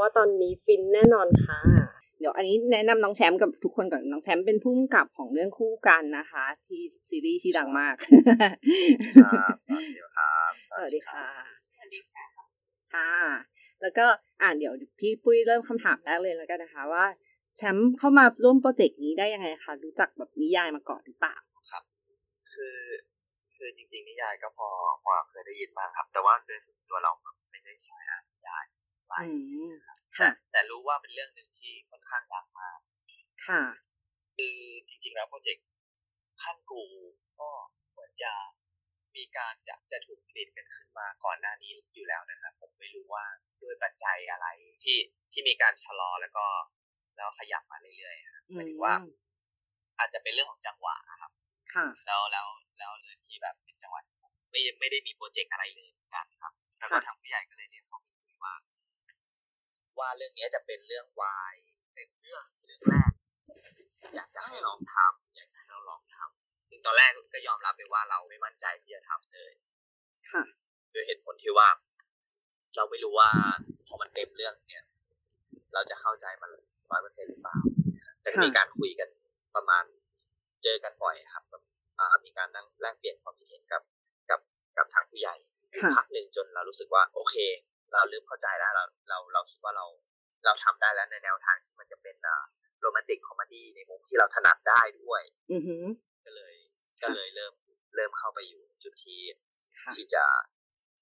ว่าตอนนี้ฟินแน่นอนค่ะ เดี๋ยวอันนี้แนะนำน้องแชมป์กับทุกคนก่อนน้องแชมป์เป็นผู้กำกับของเรื่องคู่กันนะคะ ที่ซีรีส์ที่ดังมากครับสวัสดีครับสวัสดีค่ะสวัสดีค่ะค่ะแล้วก็อ่าเดี๋ยวพี่ปุ้ยเริ่มคำถามแรกเลยแล้วกันนะคะ ว่าแชมป์เข้ามาร่วมโปรเจกต์นี้ได้ยังไงคะรู้จักแบบนิยายมาก่อนหรือเปล่าคือคือจริงๆนิยายก็พอพอเคยได้ยินมางครับ แต่ว่าโดยส่วนตัวเราไม่ได้สายอ่านนิยายหลาย อืม แต่ ค่ะ แต่รู้ว่าเป็นเรื่องหนึ่งที่ค่อนข้างดังมาก ค่ะ คือจริงๆแล้วโปรเจกต์ขั้นกูก็เหมือนจะมีการจะจะถูกผลิตกันขึ้นมาก่อนหน้านี้อยู่แล้วนะครับผมไม่รู้ว่าด้วยปัจจัยอะไรที่ที่มีการชะลอแล้วก็ แล้วขยับมาเรื่อยๆครับหมายถึงว่า อาจจะเป็นเรื่องของจังหวะครับ ค่ะ แล้วแล้วแล้วเลยที่แบบเป็นจังหวัดไม่ไม่ได้มีโปรเจกต์อะไรเลยเหมือนกันครับแล้วก็ค่ะทางผู้ใหญ่ก็เลยเรียกเขาไปคุยว่า ว่าเรื่องนี้จะเป็นเรื่องวายเป็นเรื่องเรื่องแรก อยากจะให้ลองทำอยากจะให้เราลองทำซึ่งตอนแรกก็ยอมรับเลยว่าเราไม่มั่นใจที่จะทำเลย ค่ะด้วยเหตุผลที่ว่า เราไม่รู้ว่าพอมันเต็มเรื่องเนี่ย เราจะเข้าใจมัน มีการคุยกันประมาณเจอกันบ่อยครับแบบอ่ามีการนั่งแลกเปลี่ยนความคิดเห็นกับ กับกับทางผู้ใหญ่ค่ะพักหนึ่งจนเรารู้สึกว่า โอเค เราเริ่มเข้าใจแล้วเราเราเราคิดว่าเราเราทำได้แล้วในแนวทางที่มันจะเป็นอ่า romantic comedy ในมุมที่เราถนัดได้ด้วยอือหือก็เลย ก็เลยเริ่มเริ่มเข้าไปอยู่จุดที่ค่ะที่จะ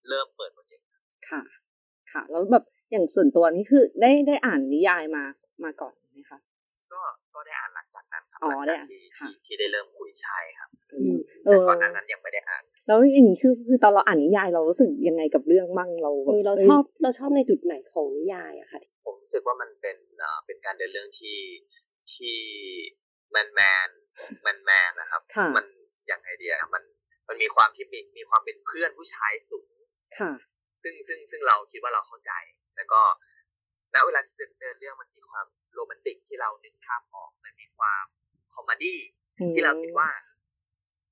เริ่มเปิดโปรเจกต์ค่ะ ค่ะ แล้วแบบอย่างส่วนตัวนี่คือได้ได้อ่านนิยายมามาก่อน ไหมคะก็ก็ได้อ่านหลังจากนั้นครับอ๋อหลังจากได้อ่านที่ค่ะที่ที่ได้เริ่มคุยใช่ครับอืมเอแต่อก่อนหน้านั้นยังไม่ได้อ่านแล้วอย่างนี้คือคือตอนเราอ่านนิยายเรารู้สึกยังไงกับเรื่องบ้างเราแบเอบอเราชอบเราชอบในจุดไหนของนิยายอะค่ะผมรู้สึกว่ามันเป็นอ่าเป็นการเดินเรื่องที่ที่แมนแมนแมนแมนนะครับค่ะมันอย่างไอเดียมันมันมีความที่มีมีความเป็นเพื่อนผู้ชายสูงค่ะ ซึ่งซึ่งซึ่งเราคิดว่าเราเข้าใจ แล้วก็ณเวลาที่เดินเดินเรื่องมันมีความ โรแมนติกที่เรานึกภาพออกมันมีความคอมเมดี้อืมที่เราคิดว่า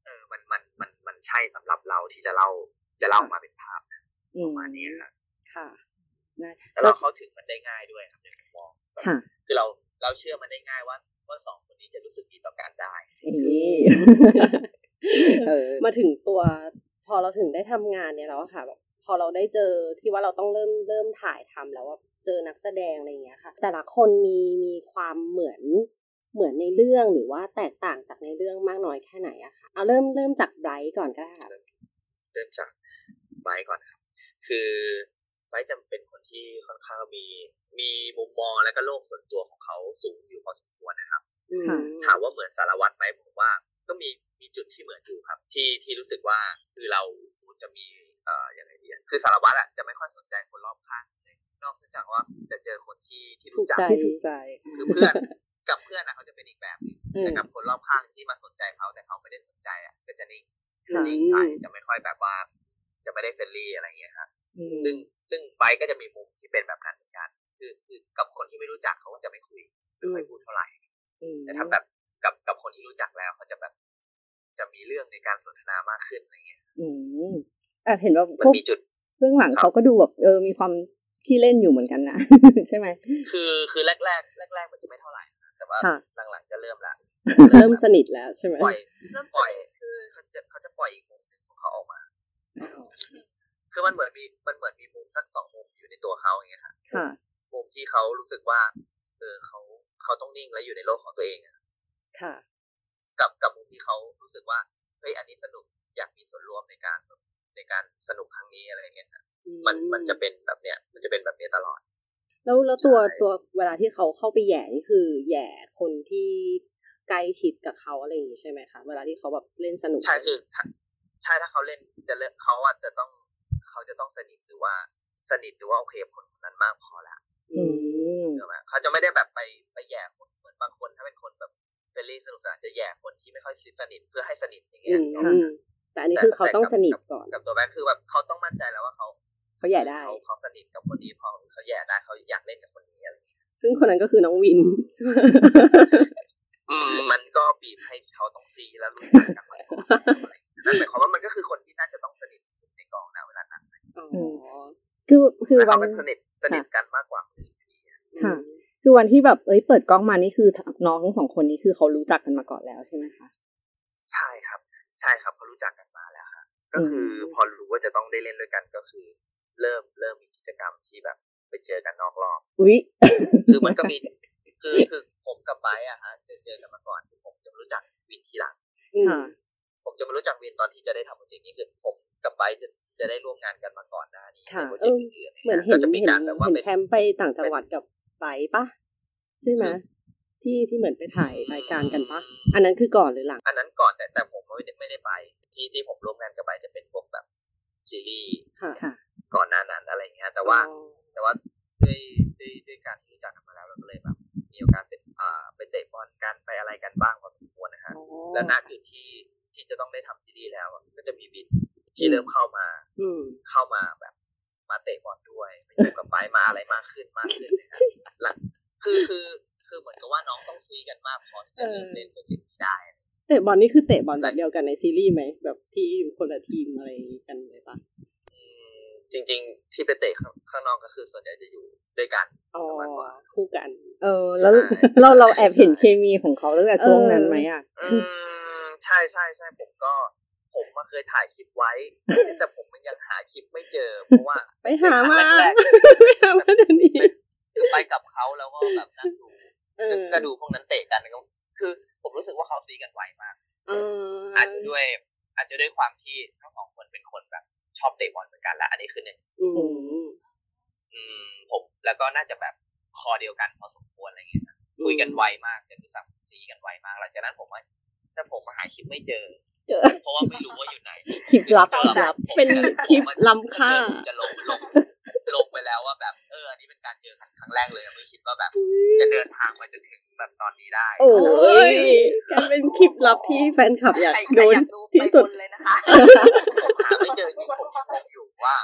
เออมันมันมันมันใช่สำหรับเราที่จะเล่าจะเล่ามาเป็นภาพอืปมระมาณนี้ครับค่ะได้แล้วเราเข้าถึงมันได้ง่ายด้วยครับในมุมมองแบบค่ะคือเราเราเชื่อมันได้ง่ายว่าว่าสองคนนี้จะรู้สึกดีต่อกันได้นี่เออมาถึงตัวพอเราถึงได้ทำงานเนี่ยแล้วอะค่ะแบบพอเราได้เจอที่ว่าเราต้องเริ่มเริ่มถ่ายทำแล้วว่า เจอนักแสดงอะไรอย่างเงี้ยค่ะ แต่ละคนมีมีความเหมือนเหมือนในเรื่องหรือว่าแตกต่างจากในเรื่องมากน้อยแค่ไหนอะค่ะเอาเริ่มเริ่มจากไบรท์ก่อนก็ได้ค่ะเริ่มจากไบร์ทก่อนนะครับ คือไบร์ทจะเป็นคนที่ค่อนข้างมี มีมุมมองและก็โลกส่วนตัวของเขาสูงอยู่พอสมควรนะครับอืมค่ะถามว่าเหมือนสารวัตรไหมผมว่า ก็มีมีจุดที่เหมือนอยู่ครับ ที่ที่รู้สึกว่าคือเราจะมีเอ่อยังไงดีอะคือสารวัตรอะจะไม่ค่อยสนใจคนรอบข้างเลย นอกจากว่าจะเจอคนที่ที่รู้จักถูกใจที่ถูกใจคือเพื่อนกับเพื่อนนะเขาจะเป็นอีกแบบหนึงอืมแต่กับคนรอบข้างที่มาสนใจเขาแต่เขาไม่ได้สนใจอะก็จะนิ่งค่ะนิ่งใส่จะไม่ค่อยแบบว่า จะไม่ได้ friendly อะไรอย่างเงี้ยครับอืมซึ่งซึ่งไบร์ทก็จะมีมุมที่เป็นแบบนั้นเหมือนกันคือคือกับคนที่ไม่รู้จักเขาก็จะไม่คุยไม่ค่อยพูดเท่าไหร่อืมแต่ถ้าแบบกับกับคนที่รู้จักแล้วเขาจะแบบ จะมีเรื่องในการสนทนามากขึ้นอะไรเงี้ย อืมแอบเห็นว่ามัพนวกมีจุดเบื้องหลังครับเขาก็ดูแบบเออมีความ ขี้เล่นอยู่เหมือนกันนะใช่ไหมคือคือแรกแรกแรกแรกๆมันจะไม่เท่าไหร่นะแต่ว่าค่ะหลังๆจะเริ่มละเริ่มสนิทแล้วใช่ไหมปล่อยเริ่มปล่อยสนิทคือเขาจะเขาจะปล่อยอีกมุมหนึ่งของเขาออกมา คือมันเหมือนมีมันเหมือนมีมุมสักสองมุมอยู่ในตัวเขาอย่างเงี้ยค่ะค่ะมุมที่เขารู้สึกว่า เออเขาเขาต้องนิ่งและอยู่ในโลกของตัวเองอะค่ะ กับกับมุมที่เขารู้สึกว่าเฮ้ยอันนี้สนุกอยากมีส่วนร่วมในการแบบในการสนุกครั้งนี้อะไรเงี้ยค่ะ มันมันจะเป็นแบบเนี้ย มันจะเป็นแบบเนี้ยตลอด แล้วแล้วตัวใช่ตัวเวลาที่เขาเข้าไปแหย่นี่คือแหย่คนที่ใกล้ชิดกับเขาอะไรอย่างงี้ใช่ไหมคะเวลาที่เขาแบบเล่นสนุกใช่คือถ้าใช่ถ้าเขาเล่นจะเล่นเขาอะจะต้องเขาจะต้องสนิทหรือว่าสนิทหรือว่าโอเคกับคนคนนั้นมากพอละอืมเดี๋ยวไหมเขาจะไม่ได้แบบไปไปแหย่คนเหมือนบางคนถ้าเป็นคนแบบ friendly สนุกสนานจะแหย่คนที่ไม่ค่อยสนิทเพื่อให้สนิทอย่างอืเงี้ยมค่ะอืมแต่อันนี้คือเขาต้องสนิทก่อนกับตัวไบร์ทคือแบบเขาต้องมั่นใจแล้วว่าเขา เขาแหย่ได้เขาเขาสนิทกับคนนี้พอเขาแหย่ได้เขาอยากเล่นกับคนนี้อะไรอย่างเงี้ยซึ่งคนนั้นก็คือน้องวินอืมมันก็บีบให้เขาต้องซีแล้วรู้จักกันมาก่อนอะไรอย่างเงี้ยนั่นหมายความว่ามันก็คือคนที่น่าจะต้องสนิทที่สุดในกองนะเวลานั้นอ๋อคือคือแต่วัเขานเป็นสนิทสนิทกันมากกว่าคนอื่นค่ะคือวันที่แบบเอ้ยเปิดกล้องมานี่คือน้องทั้งสองคนนี้คือเขารู้จักกันมาก่อนแล้วใช่ไหมคะใช่ครับ ใช่ครับเขารู้จักกันมาแล้วครับก็คืออมพอรู้ว่าจะต้องได้เล่นด้วยกันก็คือ เริ่มเริ่มมีกิจกรรมที่แบบ ไปเจอกันนอกรอบอุ๊ยคือมันก็มีคือคือผมกับไบร์ทอะฮะเจอเจอกันมาก่อนคือผมจะมารู้จักวินทีหลังอืมค่ะผมจะมารู้จักวินตอนที่จะได้ทำโปรเจกต์นี้คือผมกับไบร์ทจะจะได้ร่วมงานกันมาก่อนหน้านี้ค่ะในโปรเจกต์อื่นๆเหมือนยเห็นก็จะมีเห็นการแบบว่าเห็นเป็นแชมป์ไปต่างจังหวัดกับไปปะใช่ไหมที่ที่เหมือนไปถ่ายรายการกันปะอันนั้นคือก่อนหรือหลัง อันนั้นก่อนแต่แต่ผมไม่ได้ไม่ได้ไป ที่ที่ผมร่วมงานกับไบร์ทจะเป็นพวกแบบซีรีส์ค่ะค่ะ ก่อนหน้านั้นอะไรเงี้ยแต่ว่าอ๋อแต่ว่าด้วยด้วยด้วยการที่รู้จักกันมาแล้วเราก็เลยแบบมีโอกาสเป็นอ่าไปเตะบอลกันไปอะไรกันบ้างพอสมควรนะฮะอ๋อแล้วณจุดที่ที่จะต้องได้ทำซีรีส์แล้วอะก็จะมีวินที่เริ่มเข้ามา อืมเข้ามาแบบ มาเตะบอลด้วยมาอยู่กับไปมาอะไรมากขึ้นมากขึ้นเลยครับหลังคือคือคือเหมือนกับว่าน้องต้องซีกันมากพอที่จะเริ่มเล่นโปรเจกต์นี้ได้เตะบอลนี่คือเตะบอลแบบเดียวกันในซีรีส์ไหมแบบที่อยู่คนละทีมอะไรกันเลยปะอืม จริง ๆ ที่ไปเตะข้างข้างนอกก็คือส่วนใหญ่จะอยู่ด้วยกันอ๋อมากกว่าคู่กัน เออ แล้วใช่เราเราแอบเห็นเคมีของเขาตั้งแต่ช่วงนั้นไหมอะอืมใช่ใช่ใช่ผมก็ ผมมาเคยถ่ายคลิปไว้ แต่ผมมันยังหาคลิปไม่เจอเพราะว่า ไปหามาแรกไปหามาเดี๋ยวนี้ๆคือไปกับเขาแล้วก็แบบนั่งดูเออก็ดูพวกนั้นเตะกันก็คือ ผมรู้สึกว่าเขาตีกันไวมากเอออาจจะด้วยอาจจะด้วยความที่ทั้งสองคนเป็นคนแบบ ชอบเตะบอลเหมือนกันและอันนี้คือหนึ่งอืมอืมผมแล้วก็น่าจะแบบคอเดียวกันพอสมควรอะไรเงี้ยนะคุยกันไวมากจนรู้สึกสีกันไวมากหลังจากนั้นผมว่าแต่ผมมาหาคลิปไม่เจอเจอเพราะว่าไม่รู้ว่าอยู่ไหนคลิปลับผมจะลับผมเป็นจะคลิปผมล้ำค่าผมจะลงลง ลงไปแล้วว่าแบบเอออันนี้เป็นการเจอกันครั้งแรกเลยนะไม่คิดว่าแบบ จะเดินทางมาจนถึงแบบตอนนี้ได้ โอ้ยกลายเป็นคลิปลับที่แฟนคลับอยากใครโดนอยากดูที่ไปสุบดนเลยนะคะผมหาไม่เจอจริงผมยังงงอยู่ว่า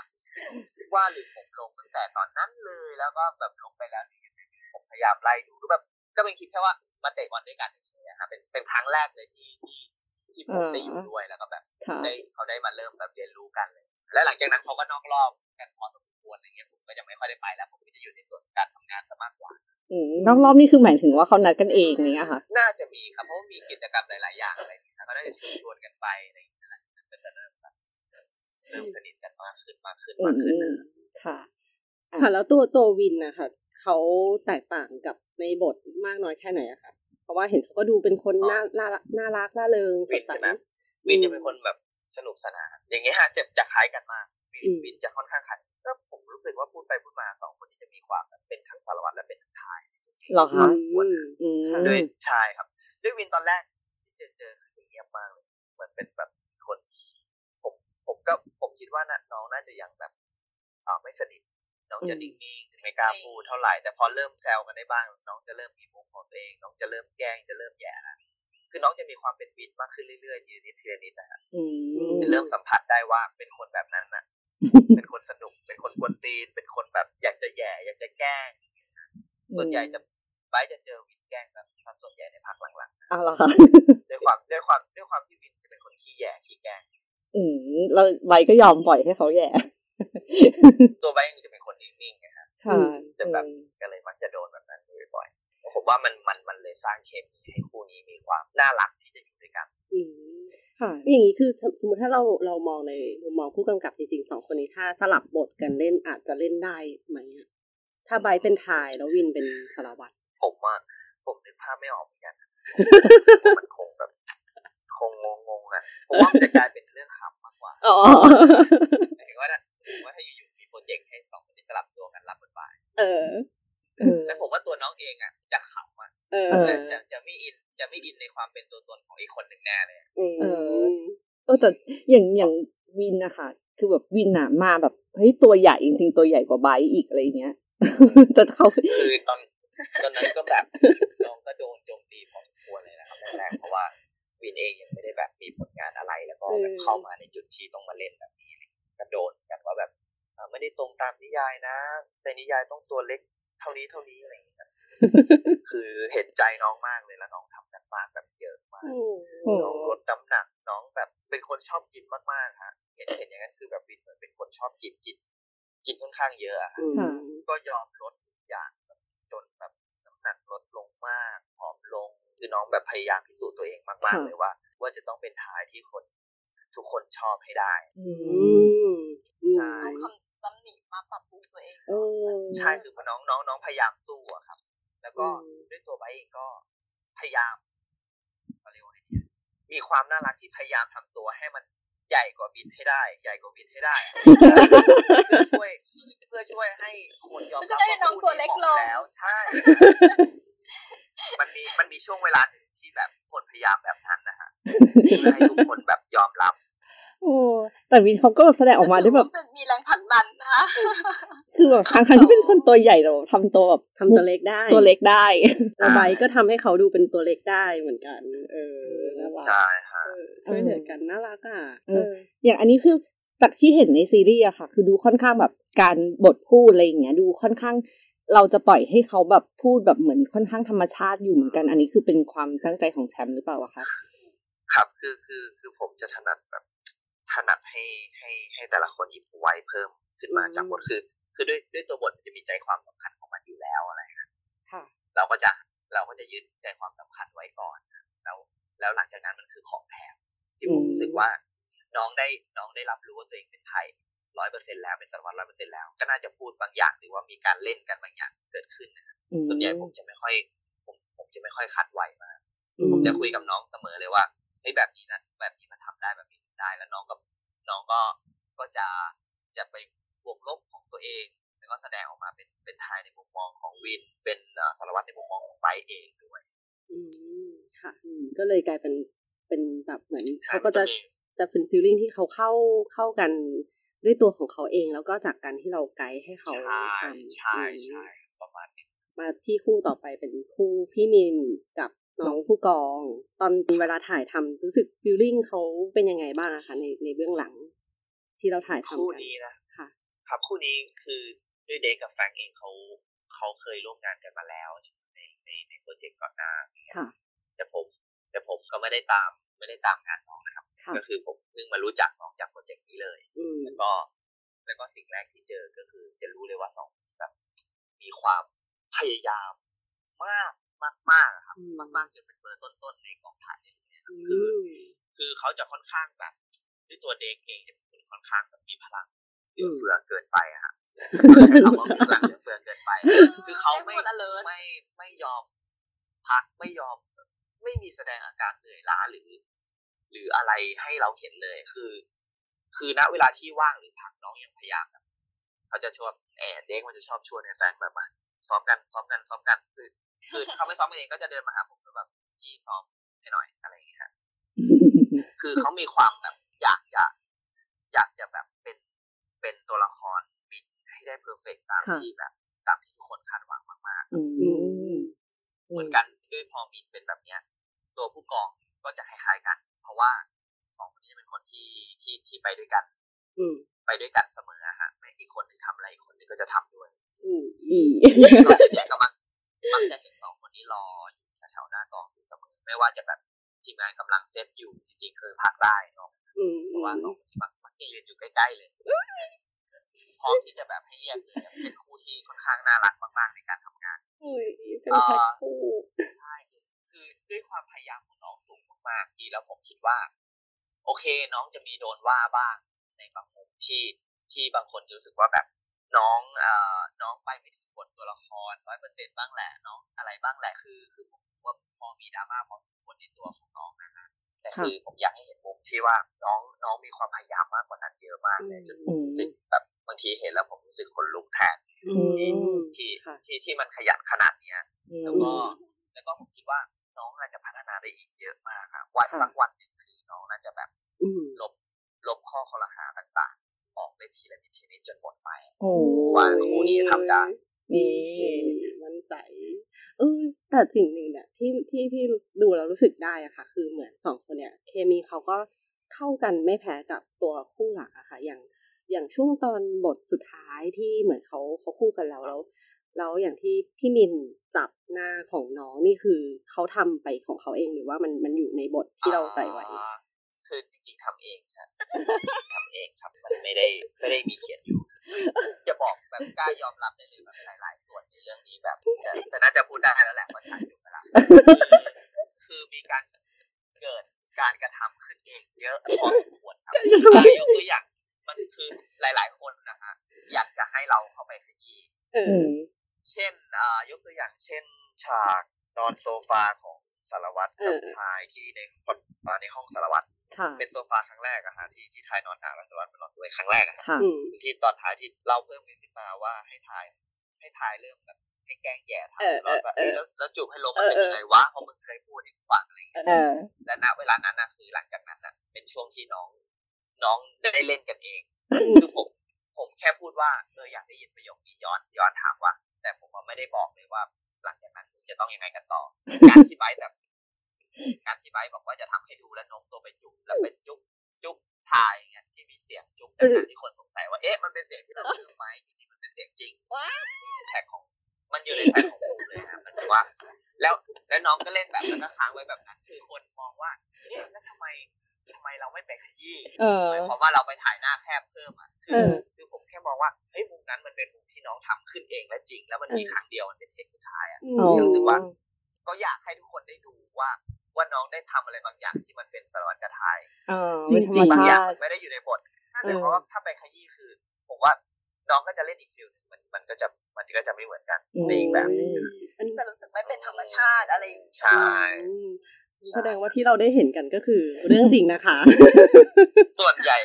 ว่าหรือผมลงตั้งแต่ตอนนั้นเลยแล้วก็แบบลงไปแล้วนี่ผมพยายามไล่ดูก็แบบก็เป็นคลิปแค่ว่ามาเตะบอลด้วยกันเฉยๆอะครับเป็นเป็นครั้งแรกเลยที่ที่ที่ผมได้อยู่ด้วยแล้วก็แบบค่ะได้เขาได้มาเริ่มแบบเรียนรู้กันเลย และหลังจากนั้นเขาก็นอกรอบกันพอสม ควรอะไรเงี้ยผมก็จะไม่ค่อยได้ไปแล้ว ผมก็จะอยู่ในส่วนการทำงานซะมากกว่าอืมนอกรอบนี่คือหมายถึงว่าเขานัดกันเองเนี้ยค่ะ น่าจะมีครับเพราะว่ามีกิจกรรมหลาย ๆ อย่างอะไรอย่างเงี้ยครับก็น่าจะเชิญชวนกันไปอะไรอย่างเงี้ยหลังจากนั้นก็จะเริ่มแบบเริ่มสนิทกันมากขึ้นมากขึ้นอืมากขึ้นมนะค่ะ ค่ะ แล้วตัวตัววินนะคะเขาแตกต่างกับในบทมากน้อยแค่ไหนอะคะเพราะว่าเห็นเขาก็ดูเป็นคนน่าน่าน่ารักน่าเริงสวิดนใสใช่ไหมวินจะเป็นคนแบบสนุกสนานอย่างเงี้ยฮะจะจะคล้ายกันมากวินอืมวินจะค่อนข้างคล้าย ก็ผมรู้สึกว่าพูดไปพูดมาสองคนนี้จะมีความแบบเป็นทั้งสารวัตรและเป็นทั้งทายเหรอคะอืมอืมด้วยใช่ครับ ด้วยวินตอนแรกที่เจอเจอคือจะเงียบมากเลยเหมือนเป็นแบบคนที่ผมผมก็ผมคิดว่าน่ะน้องน่าจะยังแบบอ่าไม่สนิทน้องจะอืมนิ่งๆไม่กล้าพูดเท่าไหร่ แต่พอเริ่มแซวกันได้บ้าง น้องจะเริ่มมีมุกของตัวเอง น้องจะเริ่มแกล้งจะเริ่มแย่ละคือน้องจะมีความเป็นวินมากขึ้นเรื่อยๆทีละนิดทีละนิดนะฮะอืมเริ่มสัมผัสได้ว่าเป็นคนแบบนั้นน่ะ เป็นคนสนุก เป็นคนกวนตีน เป็นคนแบบอยากจะแย่ อยากจะแกล้ง ส่วนใหญ่จะไบร์ทจะเจอวินแกล้งแบบส่วนใหญ่ในภาคหลังอ้าวเหรอคะๆด้วยความด้วยความด้วยความที่วินจะเป็นคนขี้แย่ขี้แกล้ง อืมเราใบก็ยอมปล่อยให้เขาแย่ ตัวไบร์ทเองจะเป็นคนนิ่งๆไงฮะค่ะจะแบบก็เลยมักจะโดนแบบนั้นอยู่บ่อยๆผมว่ามันมันมันเลยสร้างเคมีให้คู่นี้มีความน่ารักที่จะอยู่ด้วยกัน อืมค่ะอย่างนี้คือสมมติถ้าเราเรามองในมุมมองผู้กำกับจริงๆสองคนนี้ถ้าสลับบทกันเล่นอาจจะเล่นได้ไหมอะถ้าไบร์ทเป็นทายแล้ววินเป็นสารวัตรผมว่าผมนึกภาพไม่ออกเหมือนกันรู้สึกว่ามันคงแบบคงงงๆอะผมว่ามันจะกลายเป็นเรื่องขำมากกว่าอ๋อหมายถึงว่านะผมว่าถ้าอยู่ๆมีโปรเจกต์ให้สองคนนี้สลับตัวกันรับบทบาทเออเออแล้วผมว่าตัวน้องเองอะจะขำอะเออเออจะจะจะไม่อิน จะไม่อินในความเป็นตัวตนของอีกคนหนึ่งแน่เลยอะอืมเออเออแต่อย่างอย่างวินนะคะคือแบบวินอะมาแบบเฮ้ยตัวใหญ่จริงๆตัวใหญ่กว่าไบร์ทอีกอะไรเงี้ยแต่เขาคือตอนตอนนั้นก็แบบน้องก็โดนโจมตีพอสมควรเลยนะครับแรกๆเพราะว่าวินเองยังไม่ได้แบบมีผลงานอะไรแล้วก็แบบเข้ามาในจุดที่ต้องมาเล่นแบบนี้เลยก็โดนกันว่าแบบเอ่อไม่ได้ตรงตามนิยายนะ แต่นิยายต้องตัวเล็กเท่านี้เท่านี้อะไรอย่างเงี้ย ครับคือเห็นใจน้องมากเลยแล้วน้องทำกันมากแบบเยอะมากน้องลดน้ำหนักน้องแบบเป็นคนชอบกินมากๆฮะเห็นเห็นอย่างนั้นคือแบบวินเหมือนเป็นคนชอบกินกิน กินค่อนข้างเยอะอะฮะค่ะก็ยอมลดทุกอย่างแบบจนแบบน้ำหนักลดลงมากผอมลงคือน้องแบบพยายามพิสูจน์ตัวเองมากค่ะๆเลยว่า ว่าจะต้องเป็นทายที่คนทุกคนชอบให้ได้อือืมมอืมใช่เอาคำตำหนิมาปรับปรุงตัวเองเออใช่คือพอน้องน้องน้องพยายามสู้อะครับ แล้วก็อืมด้วยตัวไบร์ทเองก็พยายามเขาเรียกว่าไงดีอะมีความน่ารักที่พยายามทำตัวให้มันใหญ่กว่าบินให้ได้ ใหญ่กว่าบินให้ได้อะเพื่อช่วยเพื่อช่วยให้คนยอมรับไม่ใช่ให้น้องตัวเล็กลงแล้วใช่มันมีมันมีช่วงเวลาหนึ่งที่แบบคนพยายามแบบนั้นนะฮะเพื่อให้ทุกคนแบบยอมรับ โอ้แต่วินเขาก็แสดงออกมาได้แบบเป็นมีแรงผลักดันนะคือแบบทางทางๆที่เป็นคนตัวใหญ่แต่ทำตัวแบบทำตัวเล็กได้ ตัวเล็กได้แล้วไบร์ทก็ทำให้เขาดูเป็นตัวเล็กได้เหมือนกัน เออน่ารักใช่ฮะเออช่วยเหลือกันน่ารักอะเออ อย่างอันนี้คือจากที่เห็นในซีรีส์อะค่ะ คือดูค่อนข้างแบบการบทพูดอะไรอย่างเงี้ย ดูค่อนข้างเราจะปล่อยให้เขาแบบพูดแบบเหมือนค่อนข้างธรรมชาติอยู่เหมือนกัน อันนี้คือเป็นความตั้งใจของแชมป์หรือเปล่าอะคะครับ คือคือคือผมจะถนัดแบบ ถนัดให้ให้ให้แต่ละคนหยิบไว้เพิ่มขึ้นมาอืมจากบทคือ คือด้วยด้วยตัวบทมันจะมีใจความสำคัญของมันอยู่แล้วอะไรครับค่ะเราก็จะเราก็จะยึดใจความสำคัญไว้ก่อน แล้วแล้วหลังจากนั้นมันคือของแถมที่ผมอืมรู้สึกว่า น้องได้น้องได้รับรู้ว่าตัวเองเป็นไทยร้อยเปอร์เซ็นแล้วเป็นสารวัตรร้อยเปอร์เซ็นแล้ว ก็น่าจะพูดบางอย่างหรือว่ามีการเล่นกันบางอย่างเกิดขึ้นนะครับอืมส่วนใหญ่ผมจะไม่ค่อย ผมผมจะไม่ค่อยคัดไว้มากอืมผมจะคุยกับน้องเสมอเลยว่าเฮ้ยแบบนี้นะแบบนี้มันทำได้แบบนี้ทำ ได้แล้วน้องก็น้องก็ก็จะจะไปบวกลบของตัวเอง แล้วก็แสดงออกมาเป็นเป็นทายในมุมมองของวิน เป็นเอ่อสารวัตรในมุมมองของไบร์ทเองด้วย อืมค่ะอืมก็เลยกลายเป็นเป็นแบบเหมือนใช่เขาก็จะมันจะมีจะเป็นฟีลลิ่งที่เขาเข้าเข้ากันด้วยตัวของเขาเอง แล้วก็จากการที่เราไกด์ให้เขาใช่ทำใช่อืมใช่ประมาณนี้มาที่คู่ต่อไปเป็นคู่พี่มินกับ น้องผู้กอง ตอนเวลาถ่ายทำรู้สึกฟีลลิ่งเขาเป็นยังไงบ้างอะคะในในเบื้องหลัง ที่เราถ่ายทำคู่กันนี้นะค่ะ ครับคู่นี้คือด้วยเด็กกับแฟรงก์เองเขาเขาเคยร่วมงานกันมาแล้วในในในโปรเจกต์ก่อนหน้าค่ะ แต่ผม แต่ผมก็ไม่ได้ตามไม่ได้ตามงานน้องนะครับค่ะก็คือผมเพิ่งมารู้จักน้องจากโปรเจกต์นี้เลยอืมแล้วก็แล้วก็สิ่งแรกที่เจอก็คือ จะรู้เลยว่าสองคนแบบมีความพยายามมาก มากมากๆอะครับอืมมากมากๆจนเป็นเบอร์ต้นๆในกองถ่ายเลยเนี่ยครับอืคือมคือเขาจะค่อนข้างแบบด้วยตัวเด็กเองจะเป็นคนค่อนข้างแบบมีพลังเหลือมเฟือเกินไปอะฮะใช้คำว่ามีพลังเหลือเฟือเกินไป คือเขาไม่ให้หมด alert ไม่ไม่ยอมพักไม่ยอม ไม่มีแสดงอาการเหนื่อยล้าหรือ หรืออะไรให้เราเห็นเลยคือ คือณเวลาที่ว่างหรือพักน้องยังพยายามแบบเขาจะชอบแอบเด็กมันจะชอบชวนในแฟนแบบมาซ้อมกันซ้อมกันซ้อมกันคือ คือเขาไม่ซ้อมกันเองก็จะเดินมาหาผมแล้วแบบที่ซ้อมให้หน่อยอะไรอย่างเงี้ยฮะคือเขามีความแบบอยากจะ อยากจะแบบเป็นเป็นตัวละครมินให้ได้เพอร์เฟกตามค่ะที่แบบ ตามที่ทุกคนคาดหวังมากอือืมมๆเหมือนกันด้วยพอมินเป็นแบบเนี้ย ตัวผู้กองก็จะคล้ายๆกัน เพราะว่าสองคนนี้จะเป็นคนที่ที่ที่ไปด้วยกัน อืมไปด้วยกันเสมออะฮะไม่อีกคนหนึงทำอะไรอีกคนหนึงก็จะทำด้วยอืมอีก็ส่วนใหญ่ก็มักมักจะเห็นสองคนนี้ รออยู่แถวๆหน้ากองอยู่เสมอ ไม่ว่าจะแบบทีมงานกำลังเซตอยู่จริงๆคือพักได้เนาะอืมเพราะว่าสองคนนี้มักมักจะยืนอยู่ใกล้ๆเลยพร้อมที่จะแบบให้เรียกเป็นคู่ที่ค่อนข้างน่ารักมากๆในการทำงานอุ้ยเป็นคู่ใช่คือด้วยความพยายามของน้องสูงมากๆที่แล้วผมคิดว่า โอเคน้องจะมีโดนว่าบ้างในบางมุมที่ที่บางคนรู้สึกว่าแบบ น้องเอ่อน้องไปไม่ถึงบทตัวละครร้อยเปอร์เซ็นบ้างแหละน้องอะไรบ้างแหละคือ คือผมว่าพอมีดราม่าพอสมควรในตัวของน้องนะฮะแต่คือผมอยากให้เห็นมุมที่ว่าน้องน้องมีความพยายามมากกว่านั้นเยอะมากเลยจนอืมรู้สึกแบบบางทีเห็นแล้วผมรู้สึกขนลุกแทนอืมที่ค่ะที่ที่มันขยันขนาดเนี้ยแล้วก็อืมแล้วก็ผมคิดว่าน้องน่าจะพัฒนาได้อีกเยอะมากครับวันค่ะสักวันหนึ่งคือน้องน่าจะแบบอืมลบลบข้อคอรหาต่างๆได้ทีละนิดทีนิด จนหมดไปโอ้ว่าคู่นี้ทำได้นี่มั่นใจเออแต่สิ่งหนึ่งเนี่ยที่ที่พี่ดูแล้วรู้สึกได้อะค่ะ คือเหมือนสองคนเนี่ยเคมีเขาก็เข้ากันไม่แพ้กับตัวคู่หลักอะค่ะ อย่างอย่างช่วงตอนบทสุดท้ายที่เหมือนเขาเขาคู่กันแล้วแล้วแล้วอย่างที่พี่นินจับหน้าของน้องนี่คือเขาทำไปของเขาเองหรือว่ามันมันอยู่ในบทที่เราใส่ไว้อ่า คือจริง ๆทำเองครับทำเองครับมันไม่ได้ไม่ได้มีเขียนอยู่ จะบอกแบบกล้ายอมรับได้เลยแบบหลายๆส่วนในเรื่องนี้แบบแต่แต่น่าจะพูดได้แล้วแหละว่าฉายอยู่ไปแล้วคือมีการเกิดการกระทำขึ้นเองเยอะพอสมควรครับอะยกตัวอย่างมันคือหลาย ๆ คนนะฮะอยากจะให้เราเข้าไปขยี้เออือมเช่นอ่ายกตัวอย่างเช่นฉากนอนโซฟาของสารวัตรกับเออทายที่ในคอนอ่าในห้องสารวัตรค่ะ เป็นโซฟาครั้งแรกอะฮะที่ที่ทายนอนหนาแล้วสารวัตรมานอนด้วยครั้งแรกอะฮะค่ะอืมที่ตอนท้ายที่เล่าเพิ่มขึ้นมาว่าให้ทาย ให้ทายเรื่องแบบให้แกล้งแย่ทายเออตลอดว่าเออเอ้ยแล้วแล้วจูบให้ลมมันเป็นเออยังไงวะเพราะมึงเคยพูดให้กูฟังอะไรอย่างเงี้ยเออและณเวลานั้นนะคือหลังจากนั้นนะเป็นช่วงที่น้อง น้องได้เล่นกันเองคือผมผมแค่พูดว่าเอออยากได้ยินประโยคนี้ย้อนย้อนถามว่า แต่ผมว่าไม่ได้บอกเลยว่า หลังจากนั้นมึงจะต้องยังไงกันต่อการที่ไบร์ทแบบ การที่ไบบอกว่าจะทำให้ดูแล้วโน้มตัวไปจุ๊บแล้วไปจุ๊บจุ๊บทายเงี้ยที่มีเสียงจุ๊บจาการที่คนสงสัยว่าเอ๊ะมันเป็นเสียงที่เราลืมไหมจริงๆมันเป็นเสียงจริงนอยู่ในแท็กของมันอยู่ในแท็กของกูเลยครับมันว่า แล้วแล้วน้องก็เล่นแบบนั้นค้างไว้แบบนั้นคือคนมองว่าเอ๊ะแล้วทำไมทำไมเราไม่ไปขยี้หมายความว่าเราไปถ่ายหน้าแคบเพิ่มอะคือคือผมแค่มองว่าเฮ้ยมุมนั้นมันเป็นมุมที่น้องทำขึ้นเองและจริง แล้วมันมีครั้งเดียวมันเป็นเทคสุดท้ายอะรู้สึกว่า ก็อยากให้ทุกคนได้ดูว่า ว่าน้องได้ทำอะไรบางอย่างที่มันเป็นสารวัตรกระทายเออเป็นธรรมบางอย่าชางติมันไม่ได้อยู่ในบทนั่นเอหอมายความว่าถ้าไปขยี้คือ ผมว่าน้องก็จะเล่นอีกฟิลหนึงมันมันก็จะมันก็จะไม่เหมือนกันในอีกแบบหนึ่งอันนี้จะรู้สึกไม่เป็นธรรมชาติอะไรอย่างเงี้ยใช่อืมแสดงว่าที่เราได้เห็นกันก็คือเรื่องจริงนะคะ ส่วนใหญ่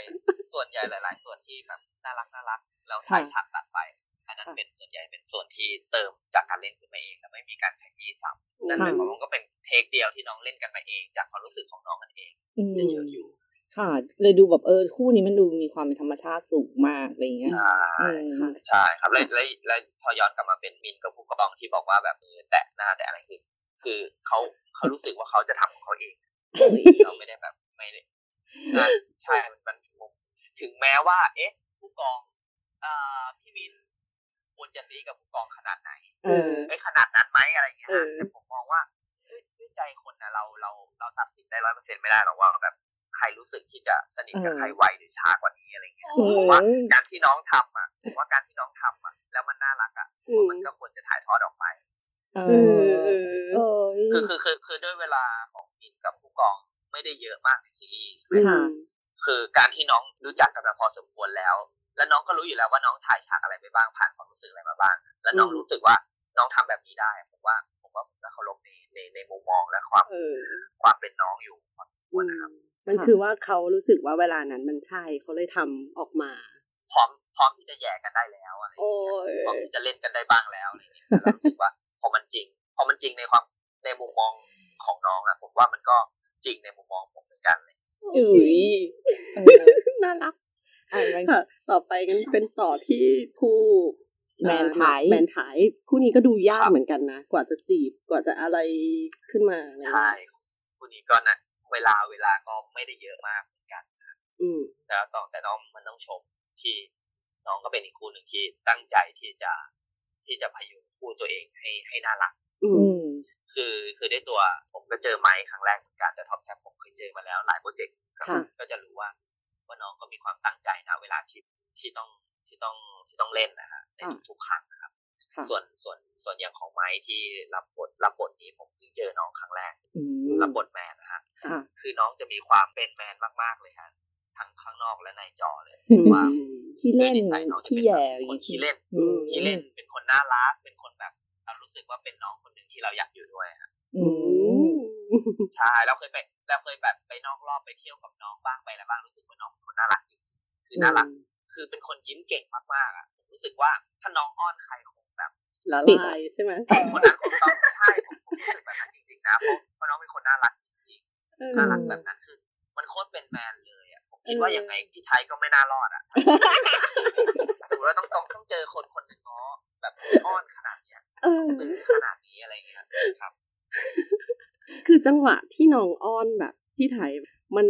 ส่วนใหญ่หลาย ๆ ส่วนที่แบบน่ารักน่ารักแล้วถ่ายฉากตัดไปอั นนั้นค่ะเป็นส่วนใหญ่เป็นส่วนที่เติมจากการเล่นขึ้นมาเองและไม่มีการขยี้ซ้ำนั่นหมายความว่าก็เป็นเทคเดียวที่น้องเล่นกันมาเอง จากความรู้สึกของน้องกันเองอืมจะเยอะอยู่ค่ะ เลยดูแบบเออคู่นี้มันดูมีความเป็นธรรมชาติสูงมากอะไรอย่างเงี้ยใช่อืมค่ะใช่ครับแล้วแล้วแล้วพอย้อนกลับมาเป็นมินกับผู้กองที่บอกว่าแบบมือแตะหน้าแตะอะไรคือคือเขาเขารู้สึกว่าเขาจะทำของเขาเองเราไม่ได้แบบไม่ได้อะใช่มันมันผมถึงแม้ว่า เอ๊ะ ผู้กองอ่าพี่มิน ควรจะซีกับผู้กองขนาดไหนเออไอ้ยขนาดนั้นไหมอะไรอย่างเงี้ยเอฮะอแต่ผมมองว่าด้วยด้วยใจคนนะเราเราเราตัดสินได้ร้อยเปอร์เซ็นต์ไม่ได้หรอกว่าแบบใครรู้สึกที่จะสนิทกับเออใครไวหรือช้ากว่านี้อะไรเงี้ยอืมผมว่าการที่น้องทำอะผมว่าการที่น้องทำอะ แล้วมันน่ารักอะอืมมันก็ควรจะถ่ายทอดออกไปเอเอออเออเออคือคือคือคือด้วยเวลาของมินกับผู้กองไม่ได้เยอะมากในซีรีส์ใช่ไหมค่ะคือการที่น้องรู้จักกันมาพอสมควรแล้ว แล้วน้องก็รู้อยู่แล้วว่าน้องถ่ายฉากอะไรไปบ้างผ่านความรู้สึกอะไรมาบ้าง แล้วน้องอืมรู้สึกว่าน้องทำแบบนี้ได้ผมว่าผมว่าผมจะเคารพในในในมุมมองและความเออความเป็นน้องอยู่พอสมควอืรมนะครับมันค่ะคือว่าเขารู้สึกว่าเวลานั้นมันใช่เขาเลยทำออกมาพร้อมพร้อมที่จะแย่กันได้แล้วอะไรอย่างโอ้เงี้ยยพร้อมที่จะเล่นกันได้บ้างแล้วอะไรอย่างเงี้ยแต่เรารู้สึกว่าพอมันจริงพอมันจริงในความในมุมมองของน้องอะผมว่ามันก็จริงในมุมมองผมเหมือนกันเลยอุ้ยเออน่ารักอะงั้น ค่ะต่อไปกันเป็นต่อที่คู่แมนไทยแมนไทยคู่นี้ก็ดูยากเหมือนกันนะ กว่าจะจีบกว่าจะอะไรขึ้นมาอะไรเงี้ยใช่คู่นี้ก็นะเวลาเวลาก็ไม่ได้เยอะมากเหมือนกันอืมแล้วต่อแต่น้องมันต้องชมที่น้องก็เป็นอีกคู่หนึ่งที่ตั้งใจที่จะที่จะพยุงคู่ตัวเองให้ให้น่ารัก อือืมมคือคือได้ตัวผมก็เจอไมค์ครั้งแรกเหมือนกันแต่ท็อปแท็บผมเคยเจอมาแล้วหลายโปรเจกต์ค่ะก็จะรู้ว่า ว่าน้องก็มีความตั้งใจนะ เวลาที่ที่ต้องที่ต้องที่ต้องเล่นนะฮะในค่ะทุกๆครั้งนะครับค่ะส่วนส่วนส่วนอย่างของไม้ที่รับบทรับบทนี้ผมเพิ่งเจอน้องครั้งแรกอืมรับบทแมนนะฮะค่ะคือน้องจะมีความเป็นแมนมากๆเลยฮะทั้งข้างนอกและในจอเลยอืมว่าขี้เล่นด้วยสัยน้องจะขี้เป็นแย่แบบคนขี้เล่นอืมขี้เล่นเป็นคนน่ารักเป็นคนแบบเรารู้สึกว่าเป็นน้องคนหนึ่งที่เราอยากอยู่ด้วยฮะอือืมมใช่เราเคยไป เราเคยแบบไปนอกรอบไปเที่ยวกับน้องบ้างไปอะไรบ้างรู้สึกว่าน้องเป็นคนน่ารักจริงๆคือน่ารัก คือเป็นคนยิ้มเก่งมากๆอะผมรู้สึกว่าถ้าน้องอ้อนใครคงแบบละลายใช่ไหมคนนั้นคงต้องใช่ผมผมรู้สึกแบบนั้นจริงๆนะเพราะเพราะน้องเป็นคนน่ารักจริงๆน่ารักแบบนั้นคือ มันโคตรเป็นแมนเลยอะผมคิดว่ายังไงพี่ไทยก็ไม่น่ารอดอะสมมติว่าต้องต้องต้องเจอคนคนหนึ่งง้อแบบอ้อนขนาดเนี้ยเออตื้อขนาดนี้อะไรเงี้ยครับ คือจังหวะที่น้องอ้อนแบบพี่ไทยมัน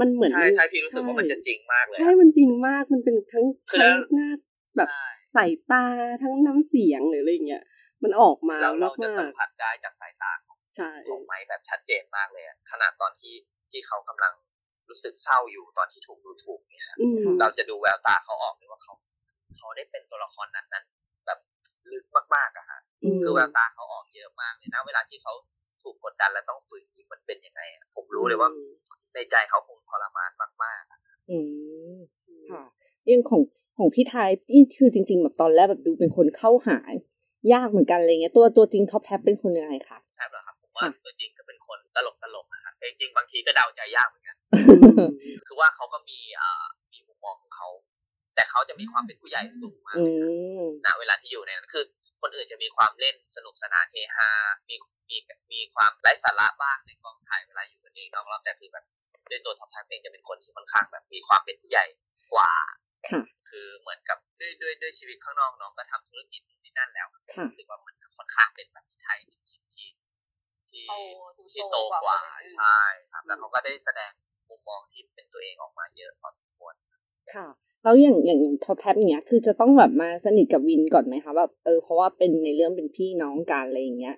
มันเหมือนใช่ใช่พี่รู้สึกว่ามันจะจริงมากเลยใช่อะมันจริงมากมันเป็นทั้งคือทั้งหน้าแบบใช่สายตาทั้งน้ำเสียงหรืออะไรเงี้ยมันออกมาแล้วเราจะมาสัมกผัสได้จากสายตาของๆใช่ของไม้แบบชัดเจนมากเลยอะขนาดตอนที่ที่เขากำลังรู้สึกเศร้าอยู่ตอนที่ถูกดูถูกเนี่ยอืมเราจะดูแววตาเขาออกเลยว่าเขาเขาได้เป็นตัวละครนั้นนั้นๆแบบลึกมากๆอะฮะมคือแววตาเขาออกเยอะมากเลยนะเวลาที่เขา ถูกกดดันแล้วต้องฝืนยิ้มมันเป็นยังไงอะผมรู้เลยว่า ในใจเขาคงทรมานมากๆอะอืมค่ะเรื่องของของพี่ไทยนี่คือจริง ๆ แบบตอนแรกแบบดูเป็นคนเข้าหายากเหมือนกันอะไรเงี้ยตัวตัวจริงท็อปแท็บเป็นคนยังไงคะใช่เหรอครับผมว่าค่ะตัวจริงก็เป็นคนตลกตลกๆอะฮะแต่จริงๆบางทีก็เดาใจยากเหมือนกันคือว่าเขาก็มีอ่ามีมุมมองของเขาแต่เขาจะมีความเป็นผู้ใหญ่สูงมากอืมณเวลาที่อยู่ในนั้นคือ คนอื่นจะมีความเล่นสนุกสนานเฮฮา มีมีมีความไร้สาระบ้างในกองถ่ายเวลาอยู่กันเองนอกรอบแต่คือแบบด้วยตัวท็อปแท็บเองจะเป็นคนที่ค่อนข้างแบบมีความเป็นผู้ใหญ่กว่าค่ะคือเหมือนกับด้วยด้วยด้วยชีวิตข้างนอกน้องก็ทำธุรกิจนู่นนี่นั่นแล้วค่ะรู้สึกว่ามันค่อนข้างเป็นแบบพี่ไทป์จริงๆที่ที่โตดูที่โตโตกว่ากว่าคนอื่นใช่ครับแล้วเขาก็ได้แสดงมุมมองที่เป็นตัวเองออกมาเยอะพอสมควรค่ะ แล้วอย่างอย่างท็อปแท็บเนี้ยคือจะต้องแบบมาสนิทกับวินก่อนไหมคะแบบเออเพราะว่าเป็นในเรื่องเป็นพี่น้องกันอะไรอย่างเงี้ย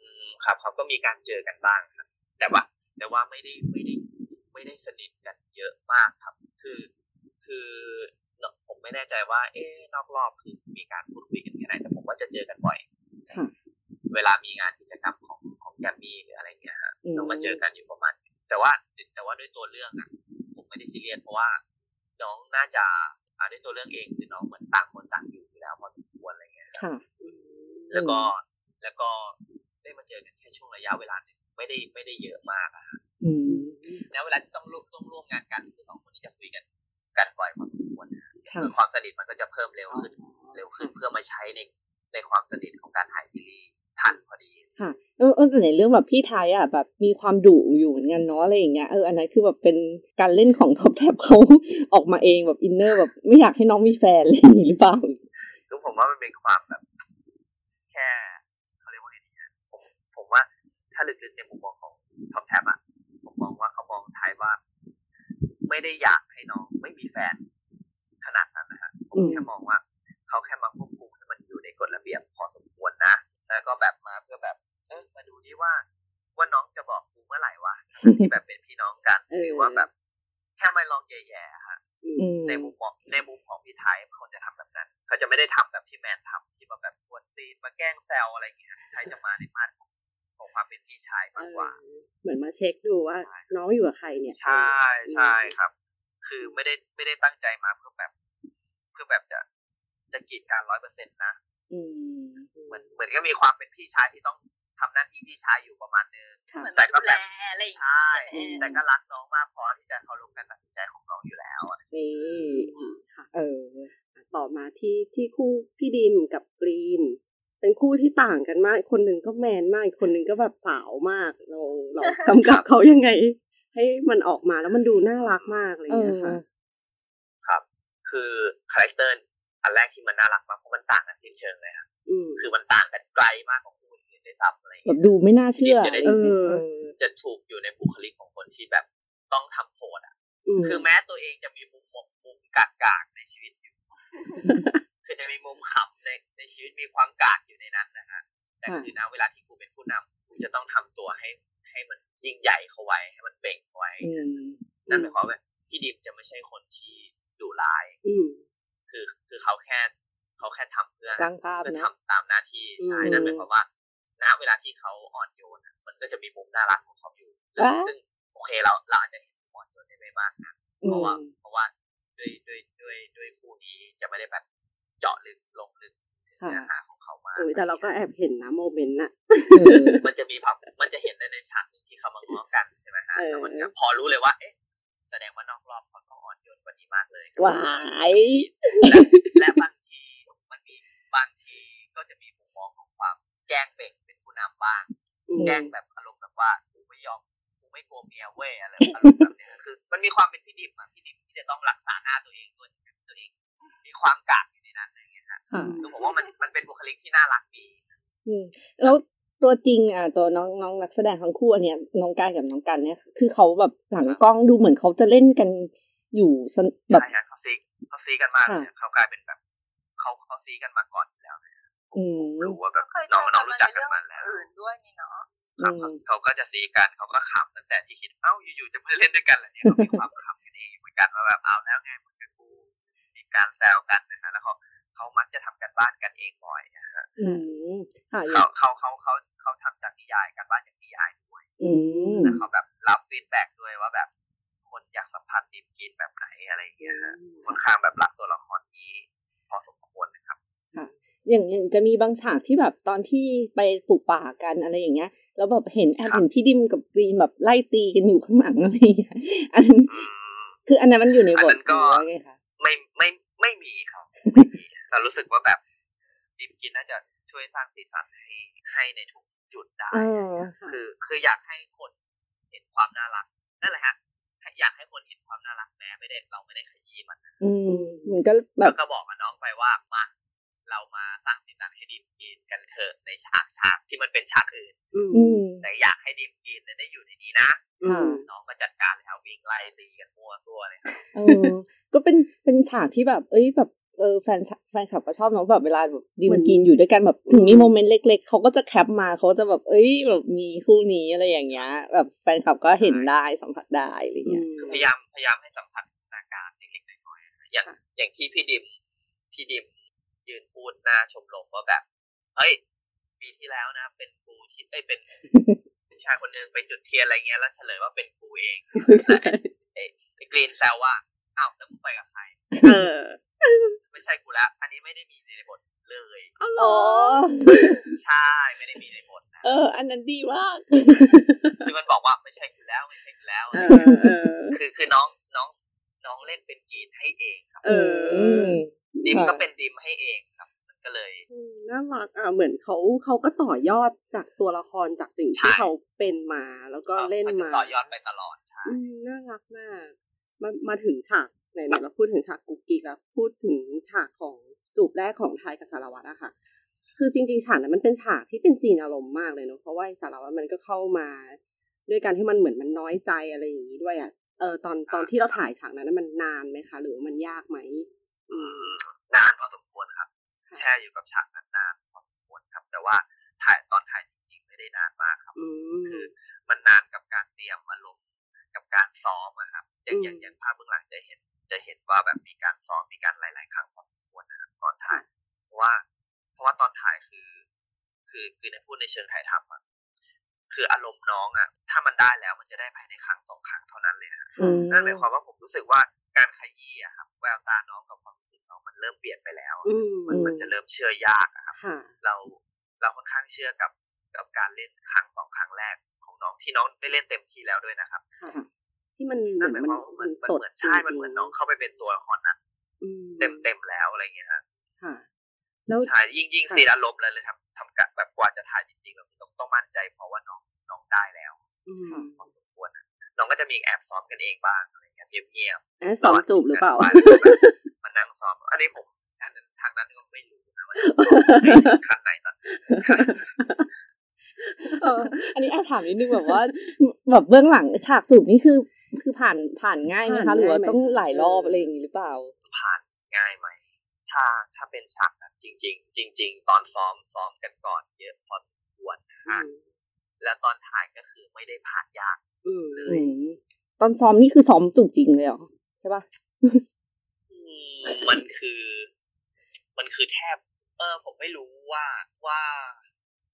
อืมครับเขาก็มีการเจอกันบ้างครับแต่ว่า แต่ว่าไม่ได้ไม่ได้ไม่ได้สนิทกันเยอะมากครับ คือคือเนอะผมไม่แน่ใจว่า เอ๊ะนอกรอบคือมีการพูดคุยกันแค่ไหนแต่ผมว่าจะเจอกันบ่อยค่ะเวลามีงานกิจกรรมของของแกรมมี่หรืออะไรเงี้ยฮะอืมเราก็เจอกันอยู่ประมาณนึงแต่ว่าแต่ว่าด้วยตัวเรื่องอะ ผมไม่ได้ซีเรียสเพราะว่า น้องน่าจะอ่าด้วยตัวเรื่องเองคือน้องเหมือนต่างคนต่างอยู่อยู่แล้วพอสมควรอะไรเงี้ยค่ะแล้วก็แล้วก็ได้มาเจอกันแค่ช่วงระยะเวลาหนึ่งไม่ได้ไม่ได้เยอะมากอะฮะอืมแล้วเวลาที่ต้องร่วมต้องร่วมงานกันคือสองคนนี้จะคุยกันกันบ่อยพอสมควรนะฮะค่ะคือความสนิทมันก็จะเพิ่มเร็วขึ้น เร็วขึ้นเพื่อมาใช้ในในความสนิทของการถ่ายซีรีส์ ทันพอดีค่ะเออเออแต่ในเรื่องแบบพี่ไทป์อะแบบมีความดุอยู่เหมือนกันเนาะอะไรอย่างเงี้ยเอออันนั้นคือแบบเป็นการเล่นของท็อปแท็บเขาออกมาเองแบบ inner แบบไม่อยากให้น้องมีแฟนอะไรอย่างงี้หรือเปล่าคือผมว่ามันเป็นความแบบ แค่เขาเรียกว่าไงดีนะผมผมว่าถ้าลึกๆในมุมมองของท็อปแท็บอะผมมองว่าเขามองไทป์ว่า ไม่ได้อยากให้น้องไม่มีแฟนขนาดนั้นนะฮะผมอืมแค่มองว่าเขาแค่มา แล้วก็แบบมาเพื่อแบบ เออมาดูดิว่า ว่าน้องจะบอกกูเมื่อไหร่วะที่แบบเป็นพี่น้องกันเออหรือว่าแบบแค่ไม่ลองแย่ๆอะฮะอืมในมุมมองในมุมของพี่ไทยเขาจะทำแบบนั้น เขาจะไม่ได้ทำแบบที่แมนทำที่มาแบบกวนตีนมาแกล้งแซวอะไรอย่างเงี้ยพี่ไทยจะมาในมาตรของของความเป็นพี่ชายมากกว่าเออเหมือนมาเช็คดูว่า น้องอยู่กับใครเนี่ย ใช่ใช่ครับ ที่ที่คู่พี่ดิมกับกรีน เป็นคู่ที่ต่างกันมากอีกคนหนึ่งก็แมนมากอีกคนหนึ่งก็แบบสาวมาก เราเรากำกับเขายังไง ให้มันออกมาแล้วมันดูน่ารักมากอะไรอย่างเงี้ยค่ะครับ คือ character อันแรกที่มันน่ารักมากเพราะมันต่างกันสิ้นเชิงเลยครับอืมคือมันต่างกันไกลมากกว่าคู่อื่นด้วยซ้ำอะไรอย่างแบเงี้บยดูไม่น่าเชื่อจะได้อะไรอย่างเงี้ยเออ ภาพเพื่อนะทำตามหน้าที่ใช่อืมนั่นหมายความว่าณเวลาที่เขาอ่อนโยนอะมันก็จะมีมุมน่ารักของเขาอยู่ซึ่งอะซึ่งโอเคเราเราอาจจะเห็นมุมอ่อนโยนได้ไม่มากนะอืเพราะมว่าเพราะว่าด้วยด้วยด้วยด้วยคู่นี้จะไม่ได้แบบเจาะลึกลงลึกถึงค่ะเนื้อหาของเขามากเออแต่เราก็แอบเห็นนะโมเมนต์น่ะเออมันจะมีพับมันจะเห็นได้ในฉากหนึงที่เขามาง้อกันใช่ไหมฮะเออแล้วมันก็พอรู้เลยว่าเอ๊ะแสดงว่านอกรอบเขาต้องอ่อนโยนกว่านี้มากเลยหวาย คือมันมีความเป็นพี่ดิบอะพี่ดิบจะต้องรักษาหน้าตัวเองด้วยตัวเอง มีความกากอยู่ในนั้นอะไรอย่างเงี้ยฮะค่ะคือผมว่ามันมันเป็นบุคลิกที่น่ารักดีอืมแล้วตัวจริงอะตัวน้องน้องนักแสดงทั้งคู่อันเนี้ยน้องการกับน้องกันเนี่ย คือเขาแบบหลังกล้องดูเหมือนเขาจะเล่นกันอยู่สนแบบใช่ฮะเขาซีเขาซีกันมากเลยเขากลายเป็นแบบเขาเขาซีกันมาก่อนอยู่แล้วเลยอืมรู้ว่าแบก็บเคยเจน้องอน้กัอนงมารู้ในจักกัเรื่นองมาแล้วอื่นด้วยนี่เนาะครับอืม เขาก็จะซีกันเขาก็ขำตั้งแต่ที่คิดเอ้าอยู่ๆจะมาเล่นด้วยกันเหรอเนี่ยเขามีความขำกันเองเหมือนกันว่าแบบเอาแล้วไงมึงกับกูมีการแซวกันนะฮะแล้วเขาเขามักจะทำกันบ้านกันเองบ่อยนะฮะอืมค่ะอย่าเขางเขาเขาเขาเขาทำจากนิยายกันบ้านจากนิยายด้วยอืมแล้วเขาแบบรับ feedback ด้วยว่าแบบคนอยากสัมผัสดิมกรีนแบบไหนอะไรอย่างเงี้ยฮะค่อนข้างแบบรักตัวละครนี้ พอสมควรนะครับอย่างอย่างจะมีบางฉากที่แบบตอนที่ไปปลูกป่ากันอะไรอย่างเงี้ย แล้วแบบเห็นแอบครับเห็นพี่ดิมกับกรีนแบบไล่ตีกันอยู่ข้างหลังอะไรอย่างเงี้ยอันนั้นอืมคืออันนั้นมันอยู่ในบทอันทนั้นก็หรือว่าไงคะไม่ไม่ไม่มีครับไม่มีแต่รู้สึกว่าแบบดิมกรีนน่าจะช่วยสร้างสีสันให้ให้ในทุกจุดได้อ่าคือคืออยากให้คนเห็นความน่ารักนั่นแหละฮะอยากให้คนเห็นความน่ารักแม้ไม่ได้เราไม่ได้ขยี้มัน อืมมันก็แบแล้บวก็บอก แต่อยากให้ดิมกินเนี่ยได้อยู่ในนี้นะอืมน้องก็จัดการเลยครับวิ่งไล่ตีกันมั่วตัวเลยครับเออ ก็เป็นเป็นฉากที่แบบ เอ้ยแบบเออแฟนแฟนคลับก็ชอบเนาะแบบเวลาแบบดิมกรีนอยู่ด้วยกันแบบถึงมี moment เล็ก ๆเขาก็จะ cap มาเขาจะแบบเอ้ยแบบมีคู่นี้อะไรอย่างเงี้ยแบบแฟนคลับก็เห็นได้สัมผัสได้อะไรเงี้ยคือพยายามพยายามให้สัมผัสสถานการณ์เล็กๆน้อยๆอย่างค่ะอย่างที่พี่ดิมพี่ดิมยืนพูดหน้าชมรมว่าแบบเฮ้ย ปีที่แล้วนะ เป็นกูที่เอ้ยเป็นผู้ชายคนหนึ่งไปจุดเทียนอะไรเงี้ยแล้วเฉลยว่าเป็นกูเองไอ้ไอ้กรีนแซวว่าอ้าวแล้วมึงไปกับใครเออไม่ใช่กูแล้ว อันนี้ไม่ได้มีในบทเลยอ๋อใช่ไม่ได้มีในบทนะเออ อันนั้นดีมากคือมันบอกว่าไม่ใช่กูแล้วไม่ใช่กูแล้วเออเออคือคือน้องน้องน้องเล่นเป็นกรีนให้เองครับเออดิมค่ะก็เป็นดิมให้เองครับมัน ก็เลยอืมน่ารักอะเหมือนเขาเขาก็ต่อยอดจากตัวละครจากสิ่งที่ใช่เขาเป็นมา แล้วก็เล่นมันจะมาต่อยอดไปตลอดใช่อืมน่ารักมากมามาถึงฉากไหนๆเราพูดถึงฉากกุ๊กกิ๊กแล้วพูดถึงฉากของจูบแรกของไทยกับสารวัตรอะค่ะ คือจริง ๆ ฉากนั้นมันเป็นฉากที่เป็นซีนอารมณ์มากเลยเนาะเพราะว่าไอ้สารวัตรมันก็เข้ามา ด้วยการที่มันเหมือนมันน้อยใจอะไรอย่างนี้ด้วยอะเออตอนตอนที่เราถ่ายฉากนั้นนะมันนานไหมคะ หรือว่ามันยากไหมอืมนานพอสมควรครับค่ะ แช่อยู่กับฉากนั้นนานพอสมควรครับ แต่ว่าถ่ายตอนถ่ายจริงๆไม่ได้นานมากครับอืมคือ มันนานกับการเตรียมอารมณ์กับการซ้อมอะครับอย่างอย่างอืมอย่างภาพเบื้องหลังจะเห็น จะเห็นว่าแบบมีการซ้อมมีการหลาย ๆ ครั้งพอสมควรนะครับก่อนถ่ายเพราะว่า เพราะว่าตอนถ่ายคือ คือคือในพูดในเชิงถ่ายทำอะคืออารมณ์น้องอะถ้ามันได้แล้วมันจะได้ภายในครั้งสองครั้งเท่านั้นเลยครับอืมนั่นหมายความว่าผมรู้สึกว่าการขยี้อะครับแววตาน้องกับความรู้สึกน้องมัน เริ่มเปลี่ยนไปแล้วอืมมันมันจะเริ่มเชื่อยากอะครับค่ะเราเราค่อนข้างเชื่อกับกับการเล่นครั้งสองครั้งแรกของน้องที่น้องได้เล่นเต็มที่แล้วด้วยนะครับค่ะที่มันเหมืนั่อนนหมายมันความว่ามัมันนมันสดเหมือนใช่มันเหมือนน้องเข้าไปเป็นตัวละครนั้นอืมเต็มเต็มแล้วอะไรอย่างเงี้ยฮะค่ะแล้วใช่ยิ่งยิ่งค่ะซีนอารมณ์เลยเลยทำทำกับแบบกว่าจะถ่ายจริงๆเราต้องต้องมั่นใจเพราะว่าน้องน้องได้แล้วอืมพอสมควรอะน้องก็จะมีแอบซ้อมกันเองบ้างอะไรเงี้ยเงียบๆเอ๊ะสองจูบหรือเปล่ามานั่งซ้ อมอันนี้ผมอันนั้นทางนั้นก็ไม่รู้นะว่าขั้นไหนตอนเอออันนี้แอบถามนิดนึงแบบว่า แบบเบื้องหลังฉากจูบนี่คือคือผ่านผ่านง่ายไหมผ่าคะนหรือว่าง่ายไหมต้องหลายรอบเออออะไรอย่างนี้หรือเปล่า ผ่านง่ายไหมถ้าถ้าเป็นฉากนั้นจริง ๆ จริง ๆ ตอนซ้อมซ้อมกันก่อนเยอะพอสมควรนะอืฮะมแล้วตอนถ่ายก็คือไม่ได้ผ่านยากอืมอืมตอนซ้อมนี่คือซ้อมจูบจริงเลยเหรอใช่ปะอื มมันคือ มันคือแทบ เออ ผมไม่รู้ว่าว่า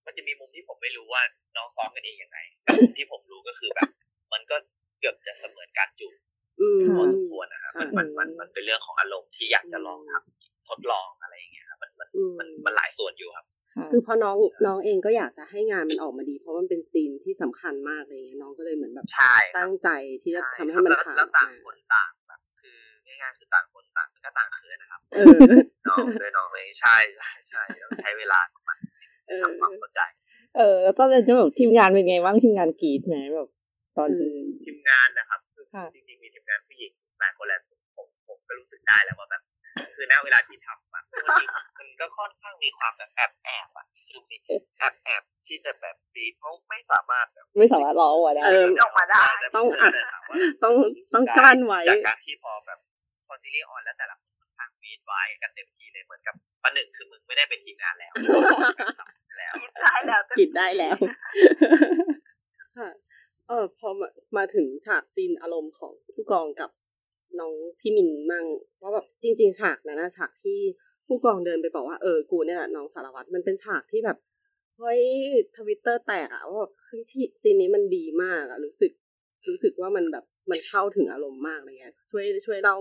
มันจะมีมุมที่ผมไม่รู้ว่าน้องซ้อมกันเองยังไงแต่มุมที่ผมรู้ก็คือแบบ มันก็เกือบจะเสมือนการจูบอืมพอสมควรนะครับมันมันมันมันเป็นเรื่องของอารมณ์ที่อยากจะลองทำทดลองอะไรอย่างเงี้ยครับมันมันอืมมันมันหลายส่วนอยู่ครับค่ะคือพอน้องน้องเองก็อยากจะให้งานมันออกมาดี เพราะมันเป็นซีนที่สำคัญมากเลยน้องก็เลยเหมือนแบบใช่ครับตั้งใจที่จะช่ทำให้ครับมันแล้วผ่านแล้วต่างมาคนต่างแบบคือ ง่ายๆคือต่างคนต่างก็ต่างเขินนะครับเออน้องด้วยน้องเองใช่ใช่ใช่ต้องใช้เวลาของมันเออทำความเข้าใจ เออแล้วตอนนั้นจะแบบทีมงานเป็นไงบ้างทีมงานกรีดไหมแบบตอนอืมทีมงานนะครับคือค่ะจริงๆมีทีมงานผู้หญิงหลายคนแหละผมได้แล้วว่าแบบคือณเวลาที่ทำอะบางทีมันก็ค่อนข้างมีความแบบแอบแอบอะคือมีแอบแอบที่จะแบบบีบเขาไม่สามารถแบบไม่สามารถร้องออกมาได้เออออกมาได้แต่ต้องอัดแต่ถามว่าต้องต้องกลั้นไว้จากการที่พอแบบพ อซีรีส์ออนแล้วแต่ละคนทางวีดไว้กันเต็มที่เลยเหมือนกับประหนึ่งคือมึงไม่ได้เป็นทีมงานแล้วแล้วคิดได้แล้วกินได้แล้วค่ะเออพอมามาถึงฉากซีนอารมณ์ของผู้กองกับน้องพี่มินมั่งว่าแบบจริง ๆ ฉากนั้นนะฉากที่ผู้กองเดินไปบอกว่าเออกูเนี่ยแหละน้องสารวัตรมันเป็นฉากที่แบบเฮ้ยทวิตเตอร์แตกอะว่าแบบเฮ้ยที่ซีนนี้มันดีมากอะรู้สึก รู้สึกว่ามันแบบมันเข้าถึงอารมณ์มากอะไรเงี้ย ช่วยช่วยเล่า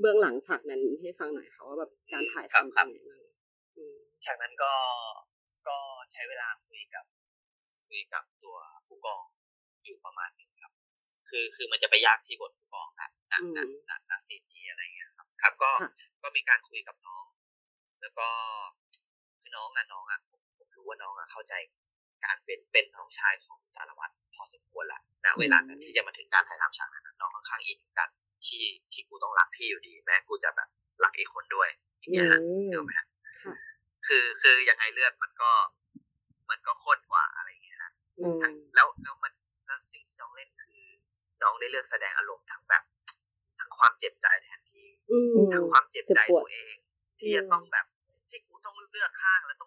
เบื้องหลังฉากนั้นให้ฟังหน่อยค่ะว่าแบบการถ่ายทำเป็นยังไงบ้างอืมฉากนั้นก็ก็ใช้เวลาคุยกับคุยกับตัวผู้กองอยู่ประมาณหนึงครับ คือคือมันจะไปยากที่บทผู้กองนะหนักหนักหนักหนักซีนนี้อะไรเงี้ยครับ ครับ ก็ค่ะก็มีการคุยกับน้อง แล้วก็คือน้องอะน้องอะผมผมรู้ว่าน้องอะเข้าใจ การเป็นเป็นน้องชายของสารวัตรพอสมควรแหละณเวลานั้นที่จะมาถึงการถ่ายทำฉากนั้นน้องค่อนข้างอินกันที่ที่กูต้องรักพี่อยู่ดีแม้กูจะแบบรักอีกคนด้วยอย่างเงี้ยฮะอืมเดี๋ยวไหมฮะค่ะคือคือยังไงเลือดมันก็ มันก็ข้นกว่าอะไรอย่างเงี้ยฮะอืมแล้วแล้วมันแล้วสิ่งที่น้องเล่นคือ น้องได้เลือกแสดงอารมณ์ทั้งแบบทั้งความเจ็บใจแทนพี่อืมทั้งความเจ็บใจเจ็บปวดตัวเอง ที่จะต้องแบบที่กูต้องเลือกข้างแล้ว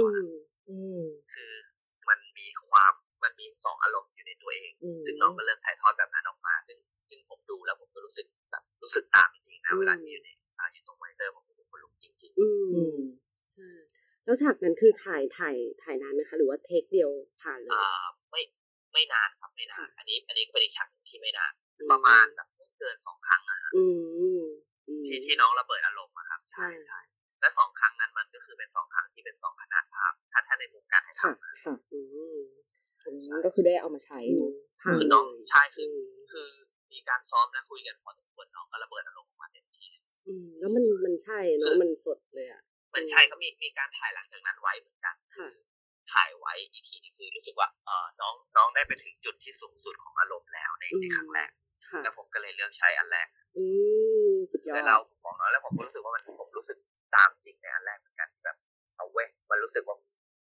ตลอือดอะมอืมคือมันมีความมันมีสองอารมณ์อยู่ในตัวเองอืมซึ่งน้องก็เลือกถ่ายทอดแบบนั้นออกมา ซึ่งซึ่งผมดูแล้วผมก็รู้สึกแบบรู้สึกตามจริงๆนะอืมเวลาที่อยู่ในอ่าอยู่ตรงมอนิเตอร์ผมรู้สึกคนลุกจริงอือืมมใช่แล้วฉากนั้นคือถ่ายถ่ายถ่ายนานไหมคะ หรือว่าเทคเดียวผ่านเลๆยอ่าไม่ไม่นานครับไม่นานค่ะอันนี้ อันนี้ก็เป็นอีกฉากหนึ่งที่ไม่นานอืประมาณแบบไม่เกินสองครั้งอะอืมอืมที่ที่น้องระเบิดอารมณ์อะครับ ใช่ใช่ใช่ และสองครั้งนั้นมันก็คือเป็นสองครั้งที่เป็นสองขนาดภาพ ถ้าถ้าในมุมการถ่ายทค่ะค่ะอืมอืมก็คือได้เอามาใช้อืเนมอะผ่านำคือเลน้องยใช่คือมคือมีการซ้อมและคุยกันพอสมควรน้องก็ระเบิดอารมณ์ออกมาเต็มที่เลยอืมแล้วมันมันใช่เนอะมันสดเลยอะมันใช่เขามีมีการถ่ายหลังจากนั้นไว้เหมือนกันค่ะถ่ายไว้อีกทีนึงคือรู้สึกว่าเออน้องน้องได้ไปถึงจุดที่สูงสุดของอารมณ์แล้วในในครั้งแรกค่ะแล้วผมก็เลยเลือกใช้อันแรกอืมสุดยอดแล้วเราบอกน้องแล้วผมก็รู้สึกว่ามันผมรู้สึก ตามจริงในอันแรกเหมือนกันแบบเอาเว้ยมันรู้สึกว่า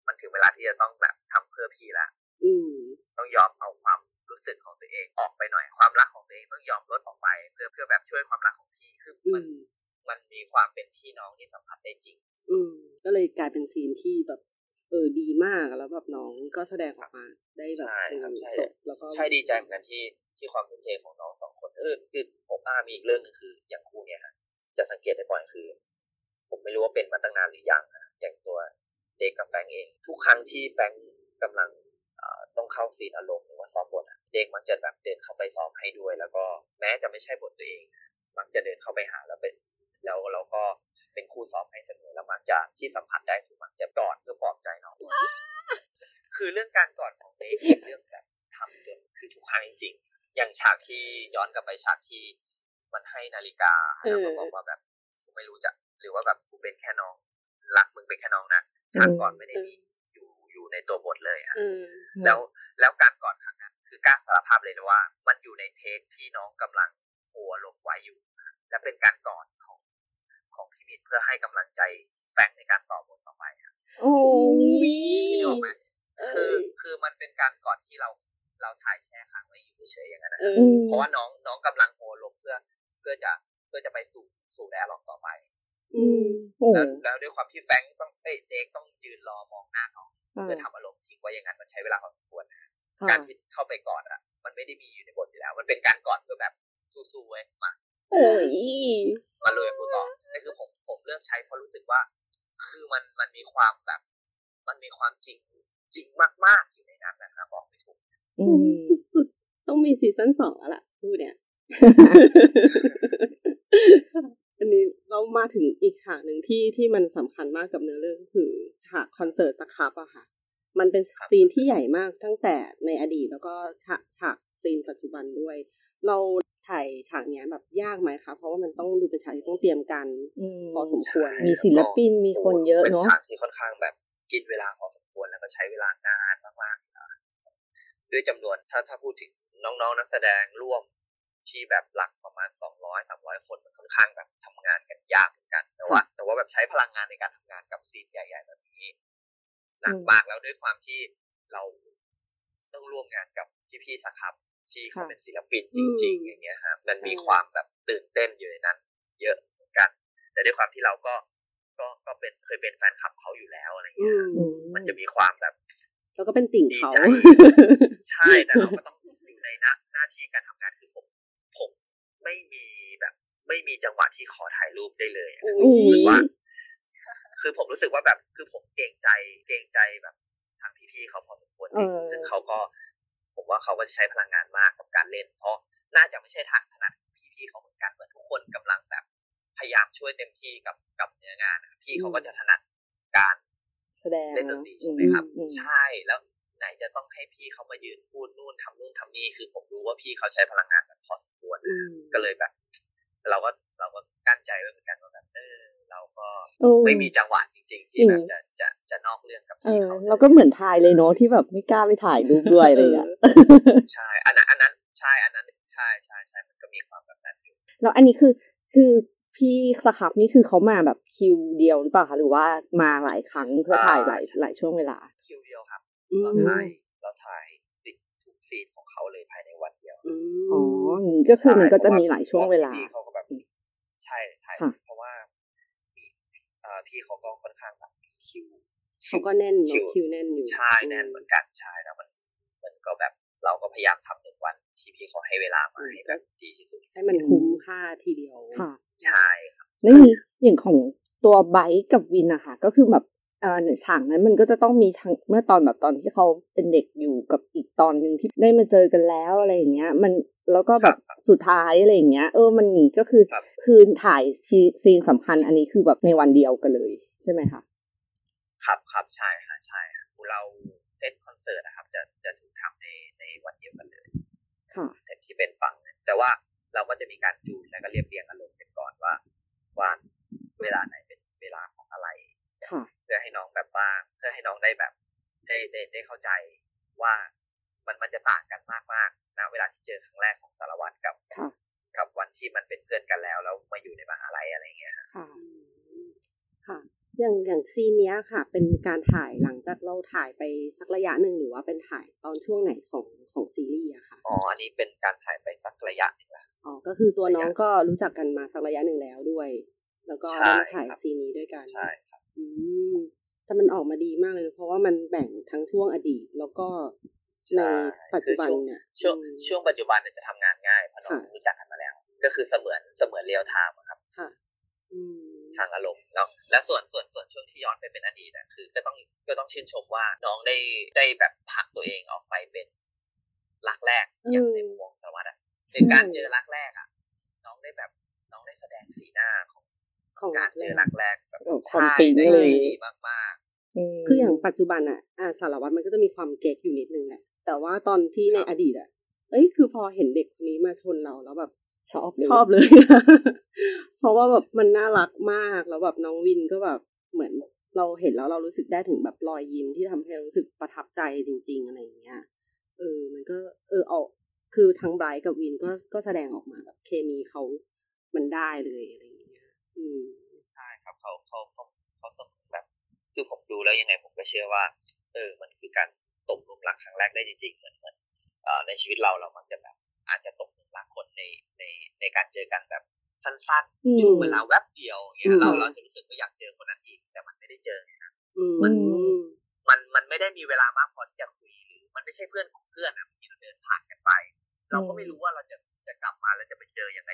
มันถึงเวลาที่จะต้องแบบทำเพื่อพี่ละอืมต้องยอมเอาความรู้สึกของตัวเองออกไปหน่อย ความรักของตัวเองต้องยอมลดออกไป เพื่อเพื่อแบบช่วยความรักของพี่คืออืมันมมันมีความเป็นพี่น้องที่สัมผัสได้จริง อืมก็เลยกลายเป็นซีนที่แบบเออดีมากแล้วแบบน้องก็แสดงออกมา ได้แบบใช่ครับเออใช่สดแล้วก็ใช่ดีใจเหมือนกันที่ที่ความทุ่มเทของน้องสองคนเออคือผมอามีอีกเรื่องหนึ่งคืออย่างคู่เนี่ยฮะจะสังเกตได้บ่อยคือ ผมไม่รู้ว่าเป็นมาตั้งนานหรือยังนะอย่างตัวเด็กกับแฟรงค์เอง ทุกครั้งที่แฟรงค์กำลังเอ่อต้องเข้าซีนอารมณ์หรือว่าซ้อมบทอะเด็กมักจะแบบเดินเข้าไปซ้อมให้ด้วย แล้วก็แม้จะไม่ใช่บทตัวเอง มักจะเดินเข้าไปหาแล้วเป็นแล้วเราก็เป็นครูซ้อมให้เสมอแล้วมักจะที่สัมผัสได้คือมักจะกอดเพื่อปลอบใจน้องคือเรื่องการกอดของเด็กเป็นเรื่องแบบทำจนคือทุกครั้งจริงๆอย่างฉากที่ย้อนกลับไปฉากที่มันให้นาฬิกาเออแล้วก็บอกว่าแบบกูไม่รู้จะ หรือว่าแบบกูเป็นแค่น้องรักมึงเป็นแค่น้องนะฉากก่อนไม่ได้มีอยู่อยู่ในตัวบทเลยอะเออแล้วแล้วการกอดครั้งนั้น คือกล้าสารภาพเลยนะว่า มันอยู่ในเทคที่น้องกำลังหัวลงไว้อยู่ และเป็นการกอดของของพี่มิตรเพื่อให้กำลังใจแฟรงค์ในการต่อบทต่อไปอะโอ้ยพี่นึกออกไหมเออคือคือมันเป็นการกอดที่เราเราถ่ายแช่ค้างไว้อยู่เฉยๆอย่างนั้นนะเอออืมเพราะว่าน้องน้องกำลังโหลงเพื่อ เพื่อจะเพื่อจะไปสู่สู่แดร์ล็อกต่อไปอืมโอ้ แล้วแล้วด้วยความที่แฟรงค์ต้องเอ้ยเด็กต้องยืนรอมองหน้าน้องค่ะเพื่อทำอารมณ์ทิ้งไว้อย่างนั้นมันใช้เวลาพอสมควรค่ะการที่เข้าไปกอดอะ มันไม่ได้มีอยู่ในบทอยู่แล้ว มันเป็นการกอดเพื่อแบบสู้ๆเว้ยมาโอ้ยมาเลยกูต่อนี่คือผมผมเลือกใช้เพราะรู้สึกว่า คือมันมันมีความแบบ มันมีความจริงจริงมากๆอยู่ในนั้นนะครับบอกไม่ถูกอืมสุดๆต้องมีซีซั่นสองแล้วล่ะพูดเนี่ย อันนี้เรามาถึงอีกฉากหนึ่งที่ที่มันสำคัญมากกับเนื้อเรื่องคือฉากคอนเสิร์ตสครับอะค่ะ มันเป็นซีนที่ใหญ่มากตั้งแต่ในอดีตแล้วก็ฉากฉากซีนปัจจุบันด้วย เราถ่ายฉากเนี้ยแบบยากไหมคะเพราะว่ามันต้องดูเป็นฉากที่ต้องเตรียมกันอืมพอสมควรมีศิลปินมีคนเยอะเป็นเนาะฉากที่ค่อนข้างแบบกินเวลาพอสมควรแล้วก็ใช้เวลานานมากๆนะด้วยจำนวนถ้าถ้าพูดถึงน้องๆนักแสดงร่วม ที่แบบหลักประมาณสองร้อยสามร้อยคนมันค่อนข้างแบบทำงานกันยากเหมือนกัน แต่ว่าแต่ว่าแบบใช้พลังงานในการทำงานกับซีนใหญ่ๆแบบนี้หนักมากแล้วด้วยความที่เราต้องร่วมงานกับพี่ๆสครับที่เขาเป็นศิลปินจริง ๆ อย่างเงี้ยฮะมันมีความแบบตื่นเต้นอยู่ในนั้น เยอะเหมือนกัน แต่ด้วยความที่เราก็ก็ก็เป็นเคยเป็นแฟนคลับเขาอยู่แล้วอะไรอืเงี้ยมมันจะมีความแบบแล้วก็เป็นติ่งดีเขาใจใช่แต่เราก็ต้องอยู่ในหน้าหน้าที่การทำงานคือผมผม ไม่มีแบบ ไม่มีจังหวะที่ขอถ่ายรูปได้เลยอะอุ๊ผมรู้สึกว่ายคือผมรู้สึกว่าแบบ คือผมเกรงใจ เกรงใจแบบทางพี่ๆเขาพอสมควรเออซึ่งเขาก็ ผมว่าเขาก็จะใช้พลังงานมากกับการเล่น เพราะน่าจะไม่ใช่ทางถนัดของพี่ๆเขาเหมือนกันเหมือนทุกคนกำลังแบบ พยายามช่วยเต็มที่กับกับเนื้องานอะพี่เขาก็จะถนัดการแสดงเล่นดนเนาะตรีใช่ไหมครับอืมใช่แล้ว ไหนจะต้องให้พี่เขามายืนพูดนู่นทำนู่นทำนี่คือผมรู้ว่าพี่เขาใช้พลังงานแบบพอสมควรอืมก็เลยแบบ เราก็เราก็กั้นใจไว้เหมือนกันว่าแบบเออเราก็เออไม่มีจังหวะจริง ๆ ที่อืมแบบจะจะจะนอกเรื่องกับเอพี่อเขาเราก็เหมือนทายเลยเนาะที่แบบไม่กล้าไปถ่ายรูปด้วยอะไรอย่างเงี้ยใช่อันนั้นอันนั้นใช่อันนั้นใช่ใช่ใช่มันก็มีความแบบนั้นอยู่แล้วอันนี้คือคือพี่สครับนี่คือเขามาแบบคิวเดียวหรือเปล่าคะหรือว่ามาหลายครั้งเพื่อถ่ายหลายหลายช่วงเวลา คิวเดียวครับอืม เราถ่ายเราถ่ายสิทุกซีนของเขาเลยภายในวันเดียวอืมอ๋ออย่างนี้ก็คือมันก็จะมีหลายช่วงเวลาพี่เขาก็แบบใช่ถ่ายค่ะเพราะว่ามีเอ่อพี่เขาก็ค่อนข้างแบบมีคิวเขาก็แน่นคิเนาะวคิวแน่นอยู่ใช่แน่นเหมือนกันใช่แล้วมัน มันก็แบบเราก็พยายามทำหนึ่งวันที่พี่เขาให้เวลามาให้แบบดีที่สุดให้มันคุ้มค่าทีเดียวค่ะใช่ครับแล้วมีอย่างของตัวไบค์กับวินอะค่ะก็คือแบบเอ่อ ฉากนั้นมันก็จะต้องมีฉากเมื่อตอนแบบตอนที่เขาเป็นเด็กอยู่กับอีกตอนหนึ่งที่ได้มาเจอกันแล้วอะไรอย่างเงี้ย มันแล้วก็แบบสุดท้ายอะไรอย่างเงี้ย เออมันนี่ก็คือครับคือถ่ายซีซีนสำคัญอันนี้คือแบบในวันเดียวกันเลยใช่ไหมคะครับครับใช่ค่ะใช่ค่ะเราเซตคอนเสิร์ตนะครับ จะจะถูกทำในในวันเดียวกันเลยค่ะเซตที่เป็นฝั่งนั้นแต่ว่าเราก็จะมีการจูนแล้วก็เรียบเรียงอารมณ์กันก่อนว่าว่าเวลาไหนเป็นเวลาของอะไรค่ะเพื่อให้น้องแบบว่าเพื่อให้น้องได้แบบได้ได้ได้เข้าใจว่ามันมันจะต่างกันมากมากๆนะเวลาที่เจอครั้งแรกของสารวัตรกับค่ะกับวันที่มันเป็นเพื่อนกันแล้ว แล้วมาอยู่ในมหาลัยอะไรอย่างเงี้ยค่ะอืมค่ะ อย่างอย่างซีนเนี้ยค่ะ เป็นการถ่ายหลังจากเราถ่ายไปสักระยะหนึ่งหรือว่าเป็นถ่ายตอนช่วงไหนของของซีรีส์อะค่ะอ๋ออันนี้เป็นการถ่ายไปสักระยะหนึงแล้วอ๋อก็คือตัวน้องก็รู้จักกันมาสักระยะหนึ่งแล้วด้วย แล้วก็ใช่ได้มาถ่ายครับซีนนี้ด้วยกันใช่ครับอืม แต่มันออกมาดีมากเลยนะเพราะว่ามันแบ่งทั้งช่วงอดีต แล้วก็ในปัจจุบันเนี่ยช่วงอืมช่วงปัจจุบันเนี่ยจะทำงานง่ายเพราะน้องค่ะรู้จักกันมาแล้ว ก็คือเสมือนเสมือน real time ครับค่ะอืมทางอารมณ์แล้วและส่วนส่วนส่วนช่วงที่ย้อนไปเป็นอดีตอะคือ ก็ต้องก็ต้องชื่นชมว่าน้องได้ได้แบบผลักตัวเองออกไปเป็นรักแรกอย่างในมุมมองสารวัตรอะในการเจอรักแรกอะน้องได้แบบน้องได้แสดงสีหน้าของ ของการเจอรักแรกแบบโอ้ใช่ความปิ๊งได้เลยได้ดีมากคืออย่างปัจจุบันอะอ่าสารวัตรมันก็จะมีความเก๊กอยู่นิดนึงแหละแต่ว่าตอนที่ในอดีตอะ เอ้ยคือพอเห็นเด็กคนนี้มาชนเราแล้วแบบชอบเลยชอบเลย เพราะว่าแบบมันน่ารักมากแล้วแบบน้องวินก็แบบเหมือนเราเห็นแล้วเรารู้สึกได้ถึงแบบรอยยิ้มที่ทำให้เรารู้สึกประทับใจจริง ๆ อะไรอย่างเงี้ย เออ มันก็ เออเอาคือทั้งไบรท์กับวินก็ก็แสดงออกมาแบบเคมีเขามันได้เลยอะไรอย่างเงี้ย อืมๆใช่ครับเขาเขาเขาเขาเสมอแบบคือผมดูแล้วยังไงผมก็เชื่อว่า เออ มันคือการตกหลุมรักครั้งแรกได้จริงๆเหมือนเหมือนเอ่อในชีวิตเราเรามักจะแบบอาจจะตกหลุมรักคนในในในการเจอกันแบบสั้นอืมๆช่วงเวลาแวบเดียวอย่างเงี้อืยมเราเราจะรู้สึกว่าอยากเจอคนนั้นอีกแต่มันไม่ได้เจอไงครับอืมมันมันมันไม่ได้มีเวลามากพอที่จะคุยหรือ มันไม่ใช่เพื่อนของเพื่อนอะที่เราเดินผ่านกันไป เราก็ไม่รู้ว่าเราจะจะกลับมาแล้วจะไปเจอยังไง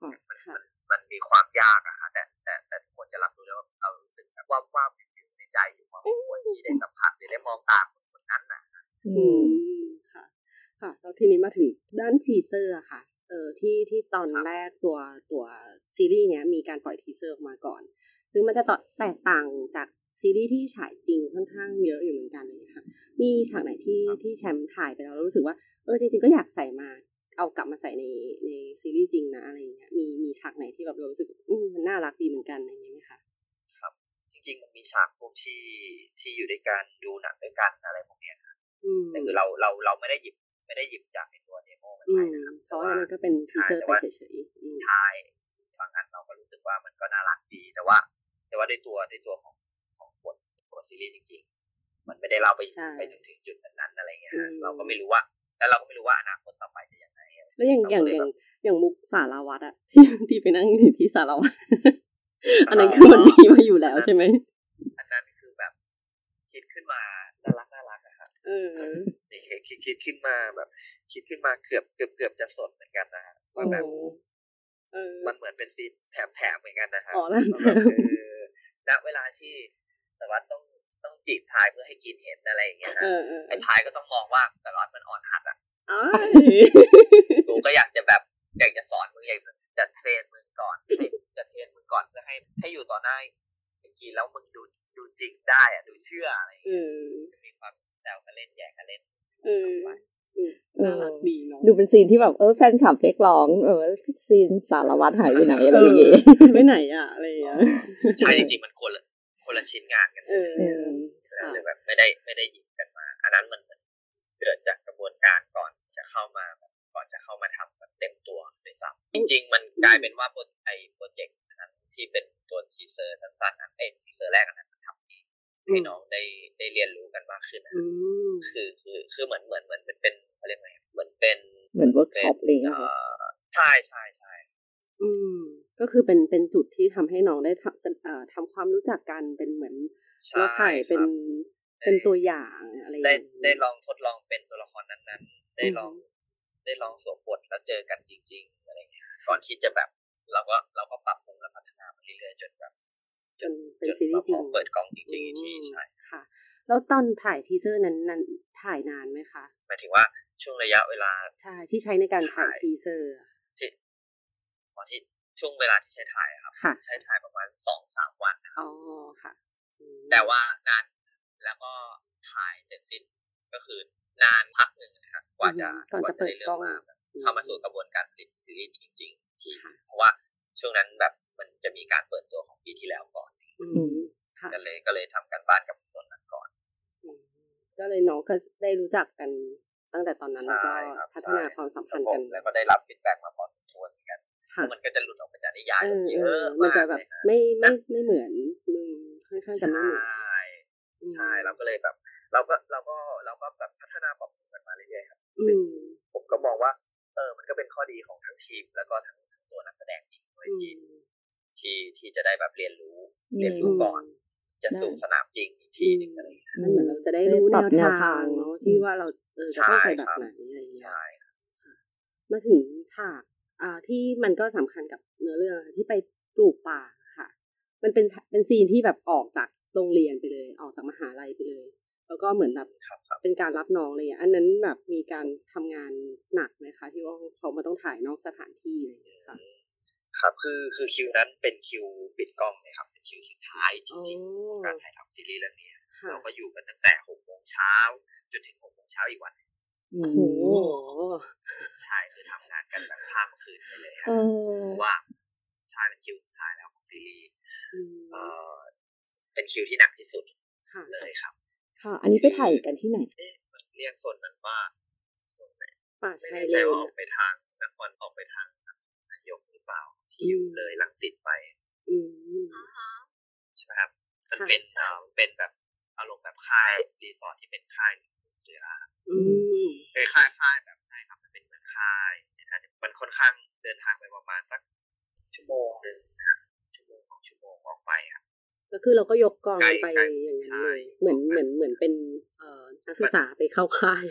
ค่ะมันค่ะ มันมีความยากอะแต่แต่แต่ทุกคนจะรับรู้ได้ว่าเรารู้สึกแบบว่าว่าอยู่ในใจอยู่ว่าไม่ควรที่ได้สัมผัสหรือได้มองตาคนคนนั้นนะอืมค่ะ ค่ะแล้วทีนี้มาถึงด้าน teaser อะค่ะเออที่ที่ตอนแรกตัวตัวซีรีส์เนี้ยมีการปล่อย teaser ออกมาก่อน ซึ่งมันจะตแตกต่างจากซีรีส์ที่ฉายจริงค่อนข้างเยอะอยู่เหมือนกันเลยค่ะ มีฉากไหนที่ที่แชมป์ถ่ายไปแล้วแล้วรู้สึกว่าเออจริง ๆ ก็อยากใส่มา เอากลับมาใส่ในในซีรีส์จริงนะอะไรอย่างเงี้ยมีมีฉากไหนที่แบบเรารู้สึกอืมมันน่ารักดีเหมือนกันอะไรอย่างเงี้ยไหมคะจริงๆมันมีฉากพวกที่ที่อยู่ด้วยกันดูหนังด้วยกันอะไรพวกเนี้ยอืมแต่คือเราเราเราไม่ได้หยิบไปไม่ได้หยิบจากในตัวเดโมมาอืใช้มนะครับเพราะว่ามันก็เป็น teaser ไปเฉยๆอืมใช่บางอันเราก็รู้สึกว่ามันก็น่ารักดีแต่ว่า แต่ว่าด้วยตัวด้วยตัวของของบทบทซีรีส์จริง ๆ มันไม่ได้เล่าไปใช่ไปจนถึงจุดนั้นๆอะไรเงี้ยอืฮะมเราก็ไม่รู้ว่า แล้วเราก็ไม่รู้ว่าอนาคตต่อไปจะยังไงอะไร แล้วอย่างอย่างเราก็เลยอย่างแบบอย่างมุกสารวัตรอะที่ที่ไปนั่งอยู่ที่สารวัตรอันนั้นคือมันมีมาอยู่แล้วใช่ไหมอันนั้นคือแบบคิดขึ้นมาน่ารักน่ารักอะครับเออคิดคิดคิดขึ้นมาแบบ คิดขึ้นมาเกือบเกือบเกือบจะสดเหมือนกันนะฮะว่าแบบเออมันเหมือนเป็นซีนแถมแถมๆเหมือนกันนะฮะอ๋อนั่นว่าแบบคือณเวลาที่สารวัตรต้องต้องจีบทายเพื่อให้กินเห็นอะไรอย่างเงี้ยฮะเออเออไอ้ทายก็ต้องมองว่าสารวัตรมันอ่อนหัดอะอ๋อ กูก็อยากจะแบบอยากจะสอนมึงอยากจะเทรนมึงก่อนให้จะเทรนมึงก่อนเพื่อให้ให้อยู่ต่อหน้าไอ้กินแล้วมึงดูดูจริงได้อะดูเชื่ออะไรอย่างเอเงี้ยอจะมีความแซวกันเล่นแหย่กันเล่นเออเออน่ารักดีเนาะดูเป็น scene ที่แบบเออแฟนคลับเรียกร้อง เออ scene สารวัตรหายไปไหนอะไรอย่างเงี้ยไปไหนอะอะไรอย่างเงี้ยใช่จริงๆมันคนละคนละชิ้นงานกันเออเออค่ะเลยแบบไม่ได้ไม่ได้หยิบกันมา อันนั้นมัน เหมือนเกิดจากกระบวนการก่อนจะเข้ามาแบบก่อนจะเข้ามาทำแบบเต็มตัวด้วยซ้ำจริง ๆ มันกลายเป็นว่าโปรไอโปรเจกต์นั้นที่เป็นตัว teaser สั้นๆนั้นเอ้ teaser แรกอันนั้นมันทำเองให้น้องได้ได้เรียนรู้กันมากขึ้นนะอืมคือคือคือเหมือนเหมือนเหมือนเป็นเป็นเขาเรียกไงเหมือนเป็นเหมือนเวิร์กช็อปอะไรอย่างเอ่เงี้ยค่ะอใช่ใช่ใช่อืมก็คือเป็นเป็นจุดที่ทำให้น้องได้ทำเอ่อทำความรู้จักกันเป็นเหมือนใช่เราไข่เป็นครับ เป็นตัวอย่างอะไรอย่างได้เงี้ยได้ลองทดลองเป็นตัวละครนั้นๆ ได้ลองอืมได้ลองสวมบทแล้วเจอกันจริง ๆ อะไรเงี้ยก่อนที่จะแบบ เราก็เราก็ปรับปรุงและพัฒนาไปเรื่อยๆจนแบบจนเป็นจนซีรีส์จริงมาพอเปิดกล้องจริงๆอีกทีอืมใช่ค่ะ แล้วตอนถ่าย teaser นั้นนั้นถ่ายนานไหมคะหมายถึงว่าช่วงระยะเวลาใช่ที่ใช้ในการถ่ายถ่าย teaser อะที่ตอนที่ช่วงเวลาที่ใช้ถ่ายอะครับค่ะใช้ถ่ายประมาณสองสามวันอ๋อค่ะอืมแต่ว่านาน แล้วก็ถ่ายเสร็จสิ้นก็คือนานพักหนึ่งนะครับกว่าจะก่อนจะเปิดได้กเรื่ล้อองงมาแบบเข้ามาสู่กระบวนการผลิตซีรีส์จริงๆที่ค่ะเพราะว่าช่วงนั้นแบบมันจะมีการเปิดตัวของปีที่แล้วก่อนอือืมมค่ะก็เลยก็เลยทำการบ้านกับตัวนั้นก่อนอืมก็เลยน้องก็ได้รู้จักกันตั้งแต่ตอนนั้นแล้วก็ใช่ครับพัฒนาใช่ความสัมคพัรันบธ์ผกัมนแล้วก็ได้รับฟีดแบ็กมาพอสมควรเหมือนกันเพค่ะราะมันก็จะหลุดออกมาจากนิยายเออเยเออะอมันมากจะแบบเลยนะไม่ไม่ไม่เหมือนอืมค่อนข้างจะไม่เหมือน ใช่อืมใช่เราก็เลยแบบ เราก็เราก็เราก็แบบพัฒนาปรับปรุงกันมาเรื่อยๆครับอืซึ่งมผมก็มองว่า เออมันก็เป็นข้อดีของทั้งทีม แล้วก็ทั้งทั้งตัวนักแสดงเองด้วยอืที่มที่ที่จะได้แบบเรียนรู้อืมเรียนอืรู้มก่อน จะสู่สนามจริงอีกทีหนึ่งอะไรอย่างเงี้ยมันเหมือนเราจะได้ได้รู้ปแนรับวแนวทาทางงเนาะที่ว่าเราเออจะต้องไปแบบใช่ครับไหนอะไรอย่างเงี้ยใช่มาถึงฉากอ่าที่มันก็สำคัญกับเนื้อเรื่องค่ะที่ไปปลูกป่าค่ะ มันเป็นฉากเป็นซีนที่แบบออกจาก โรงเรียนไปเลย ออกจากมหาลัยไปเลย แล้วก็เหมือนแบบครับครับเป็นการรับน้องอะไรอย่างเงี้ยอันนั้นแบบมีการทำงานหนักไหมคะที่ว่าเขามาต้องถ่ายนอกสถานที่อะไรอย่างเงี้ยค่ะครับคือคือคิวนั้นเป็นคิวปิดกล้องเลยครับ เป็นคิวสุดท้ายจอ๋อริงๆของการถ่ายทำซีรีส์เรื่องนี้ค่ะเราก็อยู่กันตั้งแต่หกโมงเช้าจนถึงหกโมงเช้าอีกวันหนึ่งอืโอ้มโหใช่คือทำงานกันแบบข้ามคืนไปเลยคเอรับอเพราะว่าใช่เป็นคิวสุดท้ายแล้วของซีรีส์อืม เอ่อเป็นคิวที่หนักที่สุดค่ะเลยครับ ค่ะ อันนี้ไปถ่ายกันที่ไหนเอ๊ะมันเรียกโซนนั้นว่าโซนไหนป่าไม่ชาแน่ยใจเลนว่าออกไปทางนครออกไปทางนายกหรือเปล่าที่อยู่อืมเลยลังสิตไปอืมอือฮะใช่ไหมครับมันค่ะเป็นเอ่อเป็นแบบอารมณ์แบบค่ายรีสอร์ทที่เป็นค่ายเสืออืมเออค่ายค่ายแบบใช่ครับมันเป็นเหมือนค่ายนะมันค่อนข้างเดินทางไปประมาณสักชั่วโมงหนึ่งนะชั่วโมงสองชั่วโมงออกไปครับ ก็คือเราก็ยกกองไกลไปไกลอย่างนั้นใช่เลยเหมือนเหมือนเหมือนเป็นเอ่อนักศึกษาไปเข้าค่าย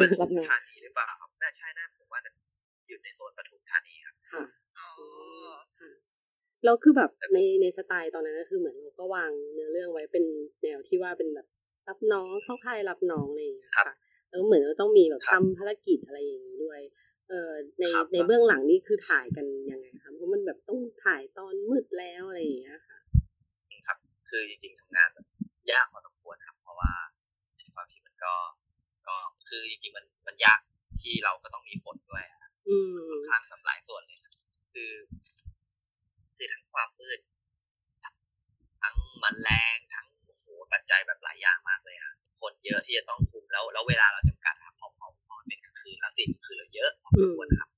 มันรับน้องธานีหรือเปล่าครับน่าใช่น่าผมว่าอยู่ในโซนปทุมธานีครับค่ะอ๋อค่ะแล้วคือแบบในในสไตล์ตอนนั้นก็คือเหมือนเราก็วางเนื้อเรื่องไว้เป็นแนวที่ว่าเป็นแบบรับน้องเข้าค่ายรับน้องอะไรอย่างเงี้ยค่ะแล้วเหมือนเราต้องมีแบบครัทำบภารกิจอะไรอย่างนี้ด้วยเอ่อในครับในเบื้องหลังนี่คือถ่ายกันยังไงคะเพราะมันแบบต้องถ่ายตอนมืดแล้วอะไรอย่างเงี้ยค่ะ คือจริงๆทำงานแบบยากพอสมควรครับ เพราะว่าในความที่มันก็ ก็คือจริงๆมันมันยากที่เราก็ต้องมีฝนด้วยอืมค่อนข้างแบบหลายส่วนเลยนะคือ คือทั้งความมืดทั้งมันแรงทั้งโอ้โหปัจจัยแบบหลายอย่างมากเลยอะคนเยอะที่จะต้องคุมแล้ว แล้วเวลาเราจำกัดครับพอพอพอซีนคือเราเยอะพอสมควรครับ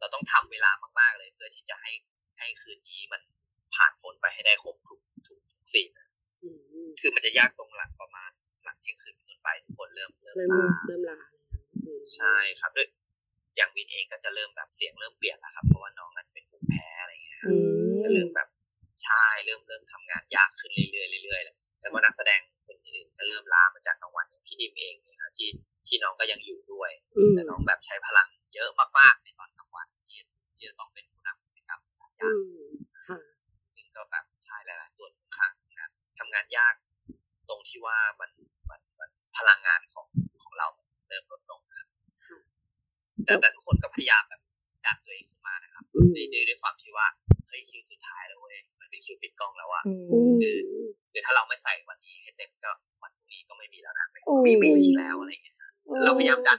เราต้องทำเวลามากๆเลย เพื่อที่จะให้ให้คืนนี้มันผ่านพ้นไปให้ได้ครบทุก ทุกทุกซีนนะอืมคือมันจะยากตรงหลังประมาณหลังเที่ยงคืนเป็นต้นไปทุกคนเริ่มเริ่มเริ่มลาเริ่มลาอืมใช่ครับด้วยอย่างวินเองก็จะเริ่มแบบเสียงเริ่มเปลี่ยนแล้วครับเพราะว่าน้องนั้นเป็นภูมิแพ้อะไรอย่างเงี้ยครับอืมจะเริ่มแบบใช่เริ่มเริ่มทำงานยากขึ้นเรื่อยๆเรื่อยๆเลยแล้วก็นักแสดงคนอื่นก็เริ่มล้ามาจากกลางวันอย่างพี่ดิมเองเนี่ยนะที่ที่น้องก็ยังอยู่ด้วยอืมแต่น้องแบบใช้พลังเยอะมากๆในตอนกลางวันที่ที่จะต้องเป็นผู้นำกิจกรรมหลายออืย่างมค่ะซึ่งก็แบบานทำงานยาก ตรงที่ว่ามันมันมันพลังงานของของเรามันเริ่มลดลงนะครับค่ะแต่แต่ทุกคนก็พยายามแบบดันตัวเองขึ้นมานะครับอืมด้วยด้วยด้วยความที่ว่าเฮ้ยคิวสุดท้ายแล้วเว้ยมันเป็นคิวปิดกล้องแล้วอะอือืมมคือถ้าเราไม่ใส่วันนี้ให้เต็มก็วันพรุ่งนี้ก็ไม่มีแล้วนะไม่โอ้ยไม่มีอีกแล้วอะไรอย่างเงี้ยเราพยายามดัน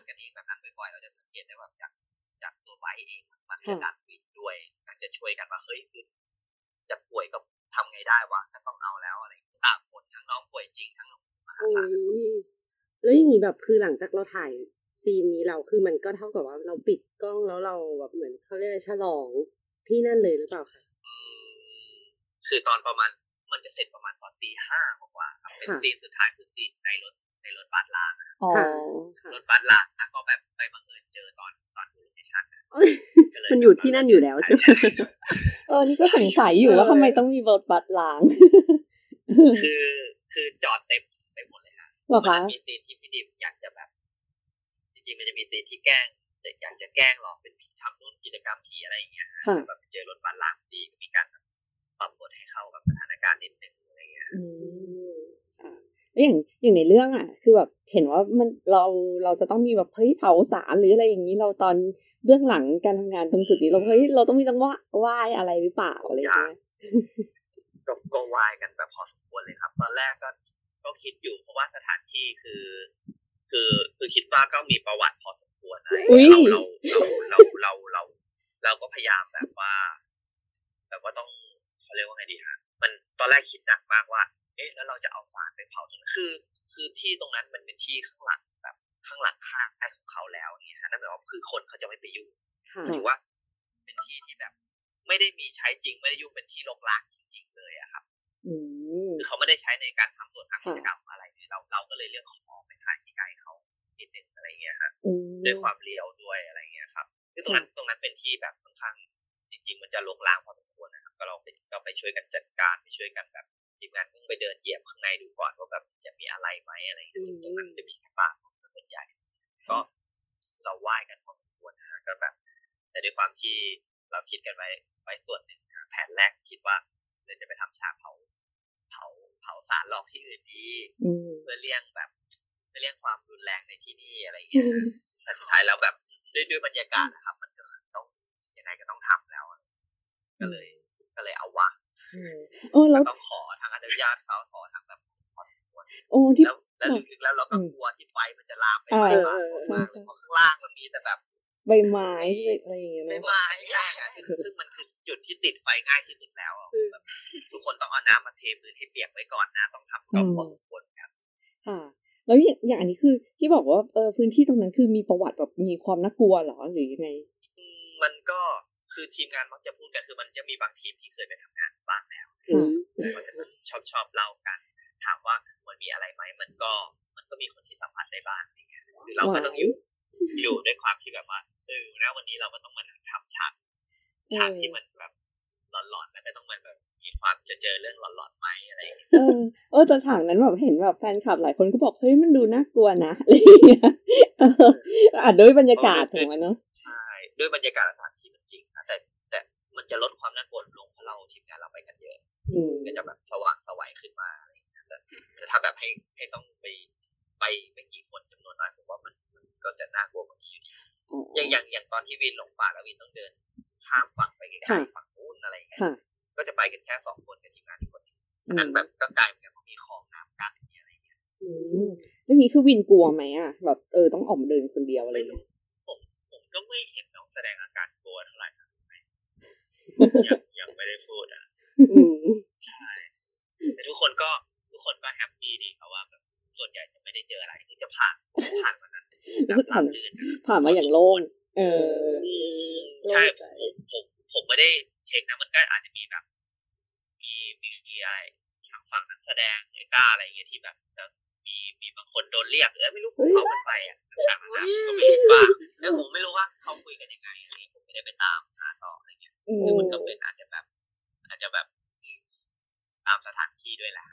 นี้แบบคือหลังจากเราถ่าย scene นี้เราคือมันก็เท่ากับว่าเราปิดกล้องแล้วเราแบบเหมือนเขาเรียกอะไรฉลองที่นั่นเลยหรือเปล่าคะอืมคือตอนประมาณมันจะเสร็จประมาณตอนตีห้ากว่าๆครับเป็นค่ะ scene สุดท้ายคือ scene ในรถในรถบัสลางอ๋อค่ะค่ะรถบัสร้างก็แบบไปบังเอิญเจอตอนตอนดู location นะเอ้ยก็เลมันอยู่ที่นั่นอยู่แล้วใช่ไหมเออนี่ก็สงสัยอยู่ว่าทำไมต้องมีรถบัสร้าง คือคือจอดเต็มไปหมดเลยนะเหรอมัคะนมีซีน อย่างอย่างในเรื่องอะ คือแบบเห็นว่ามันเราเราจะต้องมีแบบเฮ้ยเผาสารหรืออะไรอย่างนี้เราตอนเบื้องหลังการทำงานตรงจุดนี้เราเฮ้ยเราต้องมีต้องว่าไหว้อะไรหรือเปล่าอะไรอย่างเงี้ยก็ก็วายกันแบบพอสมควรเลยครับ ตอนแรกก็ก็คิดอยู่เพราะว่าสถานที่คือ คือคือคิดว่าก็มีประวัติพอสมควรนะอุ๊ยเราเราเราเราเราเราก็พยายามแบบว่า แบบว่าต้องเขาเรียกว่าไงดีฮะมันตอนแรกคิดหนักมากว่า เอ๊ะแล้วเราจะเอาสารไปเผาตรงนั้นคือ คือที่ตรงนั้นมันเป็นที่ข้างหลังแบบข้างหลังค่ายของเขาแล้วอย่างเงี้ยฮะนั่นหมายความว่าคือคนเขาจะไม่ไปยุ่งค่ะถือว่า เป็นที่ที่แบบ ไม่ได้มีใช้จริงไม่ได้ยุ่งเป็นที่รกร้างจริง ๆ เลยอะครับอืมคือเขาไม่ได้ใช้ในการทำส่วนทางค่ะกิจกรรมอะไรเนี่ยเราเราก็เลยเลือกขอไปถ่ายที่ไกลเขานิดนึงอะไรเงี้ยฮะอืมด้วยความเลี้ยวด้วยอะไรเงี้ยครับคือตรงนั้นตรงนั้นเป็นที่แบบค่อนข้างจริง ๆ มันจะลกล้างพอสมควรนะครับก็เราไปก็ไปช่วยกันจัดการไปช่วยกันแบบ ทีมงานต้องไปเดินเหยียบข้างในดูก่อนว่าแบบจะมีอะไรไหมอะไรเงี้ยซึ่งตรงนั้นจะมีแค่ป่าส่วนใหญ่ ก็เราไหว้กันพอสมควรนะฮะก็แบบแต่ด้วยความที่เราคิดกันไว้ไว้ส่วนหนึ่งนะแผนแรกคิดว่าเราจะไปทำฉากเผาเผาเผาสารหลอกที่อื่นดีอืมเพื่อเลี่ยงแบบเพื่อเลี่ยงความรุนแรงในที่นี่อะไรอย่างเงี้ยนะแต่สุดท้ายแล้วแบบด้วยด้วยบรรยากาศนะครับ มันก็คือต้องยังไงก็ต้องทำแล้ว ก็เลยก็เลยเอาวะ โอ้แล้แล้ววต้องขอทางอนุญาตเขาขอทางแบบขอทุกคนโอ้ที่แล้วแล้วลึกๆแล้วเราก็กลัวที่ไฟมันจะลามไปอ่าไหม้บ้านเออมากเลยเพราะข้างล่างมันมีแต่แบบใบไม้อะไรอย่างเงี้ยไม่เนาะไม้แย่อะซึ่งซึ่งมันคือจุดที่ติดไฟง่ายที่สุดแล้วอะแบบทุกคนต้องเอาน้ำมาเทพื้นให้เปียกไว้ก่อนนะ ต้องทำก็พอสมควรครับค่ะ แล้วอย่างอย่างอันนี้คือที่บอกว่าเออพื้นที่ตรงนั้นคือมีประวัติแบบมีความน่ากลัวเหรอหรือยังไงอืมมันก็คือทีมงานมักจะพูดกันคือมันจะมีบางทีมที่เคยไปทำ มมันจะชอบชอบเล่ากัน ถามว่ามันมีอะไรไหมมันก็มันก็มีคนที่สัมผัสได้บ้างอย่างเงี้ยคือเราก็ต้องอยู่อยู่ด้วยความที่แบบว่าเออนะวันนี้เราก็ต้องมาทำฉากฉากที่มันแบบหลอนๆแล้วก็ต้องมันแบบมีความจะเจอเรื่องหลอนๆไหมอะไรอย่างเงี้ยเออเออแต่ฉากนั้นแบบเห็นแบบแฟนคลับหลายคนก็บอกเฮ้ยมันดูน่ากลัวนะอะไรอย่างเงี้ยเอออะด้วยบรรยากาศของมันเนาะใช่ด้วยบรรยากาศสถานที่มันจริงนะแต่แต่มันจะลดความน่ากลัวลงเพราะเราทีมงานเราไปกันเยอะอืม ก็จะแบบสว่างสวัยขึ้นมาอะไรอย่างเงี้ยแต่แต่ถ้าแบบให้ให้ต้องไปไปไปกี่คนจำนวนน้อยผมว่ามันมันก็จะน่ากลัวกว่านี้อยู่ดีอ๋ออย่างอย่างอย่างตอนที่วินหลงป่าแล้ววินต้องเดินข้ามฝั่งไปไกลค่ะๆฝั่งนู้นอะไรอย่างเงี้ยค่ะก็จะไปกันแค่สองคนกับทีมงานอีกคนหนึงอือันนั้นมแบบก็ไกลเหมือนกันเพราะมีคลองน้ำกันมีอะไรอย่างเงี้ยอือืมมเรื่องนี้คือวินกลัวไหมอะแบบเออต้องออกมาเดินคนเดียวอะไรไม่เงี้รู้ยผมผมก็ไม่เห็นน้องแสดงอาการกลัวเท่าไหร่นะยังยังไม่ได้พูดอะอืม ใช่แต่ทุกคนก็ทุกคนก็แฮปปี้ดีเพราะว่าแบบส่วนใหญ่จะไม่ได้เจออะไรที่จะผ่านผ่านวันนั้นแแบบราบรื่นผ่านมาอย่างโล่งเออใช่ผมผมผมไม่ได้เช็คนะมันก็อาจจะมีแบบ มีมีมีอะไรทางฝั่งนักแสดงหรือกล้าอะไรอย่างเงี้ยที่แบบมีมีบางคนโดนเรียกหรือไม่รู้เขากันไปอะต่างๆนะก็ไม่รู้ว่าแล้วผมไม่รู้ว่าเขาคุยกันยังไงอันนี้ผมไม่ได้ไปตามหาต่ออะไรเงี้ยอืมซึ่งมันก็เป็นอาจจะแบบอา จจะแบบตามสถานที่ด้วยแหละ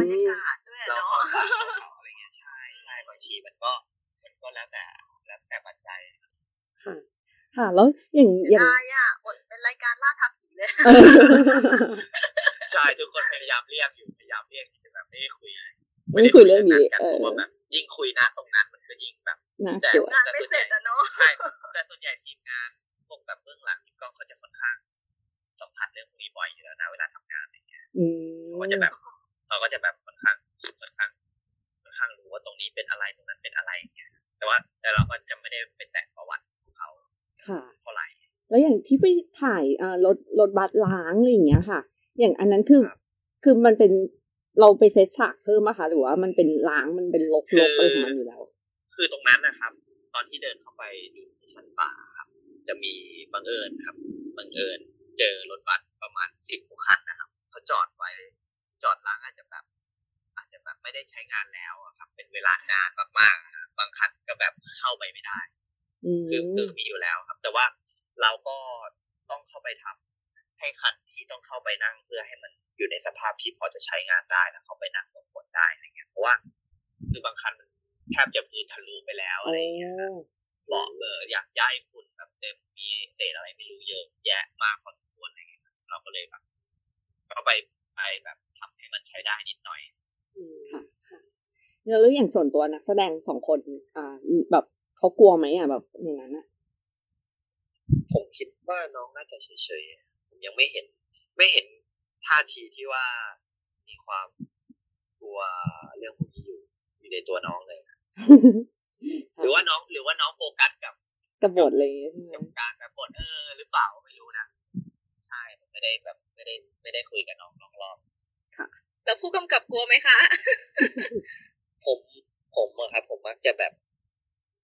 บรรยากาศด้วยเราเนาะเข้าป่าเข้าเขาอะไรเงี้ยใช่ใช่บางทีมันก็ มันก็แล้วแต่แล้วแต่ปัจจัยค่ะค่ะ แล้วอย่างอย่างได้อะอดเป็นรายการล่าท้าผีเลยเออใช่ทุกคนพยายามเรียกอยู่พยายามเรียกที่แบบไม่ได้คุยไม่ได้คุยเรื่องนี้กันเอเพอราะว่าแบบยิ่งคุยนะตรงนั้นมันก็ยิ่งแบบน่าแต่กลัวงานไม่เสร็จอะเนาะใช่แต่ส่วนใหญ่ทีมงานพวกแบบเบื้องหลังทีมกล้องเขาจะค่อนข้างสัมผัสเรื่องพวกนี้บ่อยอยู่แล้วนะเวลาทำงานอะไรเงี้ยอืมเขาก็จะแบบเขาก็จะแบบค่อนข้างค่อนข้างค่อนข้างรู้ว่าตรงนี้เป็นอะไรตรงนั้นเป็นอะไรอย่างเงี้ยแต่ว่าแต่เราก็จะไม่ได้ไปแตะประวัติของเขาค่ะเท่าไหร่แล้วอย่างที่ไปถ่ายอ่ารถรถบัสล้างอะไรอย่างเงี้ยค่ะ อย่างอันนั้นคือครับคือมันเป็นเราไปเซตฉากเพิ่มอะคะหรือว่ามันเป็นล้างมันเป็นลกลกอะไรของมันอยู่แล้ว คือตรงนั้นนะครับ ตอนที่เดินเข้าไปดูที่ชั้นป่าครับ จะมีบังเอิญครับบังเอิญ เจอรถบัส ประมาณสิบกว่าคันนะครับเขาจอดไว้จอดล้างอาจจะแบบ อาจจะแบบไม่ได้ใช้งานแล้วอะครับ เป็นเวลานานมากๆอะบางคันก็แบบเข้าไปไม่ได้อืมคือคือมีอยู่แล้วครับ แต่ว่าเราก็ต้องเข้าไปทำให้คันที่ต้องเข้าไปนั่งเพื่อให้มันอยู่ในสภาพที่พอจะใช้งานได้แล้วเข้าไปนั่งหลบฝนได้อะไรเงี้ยเพราะว่าคือบางคันมันแทบจะพื้นทะลุไปแล้วโอ้อะไรเงี้ยครับเบาะเอออยากย้ายฝุ่นแบบเต็มมีเศษอะไรไม่รู้เยอะแยะมากพอสมควรอะไร เงี้ยครับเราก็เลยแบบก็ไปไปแบบทำให้มันใช้ได้นิดหน่อยอืมค่ะค่ะแล้วอย่างส่วนตัวนักแสดงสองคน อ่า แบบเขากลัวไหมอะแบบอย่างนั้นอะผมคิดว่าน้องน่าจะเฉยๆผมยังไม่เห็น ไม่เห็นท่าทีที่ว่ามีความกลัวเรื่องพวกนี้อยู่อยู่ในตัวน้องเลยหรือว่าน้องหรือว่าน้องโฟกัสกับกระบทเลยใช่ไหมกับการแบบบทเออหรือเปล่าไม่รู้นะใช่ผม ไม่ได้แบบไม่ได้ไม่ได้คุยกับน้องน้องรอบแล้วผู้กำกับกลัวไหมคะ ผมผมอะครับ ผมมักจะแบบ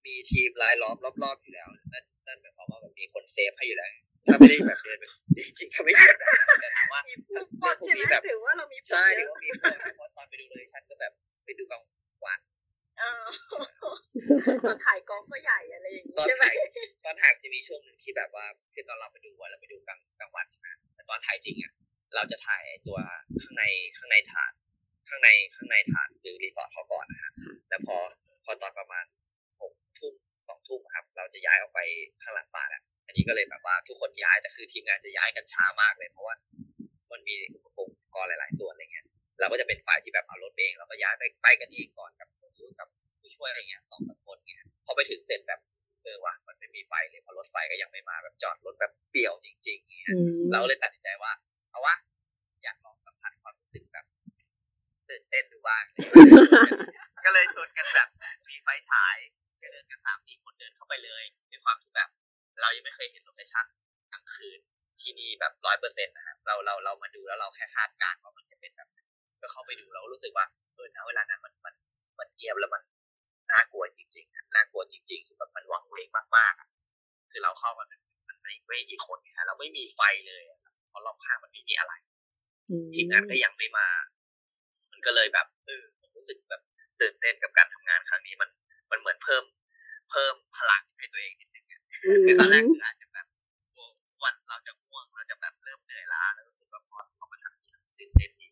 มีทีมรายล้อมรอบๆอยู่แล้ว นั่นนั่นหมายความว่าแบบมีคนเซฟให้อยู่แล้ว ถ้าไม่ได้แบบเดินไปจริงๆถ้าไม่ใช่แบบแต่ถามว่ามีผู้เรื่ปอองพวกใช่ไหมนี้แบบถือว่าเรามีผู้ใช่เยถืออะว่ามีเพื่อนเพราะตอนไปดูเลยฉันก็แบบไปดูกลางวัน เออตอนถ่ายกองก็ใหญ่อะไรอย่างตนี้อนใช่ไหมถ่ายตอนถ่ายจะมีช่วงหนึ่งที่แบบว่าคือตอนเราไปดูอะเราไปดูกลางกลางวันใช่ไหมแต่ตอนถ่ายจริงอะเราจะถ่ายตัวข้างในข้างในฐาน ข้างในข้างในฐานหรือรีสอร์ทเขาก่อนนะฮะแล้วพอพอตอนประมาณหกทุ่มสองทุ่มอะครับ เราจะย้ายออกไปข้างหลังป่าแล้วอันนี้ก็เลยแบบว่าทุกคนย้ายแต่คือทีมงานจะย้ายกันช้ามากเลยเพราะว่ามันมีอุปกรณ์อุปกรณ์หลาย ๆ ส่วนอะไรเงี้ยเราก็จะเป็นฝ่ายที่แบบเอารถเองเราก็ย้ายไปไปกันเองก่อนกับ กับผู้ช่วยอะไรเงี้ยสองสามคนเงี้ยพอไปถึงเสร็จแบบเออว่ะมันไม่มีไฟเลยเพราะรถไฟก็ยังไม่มาแบบจอดรถแบบเปี่ยวจริงๆเงี้ยอืมเราก็เลยตัดสินใจว่าเอาวะอยากลองสัมผัสความรู้สึกแบบตื่นเต้นดูบ้างก็เลยชวนกันแบบมีไฟฉายก็เดินกันสามสี่คนเดินเข้าไปเลยด้วยความที่แบบ เรายังไม่เคยเห็นโลเคชั่นกลางคืนที่นี่แบบร้อยเปอร์เซ็นต์นะครับเราเราเรามาดูแล้วเราแค่คาดการณ์ว่ามันจะเป็นแบบไหนก็เข้าไปดูเราก็รู้สึกว่าเออนะเวลานั้นมันมัน มันเงียบแล้วมันน่ากลัวจริงๆอะน่ากลัวจริง ๆ คือแบบมันวังเวงมากๆอะคือเราเข้ามามันมันไม่ไม่กี่คนไงฮะเราไม่มีไฟเลยอะครับเพราะรอบข้างมันไม่มีอะไรอืมทีมงานก็ยังไม่มา มันก็เลยแบบเออผมรู้สึกแบบตื่นเต้นกับการทำงานครั้งนี้มันมันเหมือนเพิ่ม เพิ่มพลังให้ตัวเองนิดนึงอะอืมคือตอนแรกคืออาจจะแบบกลัววันเราจะง่วงเราจะแบบเริ่มเหนื่อยล้าแล้วรู้สึกว่าพอพอมาทำทีตื่นเต้นดี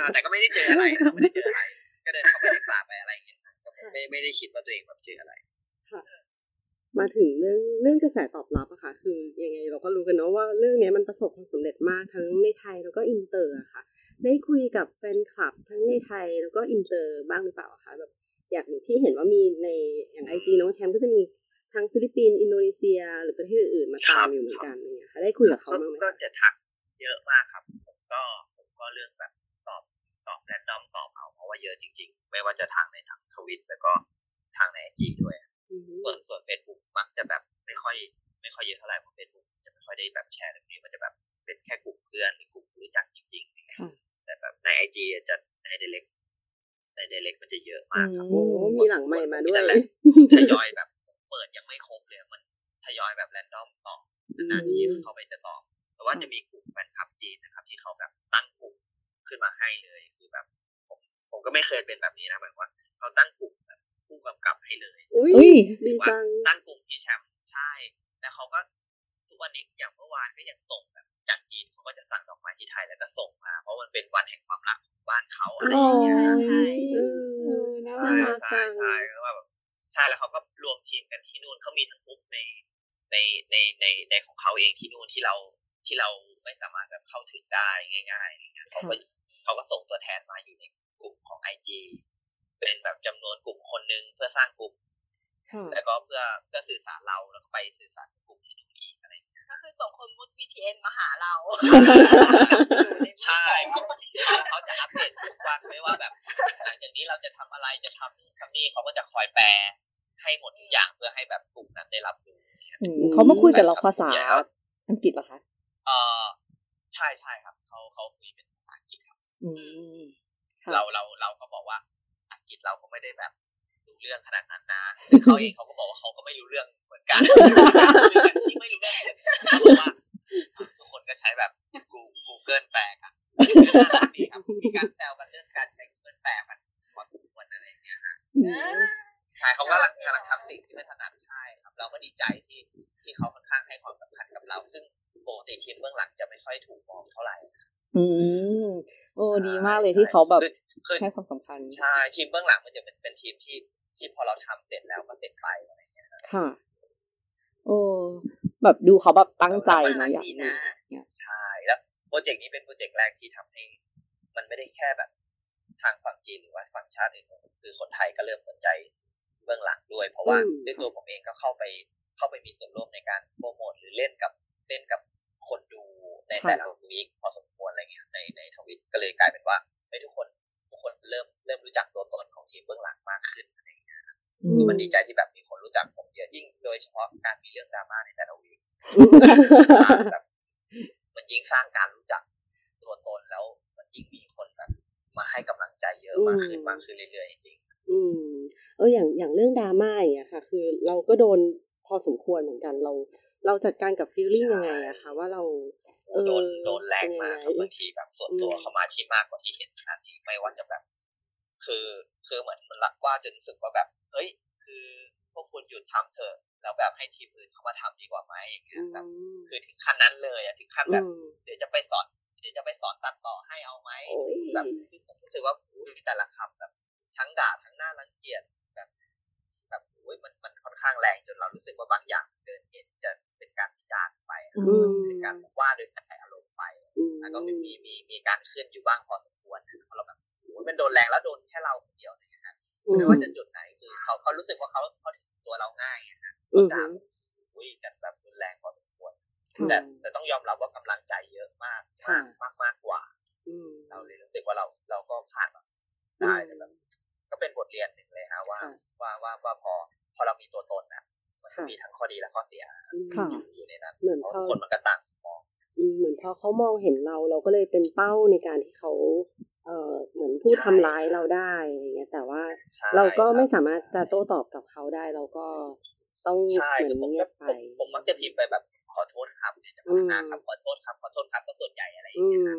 อ่าแต่ก็ไม่ได้เจออะไรนะไม่ได้เจออะไรก็ เดินเข้าไปในป่าไปอะไรอย่างเงี้ยนะก็ไม่ไม่ได้คิดว่าตัวเองแบบเจออะไรมาถึงเรื่องเรื่องกระแสตอบรับอะค่ะ คือยังไงเราก็รู้กันเนาะว่าเรื่องเนี้ยมันประสบความสำเร็จมากทั้งในไทยแล้วก็อินเตอร์อะค่ะ ได้คุยกับแฟนคลับทั้งในไทยแล้วก็อินเตอร์บ้างหรือเปล่าคะแบบอย่างที่เห็นว่ามีในอย่างไอจีน้องแชมป์ก็จะมีทั้งฟิลิปปินส์อินโดนีเซีย หรือประเทศอื่นๆมาตามอยู่เหมือนกันอะไรเงี้ยค่ะได้คุยกับเขาบ้างไหมก็จะทักเยอะมากครับ ผมก็ผมก็เรื่องแบบตอบตอบ random ตอบเอาเพราะ ว่าเยอะจริง ๆ ไม่ว่าจะทางในทางทวิตแล้วก็ทางในไอจีด้วยอืมส่วนส่วนเฟซบุ๊กมักจะแบบไม่ค่อย ไม่ค่อยเยอะเท่าไหร่เพราะเฟซบุ๊กจะไม่ค่อยได้แบบแชร์เรื่องนี้มันจะแบบเป็นแค่กลุ่มเพื่อนหรือกลุ่มรู้จักจริงค่ะๆแต่แบบในไอจีจะได้ direct ใน direct มันจะเยอะมากครับโอ้มีหลังใหม่มาด้วยนั่นแหละทยอยแบบเปิดยังไม่ครบเลยมันทยอยแบบแรนดอมต่อนานๆทีเขาไปจะต่อแต่ว่าจะมีกลุ่มแฟนคลับจีนนะครับ ที่เขาแบบตั้งกลุ่มขึ้นมาให้เลยคือแบบ ผมผมก็ไม่เคยเป็นแบบนี้นะหมายว่าเขาตั้งกลุ่มแบบผู้กำกับให้เลยอุ้ยอุ้ยดีจังตั้งกลุ่มที่แชมป์ใช่ แล้วเขาก็ทุกวันนี้อย่างเมื่อวานก็ยังส่งแบบจากจีนเขาก็จะสั่งดอกไม้ที่ไทยแล้วก็ส่งมา เพราะมันเป็นวันแห่งความรักของบ้านเขาอะไรอย่างเงี้ยใช่เออน่าใช่รักใช่จังใช่ก็ว่าแบบใช่แล้วเขาก็รวมทีมกันที่นู่นเขามีทั้งกลุ่มในในในในในของเขาเองที่นู่นที่เราที่เราไม่สามารถแบบเข้าถึงได้ง่ายๆอะไรเงี้ยเขาก็เขาก็ส่งตัวแทนมาอยู่ใน กลุ่มของไอจีเป็นแบบจำนวนกลุ่มคนหนึงเพื่อสร้างกลุ่มค่ะแล้วก็เพื่อเพื่อสื่อสารเราแล้วก็ไปสื่อสารกับกลุ่มที่นู่นอีกอะไรอย่างเงี้ยก็คือส่งคนมุด VPN มาหาเราใช่ครับแล้วเขาจะอัปเดตทุกวันไม่ว่าแบบหลังจากนี้เราจะทำอะไรจะทำนู่นทำนี่เขาก็จะคอยแปลให้หมดทุกอย่างเพื่อให้แบบกลุ่มนั้นได้รับรู้อืมเขามาคุยกับเราภาษาอังกฤษเหรอคะเออใช่ใช่ครับ เขาเขาคุยเป็นภาษาอังกฤษครับ อืมค่ะ เราเราเราก็บอกว่าอังกฤษเราก็ไม่ได้แบบรู้เรื่องขนาดนั้นนะซึ่งเขาเองเขาก็บอกว่าเขาก็ไม่รู้เรื่องเหมือนกันที่ไม่รู้เรื่องเขาบอกว่าทุกคนก็ใช้แบบ Google แปลกันดีครับมีการแซวกันเรื่องการใช้ Google แปลกันพอสมควรอะไรอย่างเงี้ยฮะอืมใช่เขากำลังกำลังทำสิ่งที่ไม่ถนัดใช่ครับ เราก็ดีใจที่ที่เขาค่อนข้างให้ความสำคัญกับเรา ซึ่งปกติทีมเบื้องหลังจะไม่ค่อยถูกมองเท่าไหร่ อืมโอ้ดีมากเลยที่เขาแบบคือคือให้ความสำคัญใช่ทีมเบื้องหลังมันจะเป็นเป็นทีมที่ที่พอเราทำเสร็จแล้วก็เสร็จไปอะไรอย่างเงี้ยค่ะโอ้แบบดูเขาแบบตั้งใจแล้วก็นะอยากดีดูนะเนี่ยใช่แล้วโปรเจกต์นี้เป็นโปรเจกต์แรกที่ทำให้ มันไม่ได้แค่แบบทางฝั่งจีนหรือว่าฝั่งชาติอื่นคือคนไทยก็เริ่มสนใจเบื้องหลังด้วย เพราะว่าอืมด้วยตัวผมเองก็เข้าไปเข้าไปมีส่วนร่วมในการโปรโมทหรือเล่นกับเล่นกับ คนดูในแต่ละวีคพอสมควรอะไรเงี้ยในในทวิตก็เลยกลายเป็นว่าไปทุกคนทุกคนเริ่มเริ่มรู้จักตัวตนของทีมเบื้องหลังมากขึ้นอะไรเงี้ยอืคือมมันดีใจที่แบบมีคนรู้จักผมเยอะยิ่งโดยเฉพาะการมีเรื่องดราม่าในแต่ละวีคแบบมันยิ่งสร้างการรู้จักตัวตนแล้วมันยิ่งมีคนแบบมาให้กำลังใจเยอะมากขึ้นอืมมากขึ้นเรื่อยๆจริงอืมเอออย่างอย่างเรื่องดราม่าอย่างเงี้ยค่ะ คือเราก็โดนพอสมควรเหมือนกันเรา เราจัดการกับฟีลลิ่งยังไงอะคะว่าเราเออโดนโดนแรงเป็นยังมากไงครับบางทีแบบส่วนตัวอืมเข้ามาที่มากกว่าที่เห็นขนาดนี้ไม่ว่าจะแบบ คือคือเหมือนมันรักว่าจะรู้สึกว่าแบบเฮ้ย คือพวกคุณหยุดทำเถอะแล้วแบบให้ทีมอื่นเข้ามาทำดีกว่าไหมอย่างเงี้ยแบบคือถึงขั้นนั้นเลยอะถึงขั้นแบบอืมเดี๋ยวจะไปสอนเดี๋ยวจะไปสอนตัดต่อให้เอาไหมโอ้ยแบบคือผมรู้สึกว่าอุ๊ยแต่ละคำแบบ ทั้งด่าทั้งหน้ารังเกียจแบบ แบบอุ้ยมันมันค่อนข้างแรงจนเรารู้สึกว่าบางอย่างเกินเหตุที่จะเป็นการวิจารณ์ไปอะอืมเป็นการว่าโดยใส่อารมณ์ไปอืมแล้วก็มีมีมีมีการขึ้นอยู่บ้างพอสมควรนะเพราะเราแบบโอ้ยมันโดนแรงแล้วโดนแค่เราคนเดียวอะไรเงี้ยฮะไม่ว่าจะจุดไหนคือเขาเขารู้สึกว่าเขาเขาถึงตัวเราง่ายอะฮะอืมด่าอุ้ยกันแบบรุนแรงพอสมควรค่ะแต่แต่ต้องยอมรับว่ากำลังใจเยอะมากค่ะมากมากมากกว่าอืมเราเลยรู้สึกว่าเราเราก็ผ่านมาได้แต่แบบ ก็เป็นบทเรียนหนึ่งเลยฮะว่าค่ะว่าว่าว่าพอพอเรามีตัวตนนะมันก็ค่ะมีทั้งข้อดีและข้อเสียอืมค่ะอยู่อยู่ในนั้นเหมือนเพราะพอคนมันก็ต่างมองอืมเหมือนพอเขามองเห็นเราเราก็เลยเป็นเป้าในการที่เขาเอ่อเหมือนพูดทำร้ายเราได้อะไรเงี้ย แต่ว่าใช่เราก็ไม่ครับสามารถจะโต้ตอบกับเขาได้เราก็ต้องใช่เหมืคืออนผมเงีก็ยบไปผมผมมักจะพิมพ์ไปแบบขอโทษครับเนี่ยจะอืพัฒมนาครับขอโทษครับขอโทษครับก็ส่วนใหญ่อะไรอย่างอืเงี้ยมฮะ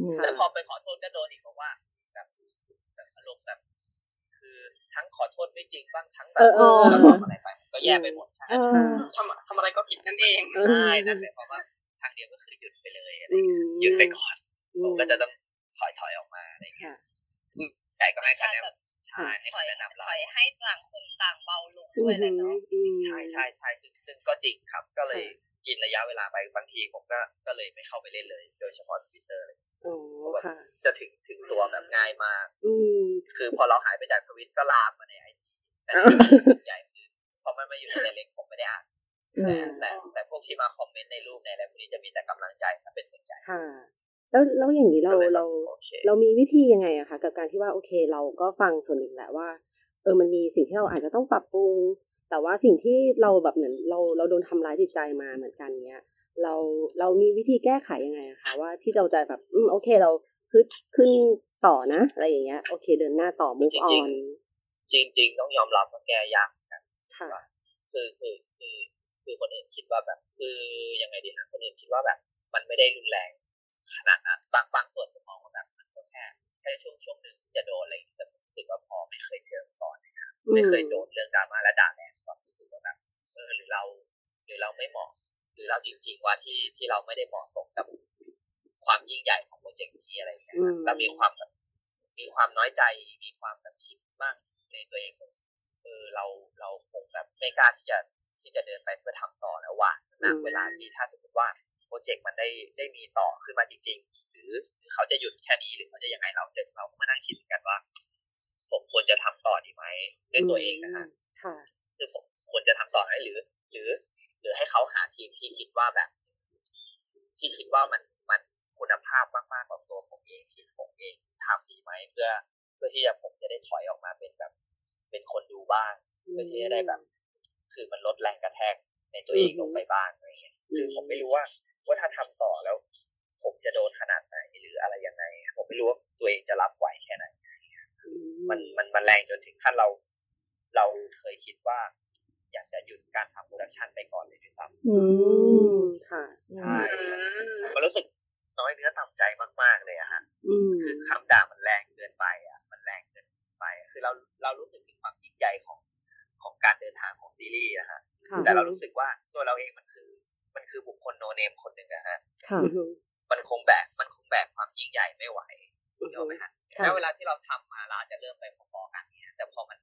อืมค่ะแล้วพอไปขอโทษก็โดนอีกเพราะว่าแบบแบบอารมณ์แบบ คือทั้งขอโทษไม่จริงบ้างทั้งแบเอบอเออทำอะไรไปก็แย่ไปหมดใช่เออทำทำอะไรก็ผิดนั่นเองเออใช่นั่นหมายความว่าทางเดียวก็คือหยุดไปเลยอะไรอืเงี้ยมหยุดไปก่อนอืผมก็จะต้องถอยถอยออกมาอะไรเงี้ยค่ะใจก็ให้คะแนนแบบใช่ให้ถอยคะแนะนำถเราอยให้ต่างคนต่างเบาลงอืด้วยมเลยเนาะอืมใช่ใช่ใช่ซึ่งซึ่งก็จริงครับ ก็เลยกินระยะเวลาไปบางทีผมก็ก็เลยไม่เข้าไปเล่นเลย โดยเฉพาะทวิตเตอร์เลยอ๋อค่ะ จะถึงถึงตัวแบบง่ายมาก อืมคือพอเราหายไปจากทวิตก็ลามมาในไอจีแต่อ่าส่วนใหญ่คือพอมันมาอยู่ในเล็กผมไม่ได้อ่านอืแต่มแต่แต่พวกที่มาคอมเมนต์ในรูปในอะไรพวกนี้จะมีแต่กำลังใจถ้าเป็นส่วนใหญ่ค่ะ แล้วแล้วอย่างนี้เราก็ลยเราโอเคเรามีวิธียังไงอะคะกับการที่ว่าโอเค เราก็ฟังส่วนหนึ่งแหละว่า เออมันมีสิ่งที่เราอาจจะต้องปรับปรุงแต่ว่าสิ่งที่เราแบบเหมือนเราเราโดนทำร้ายจิตใจมาเหมือนกันเนี้ย เราเรามีวิธีแก้ไขยังไงอะคะว่าที่เราจะแบบอืมโอเคเราฮึดขึ้นต่อนะอะไรอย่างเงี้ย โอเค เดินหน้าต่อ move จริง on จริงๆต้องยอมรับว่าแกยากค่ะคือคือคือคือคนอื่นคิดว่าแบบ คือยังไงดีนะคนอื่นคิดว่าแบบ มันไม่ได้รุนแรงขนาดนั้นบางบางส่วนผมมองว่าแบบมันก็แค่แค่ช่วงช่วงหนึ่งที่จะโดนอะไรอย่างเงี้ยแต่ผมรู้สึกว่าพอไม่เคยเจอก่อนนะครับไม่เคยโดนเรื่องดราม่าและด่าแรงก่อนรู้สึกว่าแบบเออหรือเรา หรือเราไม่เหมาะห รือเราจริง ๆ ว่าที่ที่เราไม่ได้เหมาะสมกับความยิ่งใหญ่ของโปรเจกต์นี้อะไรอย่างเงี้ยครับแล้วมีความแบบมีความน้อยใจ มีความแบบคิดมากในตัวเองเออเราเราคงแบบไม่กล้าที่จะที่จะเดินไปเพื่อทำต่อแล้วว่าณเวลาที่ถ้าสมมติว่าโปรเจกต์มันได้ได้มีต่อขึ้นมาจริง ๆ หรือหรือเขาจะหยุดแค่นี้หรือเขาจะยังไงเราเด็กเราก็มานั่งคิดกันว่าผมควรจะทำต่อดีไหมด้วยตัวเองนะฮะค่ะคือผมควรจะทำต่อไหมหรือ หรือ หรือให้เขาหาทีมที่คิดว่าแบบ ที่คิดว่ามันมันคุณภาพมากๆกว่าตัวผมเองที่ผมเองทำดีไหมเพื่อ เพื่อที่จะผมจะได้ถอยออกมาเป็นแบบ เป็นคนดูบ้างเพื่อที่จะได้แบบ คือมันลดแรงกระแทกในตัวเองลงไปบ้างอะไรเงี้ยคือผมไม่รู้ว่าว่าถ้าทำต่อแล้ว ผมจะโดนขนาดไหนหรืออะไรยังไง ผมไม่รู้ว่าตัวเองจะรับไหวแค่ไหนมันมันมันแรงจนถึงขั้นเรา เราเคยคิดว่า อยากจะหยุดการทำ production ไปก่อนเลยด้วยซ้ำอือืมมค่ะใช่มันรู้สึกน้อยเนื้อต่ำใจมาก ๆ เลยอะฮะอืมคือคำด่ามันแรงเกินไปอะมันแรงเกินไปอะคือเราเรารู้สึกถึงความยิ่งใหญ่ของของการเดินทางของซีรีส์อะฮะค่ะแต่เรารู้สึกว่าตัวเราเองมันคือ มันคือบุคคล no name คนหนึ่งอะฮะค่ะอือฮึมันคงแบกมันคงแบกความยิ่งใหญ่ไม่ไหวอือเดี๋ยวฮึไหมฮะค่ะแล้วเวลาที่เราทำมาเราอาจจะเริ่มไปพอๆกันเนี่ยแต่พอมัน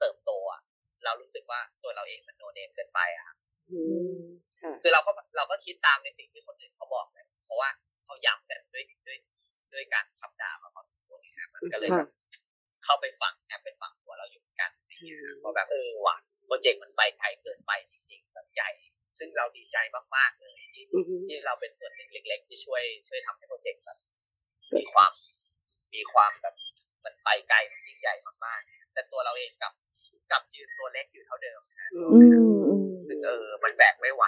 เติบโตอะ เรารู้สึกว่าตัวเราเองมันโนเนมเกินไปอะอืมค่ะคือเราก็เราก็คิดตามในสิ่งที่คนอื่นเขาบอกเลยเพราะว่าเขาย้ำกันด้วยด้วยด้วยการคำด่ามาพอสมควรเนี่ยมันก็เลยแบบเข้าไปฝังแอบไปฝังตัวเราอยู่เหมือนกันอย่างเงี้ยเพราะแบบเออว่ะโปรเจกต์มันไปไกลเกินไปจริงๆแบบใหญ่ซึ่งเราดีใจมากๆเลยที่อือฮึที่เราเป็นส่วนหนึ่งเล็ก ๆ ที่ช่วยช่วยทำให้โปรเจกต์แบบมีความมีความแบบมันไปไกลมันยิ่งใหญ่มากๆแต่ตัวเราเองกับ กับยืนตัวเล็กอยู่เท่าเดิมนะอือืมมอืมซึ่งเออ มันแบกไม่ไหว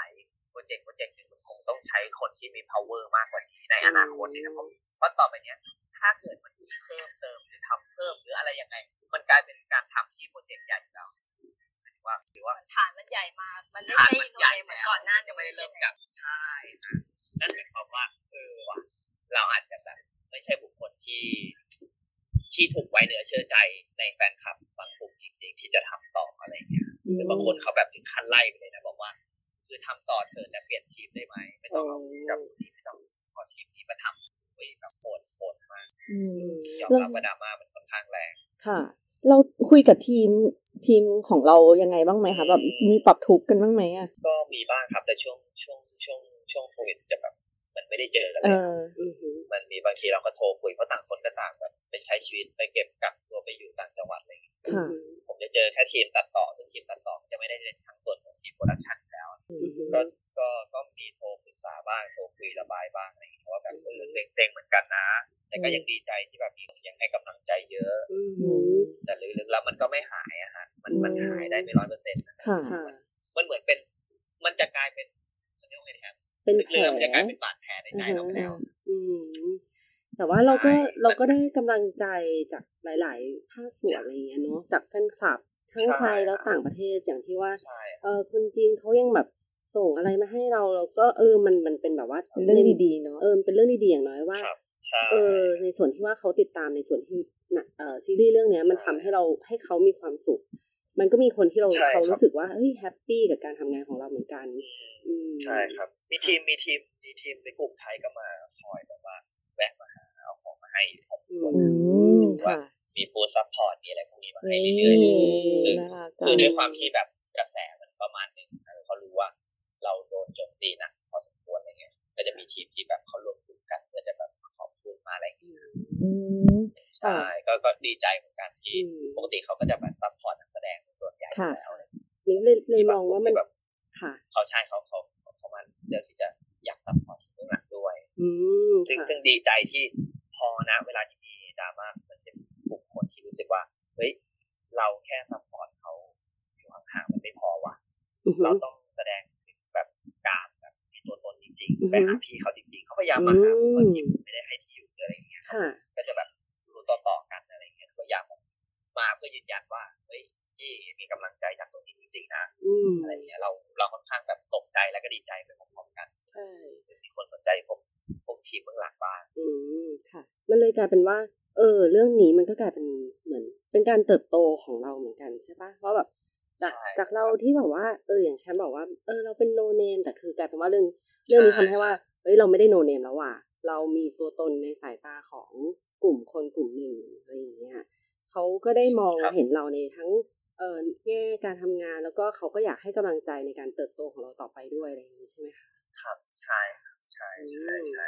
โปรเจกต์โปรเจกต์หนึ่งมันคงต้องใช้คนที่มี power มากกว่านี้ในอนาคตเนี่ยนะครับเพราะต่อไปเนี้ย ถ้าเกิดมันมีเพิ่มเติมหรือทำเพิ่มหรืออะไรยังไง มันกลายเป็นการทำที่โปรเจกต์ใหญ่อยู่แล้วหมายถึงว่าหรือว่าฐานมันใหญ่มากมันไม่ฐานใช่มันโนใหญ่เนมเหมือนแล้วก่อนหน้ายังนี้ไม่ได้เริ่มกับใช่นะนั่นหมายความว่าเออว่ะเราอาจจะแบบไม่ใช่บุคคลที่ ที่ถูกไว้เนื้อเชื่อใจในแฟนคลับบางกลุ่มจริง ๆ ที่จะทำต่ออะไรเงี้ยหรือบางคนเขาแบบถึงขั้นไล่ไปเลยนะบอกว่า คือทำต่อเถอะแต่เปลี่ยนทีมได้ไหมไม่ต้องเอากับทีมไม่ต้องขอทีมนี้มาทำเฮ้ยแบบโหดโหดมากอืมยอมรับว่าดราม่ามันค่อนข้างแรงค่ะ เราคุยกับทีมทีมของเรายังไงบ้างไหมคะแบบมีปรับทุกข์กันบ้างไหมอะก็มีบ้างครับแต่ช่วงช่วงช่วงช่วงโควิดจะแบบมัน ไม่ได้เจอกันเอเลยออือฮึมันมีบางทีเราก็โทรคุยเพราะต่างคนก็ต่างแบบไปใช้ชีวิตไปเก็บกักตัวไปอยู่ต่างจังหวัดอะไรอย่างเงี้ยค่ะผมจะเจอแค่ทีมตัดต่อ ซึ่งทีมตัดต่อจะไม่ได้เล่นทั้งส่วนของทีม production อยู่แล้วอือฮึก็ก็ก็มีโทรปรึกษาบ้างโทรคุยระบายบ้างอะไรอย่างเงี้ยว่าแบบเออเซ็งๆเหมือนกันนะ แต่ก็ยังดีใจที่แบบมีคนยังให้กำลังใจเยอะอือฮึแต่ลึกๆแล้วมันก็ไม่หายอะฮะมันมันอืมหายได้ไม่ร้อยเปอร์เซ็นต์ค่ะค่ะมันเหมือนเป็น มันจะกลายเป็นมันเรียกว่าไงดีครับ เป็นลึแผลกๆมันจะกลายเป็นบาดแผลในใจเราไปแล้วอืมแต่ว่าเราก็ใช่เราก็ได้กำลังใจจากหลาย ๆ ภาคส่วนอะไรอย่างเงี้ยเนาะจากแฟนคลับทั้งไทยแล้วต่างประเทศอย่างที่ว่าใช่เออคนจีนเขายังแบบส่งอะไรมาให้เราเราก็เออมันมันเป็นแบบว่าเป็นเรื่องดีๆเนาะเออเป็นเรื่องดีๆอย่างน้อยว่าครับใช่เออในส่วนที่ว่าเขาติดตามในส่วนที่น่ะเออซีรีส์เรื่องเนี้ยมันทำให้เราให้เขามีความสุข มันก็มีคนที่เราใช่เขาครับรู้สึกว่าเฮ้ย happy กับการทำงานของเราเหมือนกันอืมใช่ครับ มีทีมมีทีมมีทีมในกลุ่มไทยก็มาคอยแบบว่าแวะมาหาเอาของมาให้ผมอือืมค่ะมี food support มีอะไรพวกนี้มาให้นี่เรื่อยๆคือน่ารักจัคืองด้วยความที่แบบกระแสมันประมาณหนึ่งนะเขารู้ว่า เราโดนโจมตีหนักพอสมควรอะไรเงี้ย ก็จะมีทีมที่แบบเขารวมกลุ่มกันเพื่อจะแบบขอบคุณมาอะไรอย่างเงี้ยอืมใช่ก็ก็ดีใจเหมือนกันที่อืมปกติเขาก็จะแบบ support นักแสดงเป็นส่วนใหญ่อยู่แล้วนี่เลยเลยมองว่ามันแบบค่ะเขาใช่เขาเขาเขามาเลือกที่จะอยาก support ทีมเบื้องหลังด้วยอืมซึ่งค่ะซึ่งดีใจที่พอนะ เวลาที่มีดราม่ามันจะมีบุคคลที่รู้สึกว่าเฮ้ยเราแค่ซัพพอร์ตเขาอยู่ห่างๆมันไม่พอว่ะอือฮึเราต้องแสดงถึงแบบการแบบมีตัวตนจริงอือฮึๆไปหาพี่เขาจริงๆเขาพยายามมาหาผมว่าที่ผมไม่ได้ให้ที่อยู่หรืออะไรอย่างเงี้ยค่ะก็จะแบบรู้ต่อต่อๆกันอะไรอย่างเงี้ยก็อยากมาเพื่อยืนยันว่าเฮ้ย ที่มีกำลังใจจากตรงนี้จริงๆนะอืมอะไรอย่างเงี้ยเราเราค่อนข้างแบบตกใจและก็ดีใจไปพร้อมๆกันใช่มีคนสนใจพวกพวกทีมเบื้องหลังบ้างอืมค่ะ มันเลยกลายเป็นว่า เออ เรื่องนี้มันก็กลายเป็นเหมือน เป็นการเติบโตของเราเหมือนกันใช่ปะเพราะแบบจากใช่จากเราที่แบบว่า เอออย่างฉันบอกว่า เออ เราเป็นโนเนมแต่คือกลายเป็นว่าเรื่องเรื่องนี้ทำให้ว่าเฮ้ยเราไม่ได้โนเนมแล้วว่ะเรามีตัวตนในสายตาของกลุ่มคนกลุ่มหนึ่งอะไรอย่างเงี้ยเขาก็ได้มองครับเห็นเราในทั้ง เออแง่การทำงานแล้วก็เขาก็อยากให้กำลังใจในการเติบโตของเราต่อไปด้วยอะไรอย่างนี้ใช่ไหมคะครับใช่ครับใช่ใช่ใช่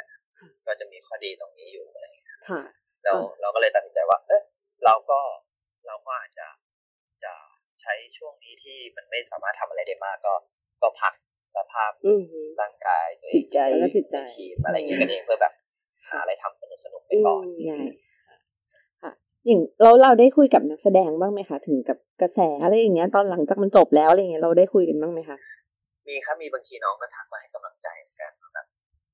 ก็จะมีข้อดีตรงนี้อยู่อะไรอย่างเงี้ยค่ะเราเราก็เลยตัดสินใจว่า เอ๊ะเราก็เราก็อาจจะจะใช้ช่วงนี้ที่มันไม่สามารถทำอะไรได้มากก็ก็พักสภาพร่างกายตัวเอจิงตใจแล้วก็จิตใจทีมอะไรอย่างเงี้ยกันเองเพื่อแบบหาอะไรทำสนุกสนุกไปก่อน อย่างเราเราได้คุยกับนักแสดงบ้างไหมคะถึงกับกระแสอะไรอย่างเงี้ยตอนหลังจากมันจบแล้วอะไรอย่างเงี้ยเราได้คุยกันบ้างไหมคะมีครับมีบางทีน้องก็ทักมาให้กำลังใจเหมือนกันแบบ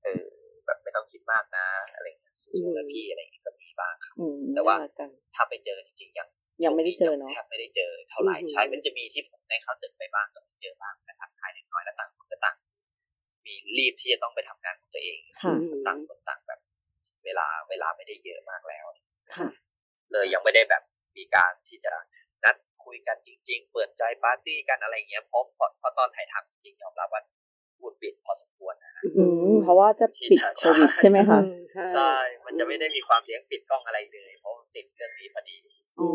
เออแบบไม่ต้องคิดมากนะอะไรอย่างเงี้ยสู้ๆนะพี่อะไรอย่างเงี้ยก็มีบ้างครับอืมแต่ว่าน่รักจังถ้าไปเจอจริงๆยังยังไม่ได้เจอเนอะแทบไม่ได้เจอเท่าไหร่อืมใช่มันจะมีที่ผมได้เข้าตึกไปบ้างก็มีเจอบ้างแต่ทักทายเล็กน้อยแล้วต่างคนก็ต่างมีรีบที่จะต้องไปทำงานของตัวเองค่ะต่างคนต่างแบบ เวลาเวลาไม่ได้เยอะมากแล้วค่ะ เลยยังไม่ได้แบบมีการที่จะนัดคุยกันจริง ๆ เปิดใจปาร์ตี้กันอะไรอย่างเงี้ยเพราะเพราะเพราะตอนถ่ายทำจริงๆยอมรับว่าพูดปิดพอสมควรนะฮะอืมเพราะว่าจะปิดโควิดใช่ไหมคะอืมใช่ใช่ มันจะไม่ได้มีความเลี้ยงปิดกล้องอะไรเลย เพราะติดเรื่องนี้พอดีอ๋อ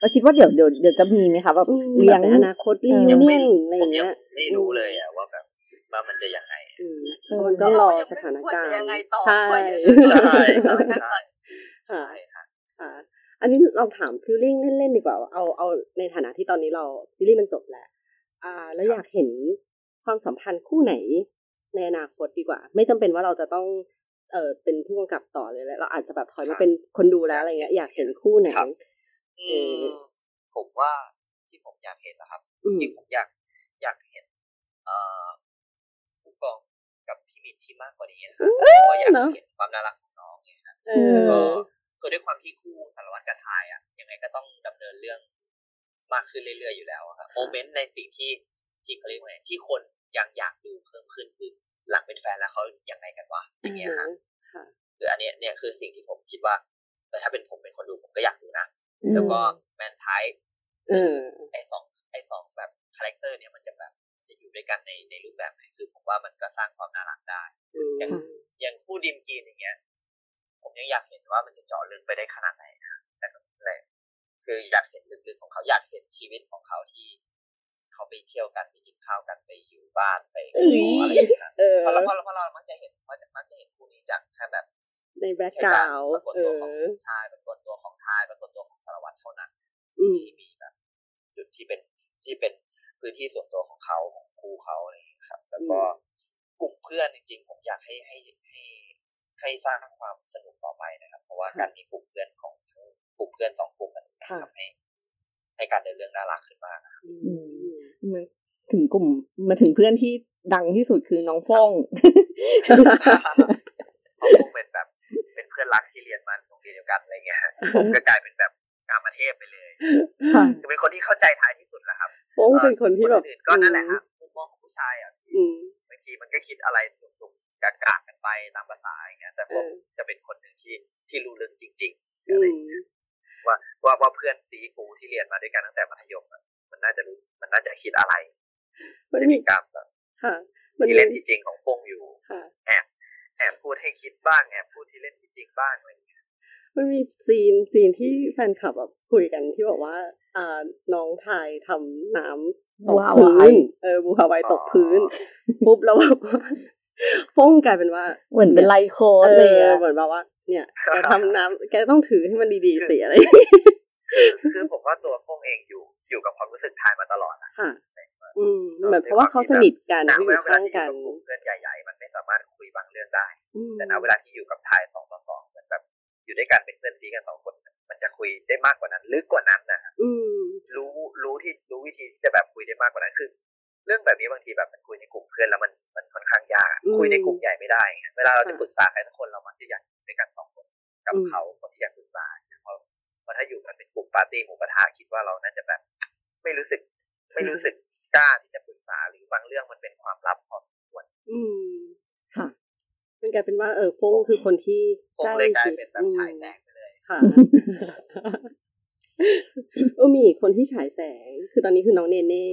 เราคิดว่าเดี๋ยวเดี๋ยวเดี๋ยวจะมีไหมคะแบบอืมเลี้ยงแบบในอนาคตรีเออวิวไม่เนียนอะไรอผย่ามงยัเงี้งยไม่รู้เลยอะว่าแบบว่ามันจะยังไงอืมเออมันก็รอสถานการยัณ์งไงต่อใช่ใช่ครับใช่ ค่ะใช่ค่ะค่ะอันนี้เราถามฟิลลิ่งเล่นๆดีกว่าเอาเอาในฐานะที่ตอนนี้เราซีรีส์มันจบแล้วอ่า แล้วอยากเห็นความสัมพันธ์คู่ไหนในอนาคตดีกว่า ไม่จำเป็นว่าเราจะต้องเออเป็นผู้กำกับต่อเลยแหละเราอาจจะแบบถอยมาเป็นคนดูแล้วอะไรเงี้ย อยากเห็นคู่ไหนครับอืมผมว่าที่ผมอยากเห็นนะครับอืมจริงๆผมอยากอยากเห็น เอ่อผู้กองกับพี่มินที่มากกว่านี้นะครับเพราะว่าอยากเนอะเห็นความน่ารักของน้องไงฮะเอแล้วก็อ คือด้วยความที่คู่สารวัตรกับทายอะยังไงก็ต้องดำเนินเรื่องมากขึ้นเรื่อยๆอยู่แล้วอะครับโมเมนต์ในสิ่งที่ที่เขาเรียกว่าไงที่คนยังอยากดูเพิ่มขึ้นคือหลังเป็นแฟนแล้วเขายังไงกันวะอย่างเงี้ยฮะค่ะคืออันเนี้ยเนี่ยคือสิ่งที่ผมคิดว่าเออถ้าเป็นผมเป็นคนดูผมก็อยากดูนะอืมแล้วก็แมนไทป์เออไอสองไอสองแบบ character เนี่ยมันจะแบบจะอยู่ด้วยกันในในรูปแบบไหนคือผมว่ามันก็สร้างความน่ารักได้อืมอย่างอย่างคู่ดิมกรีนอย่างเงี้ย ผมยังอยากเห็นว่ามันจะเจาะลึกไปได้ขนาดไหนนะแต่ก็นั่นแหละคืออยากเห็นลึกๆของเขาอยากเห็นชีวิตของเขาที่เขาไปเที่ยวกันไปกินข้าวกันไปอยู่บ้านไปเอ้ยอะไรอย่างเงี้ยเออเพราะเราเพราะเราเพราะเรามักจะเห็นมักจะมักจะเห็นคู่นี้จากแค่แบบใน background แค่การปรากฏตัวของเออชายปรากฏตัวของทายปรากฏตัวของสารวัตรเท่านั้นอืมมีมีแบบจุดที่เป็นที่เป็นพื้นที่ส่วนตัวของเขาของครูเขาอะไรอย่างเงี้ยครับ แล้วก็กลุ่มเพื่อนจริงๆผมอยากให้ให้ให้ ให้สร้างความสนุกต่อไปนะครับ เพราะว่าค่ะการมีกลุ่มเพื่อนของทั้งกลุ่มเพื่อนสองกลุ่มมันค่ะทำให้ให้การเดินเรื่องน่ารักขึ้นมากอืมมันถึงกลุ่มมาถึงเพื่อนที่ดังที่สุดคือน้องฟ้องเขาคงเป็นแบบ เป็นเพื่อนรักที่เรียนมาโรงเรียนเดียวกันอะไรเงี้ยผมก็กลายเป็นแบบกามเทพไปเลยค่ะคือเป็นคนที่เข้าใจท้ายที่สุดแหละครับโป้งเป็นคนที่แบบอื่นๆก็นั่นแหละครับมุมมองของผู้ชายอะอืมบางทีมันก็คิดอะไรสุกๆกากๆกัน ไปตามภาษาอย่างเงี้ย แต่ผมเออจะเป็นคนหนึ่งที่ที่รู้ลึกจริงๆอือะไรมว่าว่าว่าเพื่อนตีกูที่เรียนมาด้วยกันตั้งแต่มัธยมอะมันน่าจะรู้มันน่าจะคิดอะไรมันจะมีมีการแบบค่ะมันที่มีเล่นที่จริงของฟงอยู่ค่ะแอบแอบพูดให้คิดบ้างแอบพูดที่เล่นที่จริงบ้างอะไรอย่างเงี้ยมันมีซีนซีนที่แฟนคลับแบบคุยกันที่บอกว่าอ่าน้องไทยทำน้ำตกว้าวพื้นเออบูฮาวายตกพื้นปุ๊บแล้วแบบว่า ฟงกลายเป็นว่า เหมือนเป็นไลโคเอดเลยออะเหมือนแบบว่า เนี่ยแกทำน้ำแกต้องถือให้มันดีๆสิอะไรอย่างเงี้ยคือผมว่าตัวฟงเองอยู่อยู่กับความรู้สึกทายมาตลอดนะค่ะอืมเหมือนเพราะว่าเขาสนิทกันณที่อเวยู่ลาเวลาข้างที่อกัยู่นกับกลุ่มเพื่อนใหญ่ๆ มันไม่สามารถคุยบางเรื่องได้อืมแต่ณเวลาที่อยู่กับทายสองต่อสองเหมือนแบบอยู่ด้วยกันเป็นเพื่อนซีกันสองคน มันจะคุยได้มากกว่านั้นลึกกว่านั้นนะอืมรู้รู้ที่รู้วิธีที่จะแบบคุยได้มากกว่านั้นคือ เรื่องแบบนี้บางทีแบบมันคุยในกลุ่มเพื่อนแล้วมันมันค่อนข้างยากอืมคุยในกลุ่มใหญ่ไม่ได้ไงเวลาเราจะค่ะปรึกษาใครสักคนเรามักจะอยากอยู่ด้วยกันสองคนกับอืมเขาคนที่อยากปรึกษาเพราะเพราะถ้าอยู่กันเป็นกลุ่มปาร์ตี้หมูกระทะคิดว่าเราน่าจะแบบ ไม่รู้สึก ไม่รู้สึกกล้าที่จะปรึกษาหรือบางเรื่องมันเป็นความลับพอสมควรอืมค่ะมันกลายเป็นว่าเออฟงคือคนที่คงเลยกลายเป็นแบบฉายแสงไปเลยค่ะเออมีอีกคนที่ฉายแสง คือตอนนี้คือน้องเนเน่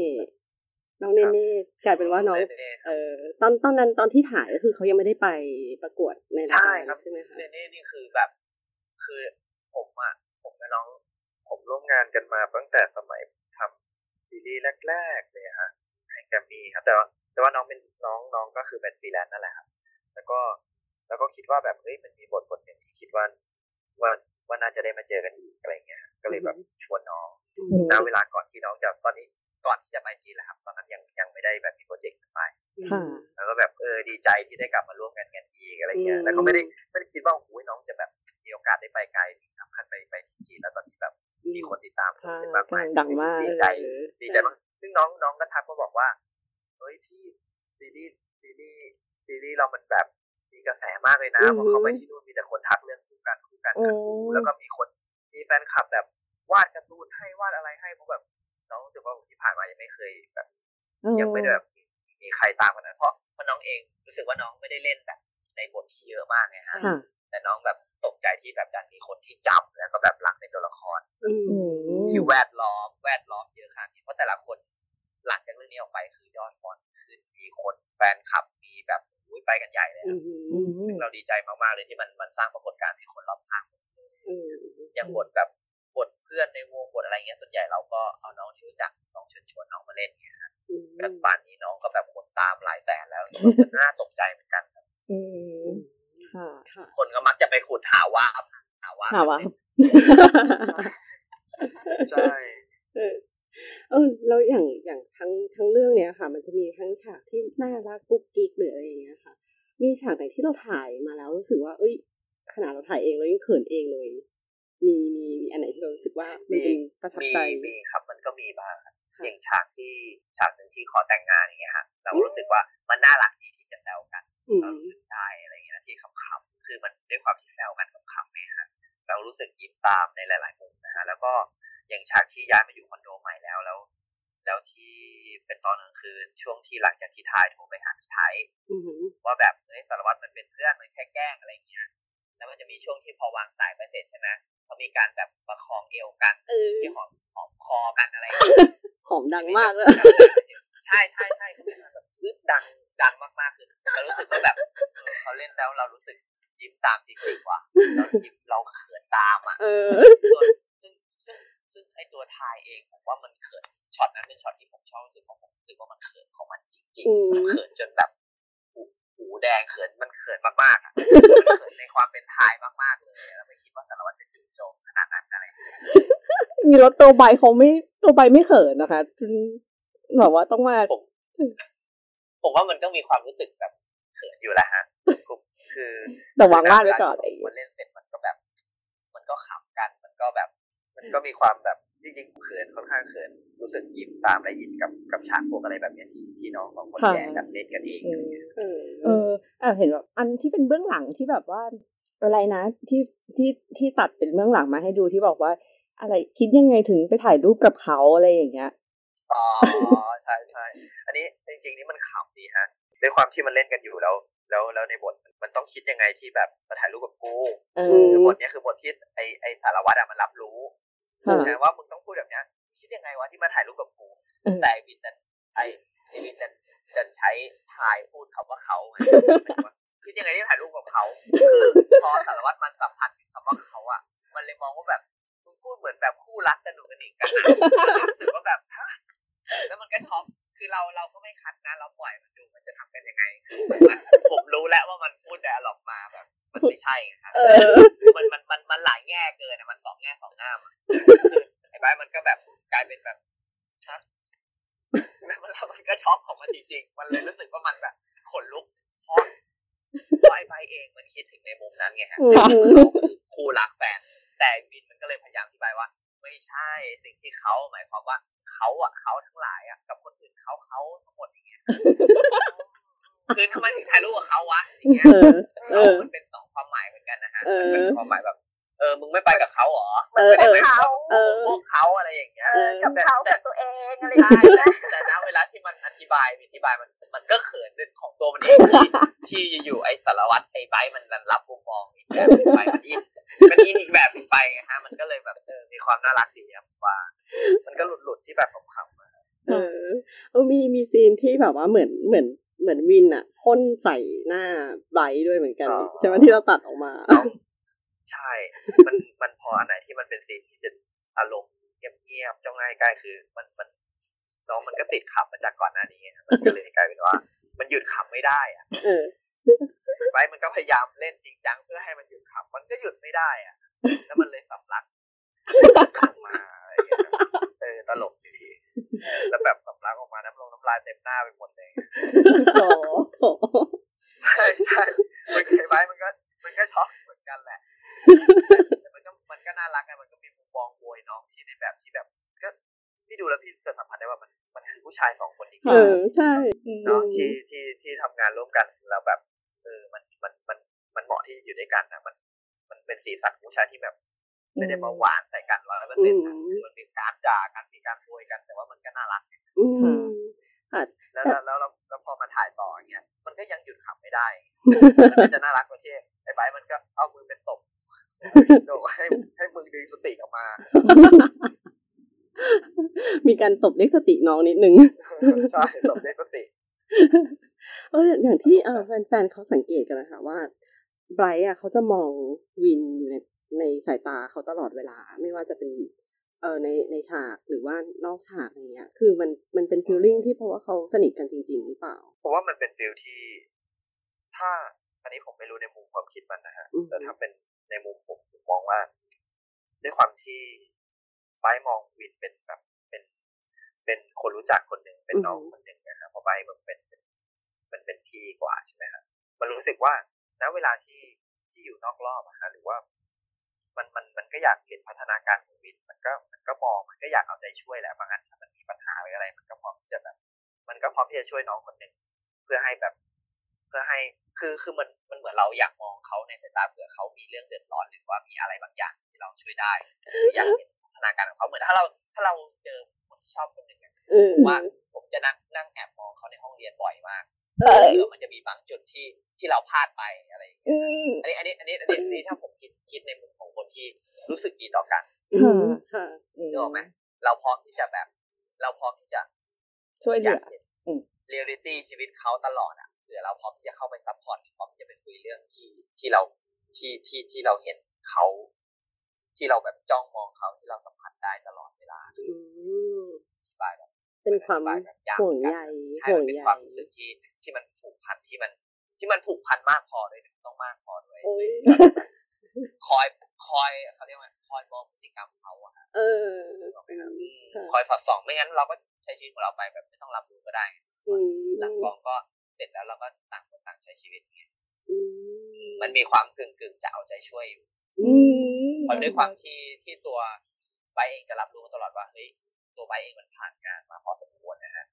น้องเนเน่กลายเป็นว่าน้องเน่เออตอนตอนนั้นตอนที่ถ่ายก็คือเขายังไม่ได้ไปประกวดในรายใช่การครับใช่ไหมคะเนเน่นี่คือแบบ คือผมอะผมกับน้อง ผมร่วมงานกันมาตั้งแต่สมัยทำซีรีส์แรกๆเลยฮะในแกรมมี่ครับ แต่ว่าแต่ว่าน้องเป็นน้องน้องก็คือเป็นฟรีแลนซ์นั่นแหละครับแล้วก็แล้วก็คิดว่าแบบเฮ้ยมันมีบทบทหนึ่งที่คิดว่าว่าว่าน่าจะได้มาเจอกันอีกอะไรเงี้ยก็เลยแบบชวนน้องอือืมมณเวลาก่อนที่น้องจะตอนนี้ ก่อนที่จะไปจีนแหละครับ ตอนนั้นยังยังไม่ได้แบบมีโปรเจกต์ไปค่ะแล้วก็แบบเออดีใจที่ได้กลับมาร่วมกันกันอีกอะไรเงี้อืยมแล้วก็ไม่ได้ไม่ได้คิดว่าโอ้โหน้องจะแบบมีโอกาสได้ไปไกลถึงขั้นไปไปที่จีนแล้วตอนนี้แบบมีคนติดตามใช่เป็นมากมายดังมากดีใจเออดีใจมากซึ่งน้องน้องก็ทักมาบอกว่าเฮ้ยพี่ซีรีส์ซีรีส์ซีรีส์เรามันแบบมีกระแสมากเลยนะพอเข้าไปที่นู่นมีแต่คนทักเรื่องคู่กันคู่กันโอ้แล้วก็มีคนมีแฟนคลับแบบวาดการ์ตูนให้วาดอะไรให้เพราะแบบ น้องรู้สึกว่าที่ผ่านมายังไม่เคยแบบยังไม่ได้แบบมีใครตามขนาดนั้นเพราะเพราะน้องเองรู้สึกว่าน้องไม่ได้เล่นแบบ ในบทที่เยอะมากไงฮะค่ะแต่น้องแบบตกใจที่แบบดันมีคนที่จำแล้วก็แบบรักในตัวละครอืมอืมที่แวดล้อมแวดล้อมเยอะขนาดนี้เพราะแต่ละคนหลังจากเรื่องนี้ออกไปคือยอดฟอนขึ้นมีคนแฟนคลับมีแบบอุ้ยไปกันใหญ่เลยอือะมอืมซึ่งเราดีใจมากๆเลยที่มันมันสร้างปรากฏการณ์ให้คนรอบข้างอืมอย่างบทแบบบทเพื่อนในวงบทอะไรเงี้ยส่วนใหญ่เราก็เอาน้องที่รู้จักน้องเชิญชวนน้องมาเล่นเนี่ยอืมแบบป่านนี้น้องก็แบบคนตามหลายแสนแล้วน่าตกใจเหมือนกันครับอืมค่ะค่ะคนก็มักจะไปขุดหาว่าหาว่าหาว่าใช่เออเออแล้วอย่างอย่างทั้งทั้งเรื่องเนี้ยค่ะ มันจะมีทั้งฉากที่น่ารักกุ๊กกิ๊กหรืออะไรอย่างเงี้ยค่ะ มีฉากไหนที่เราถ่ายมาแล้วรู้สึกว่า เอ้ยขนาดเราถ่ายเองเรายังเขินเองเลย มีมีมีอันไหนที่เรารู้สึกว่ามันเป็นประทับมีใจมีครับมันก็มีบ้างครับค่ะอย่างฉากที่ฉากหนึ่งที่ขอแต่งงานอย่างเงี้ยฮะเรารู้สึกว่ามันน่ารักดีที่จะแซวกันอืมเรารู้สึกได้อะไรเงี้ยนะที่ขำๆคือมันด้วยความที่แซวกันขำๆเนี่ยฮะเรารู้สึกยิ้มตามในหลายๆมุมนะฮะแล้วก็อย่างฉากที่ย้ายมาอยู่คอนโดใหม่แล้วแล้ว แล้วที่เป็นตอนกลางคืนช่วงที่หลังจากที่ทายโทรไปหาพี่ไทยอืมว่าแบบเฮ้ยสารวัตรมันเป็นเพื่อนมันแค่แกล้งอะไรเงี้ยแล้วมันจะมีช่วงที่พอวางสายไปเสร็จใช่ไหม เขามีการแบบประคองเอวกันเออที่หอมหอมคอกันอะไรอย่างเงี้ยหอมดังมากเลยใช่ใช่ใช่เขาเป็นแบบพึดดังดังมากๆคือเรารู้สึกว่าแบบเออเขาเล่นแล้วเรารู้สึกยิ้มตามจริงๆว่ะเรายิ้มเราเขินตามอะเออส่วนซึ่งซึ่งซึ่งไอตัวทายเองผมว่ามันเขินช็อตนั้นเป็นช็อตที่ผมชอบรู้สึกของผมรู้สึกว่ามันเขินของมันจริงอืมๆเขินจนแบบหูหู แดงเขินมันเขินมากๆอะมันเขินในความเป็นทายมากๆเลยเราไม่คิดว่าสารวัตรจะจู่โจมขนาดนั้นอะไรอย่างเงี้ยมีรถตัวใบเขาไม่ตัวใบไม่เขินนะคะจนแบบว่าต้องมาผมผมว่ามันก็มีความรู้สึกแบบเขินอยู่แล้วฮะคือแต่วางมาดไว้ก่อนอะไรอย่างมัเงี้นยเล่นเสร็จมันก็แบบ มันก็ขำกันมันก็แบบ มันก็มีความแบบ จริงๆเขินค่อนข้างเขินรู้สึกยิ้มตามและอินกับกับฉากพวกอะไรแบบเนี้ยที่ที่น้องของคนแย่กับเล่นกันเองอืมเออเออแอบเห็นแบบอันที่เป็นเบื้องหลังที่แบบว่าอะไรนะที่ที่ที่ตัดเป็นเบื้องหลังมาให้ดูที่บอกว่า อะไรคิดยังไงถึงไปถ่ายรูปกับเขาอะไรอย่างเงี้ยอ๋อใช่ใช่อันนี้จริง ๆ นี่มันขำดีฮะด้วยความที่มันเล่นกันอยู่แล้วแล้วแล้วในบทมันต้องคิดยังไงที่แบบมาถ่ายรูปกับกูเอมอคือบทเนี้ยคือบทที่ไอไอสารวัตรอะมันรับรู้ ค่ะนะว่ามึงต้องพูดแบบเนี้ยคิดยังไงวะที่มาถ่ายรูปกับกูเออแต่ไอ้วินดันไอไอวินดันดันใช้ทายพูดคำว่าเขาไงคิดยังไงที่ถ่ายรูปกับเขา คือพอสารวัตรมันสัมผัสถึงคำว่าเขาอะมันเลยมองว่าแบบมึงพูดเหมือนแบบคู่รักกันหนูกันอีกกันอะรู้สึกว่าแบบฮะแล้วมันก็ช็อกคือเราเราก็ไม่คัดนะเราปล่อยมันดูมันจะทำกันยังไงคือมันผมรู้แล้วว่ามันพูดแต่หลอกมาแบบ มันไม่ใช่ไงครับ ลายแง่เกินอะมันสองแง่สองงามอะไอ้ใบร์ทมันก็แบบกลายเป็นแบบชัดแล้วมันแล้วมันก็ช็อกของมันจริงๆ มันเลยรู้สึกว่ามันแบบขนลุกเพราะเพราะไอ้ใบร์ทเองมันคิดถึงในมุมนั้นไงฮะ องอะไรอย่างใช่เงี้ยใช่แต่ณเวลาที่มันอธิบายอธิบายมันมันก็เขินของตัวมันเองที่ที่อยู่ๆไอ้สารวัตรไอ้ไบรท์มันรับมุมมองอีกแบบหนึ่งไปมันอินมันอินอีกแบบหนึ่งไปไงฮะมันก็เลยแบบเออมีความน่ารักดีครับว่า มันก็หลุดหลุดๆที่แบบขำๆมาเออเออมีมี scene ที่แบบว่าเหมือนเหมือนเหมือนวินอะพ่นใส่หน้าไบรท์ด้วยเหมือนกันอ๋อใช่ไหมที่เราตัดออกมาใช่ มันมันพออันไหนที่มันเป็น scene ที่จะอารมณ์เงียบๆเจ้าง่ายใกล้คือ มันมัน น้องมันก็ติดขับมาจากก่อนหน้านี้ไงมันก็เลยกลายเป็นว่า มันหยุดขับไม่ได้อะเออไว้มันก็พยายามเล่นจริงจังเพื่อให้มันหยุดขับ มันก็หยุดไม่ได้อะแล้วมันเลยสำลักออกมาอะไรอย่างเงี้ยเออตลกดีแล้วแบบสำลักออกมาน้ำลงน้ำลายเต็มหน้าไปหมดเลยโถโถใช่ใช่มันเคยไว้มันก็ มันก็ช็อกเหมือนกันแหละแต่มันก็มันก็น่ารักไงมันก็มีมุมมองโวยน้องที่ในแบบที่แบบก็ พี่ดูแล้วพี่จะสัมผัสได้ว่ามันมันคือผู้ชายสองคนจริงเออใช่ๆเนาะที่ที่ที่ทำงานร่วมกันแล้วแบบเออมันมันมันมันเหมาะที่จะอยู่ด้วยกันนะมัน มันเป็นสีสันของผู้ชายที่แบบไม่ได้มาหวานใส่กันร้อยเปอร์เซ็นต์นะมันมีการด่ากันมีการโวยกัน แต่ว่ามันก็น่ารักอืมแล้วแล้วแล้วแล้วแล้วพอมาถ่ายต่ออย่างเงี้ยมันก็ยังหยุดขำไม่ได้มันก็จะน่ารักกว่าที่ไอ้ไบร์ทมันก็เอามือเป็นตบโดให้ให้มือดึงสติออกมา มีการตบเรียกสติน้องนิดนึงใช่ตบเรียกสติเอออย่างที่เออแฟนๆเขาสังเกตกันนะคะว่าไบรท์อะเขาจะมองวินอยู่ในในสายตาเขาตลอดเวลา ไม่ว่าจะเป็นเออในในฉากหรือว่านอกฉากอะไรเงี้ย คือมันมันเป็น feeling ที่เพราะว่าเขาสนิทกันจริง ๆ หรือเปล่าเพราะว่ามันเป็น feel ที่ ถ้าอันนี้ผมไม่รู้ในมุมความคิดมันนะฮะอืมแต่ถ้าเป็นในมุมผมผมมองว่าด้วยความที่ ไบรท์มองวินเป็นแบบเป็นเป็นคนรู้จักคนหนึ่งเป็นน้องคนหนึ่งนะครับเพราะไบรท์มันเป็นเป็นมันเป็นพี่กว่าใช่ไหมครับมันรู้สึกว่าณเวลาที่ที่อยู่นอกรอบอะฮะหรือว่า มันมันมันก็อยากเห็นพัฒนาการของวิน มันก็มันก็มองมันก็อยากเอาใจช่วยแหละบางอันถ้ามันมีปัญหาหรืออะไร มันก็พร้อมที่จะแบบ มันก็พร้อมที่จะช่วยน้องคนหนึ่งเพื่อให้แบบเพื่อให้คือคือมันมันเหมือนเราอยากมองเขาในสายตาเผื่อเขามีเรื่องเดือดร้อนหรือว่ามีอะไรบางอย่างที่เราช่วยได้หรืออยากเห็นพัฒ นาการของเขาเหมือนถ้าเราถ้าเราเจอคนที่ชอบคนหนึ่งอะเออผมว่าผมจะนั่งนั่งแอบมองเขาในห้องเรียนบ่อยมากเออเผื่อมันจะมีบางจุดที่ที่เราพลาดไปอะไรอย่างเงี้ยอันนี้อันนี้อันนี้อันนี้อันนี้ถ้าผมคิดคิดในมุมของคนที่รู้สึกดีต่อกันอืมค่ะนึกออกไหมเราพร้อมที่จะแบบ เราพร้อมที่จะช่วยเหลืยากเห็นอืมเรียลลิตี้ชีวิตเขาตลอดอะเผื่อเราพร้อมที่จะเข้าไป support พร้อมที่จะไปคุยเรื่องที่ที่เราที่ที่ที่เราเห็นเขา ที่เราแบบจ้องมองเขาที่เราสัมผัสได้ตลอดเวลาอืมอธิบายแบบเป็นความอธิบายแบบยากเหมือนห่วงใยกันใช่ห่วงใยมันเป็นความรู้สึกที่ที่มันผูกพันที่มัน ที่มันผูกพันมากพอด้วยต้องมากพอด้วยโอ้ยคอยคอยเขาเรียกว่าคอยมองพฤติกรรมเขาอะเออนึกออกไหมครับอืมค่ะคอยสอดส่องไม่งั้นเราก็ใช้ชีวิตของเราไปแบบไม่ต้องรับรู้ก็ได้อืมหลังกองก็เสร็จแล้วเราก็ต่างคนต่างใช้ชีวิตอย่างเงี้ยอืมมันมีความกึ่งกึ่งๆจะเอาใจช่วยอยู่ อืม เพราะด้วยความที่ที่ตัวไบร์ทเองจะรับรู้มาตลอดว่าเฮ้ยตัวไบร์ทเองมันผ่านงานมาพอสมควรนะฮะ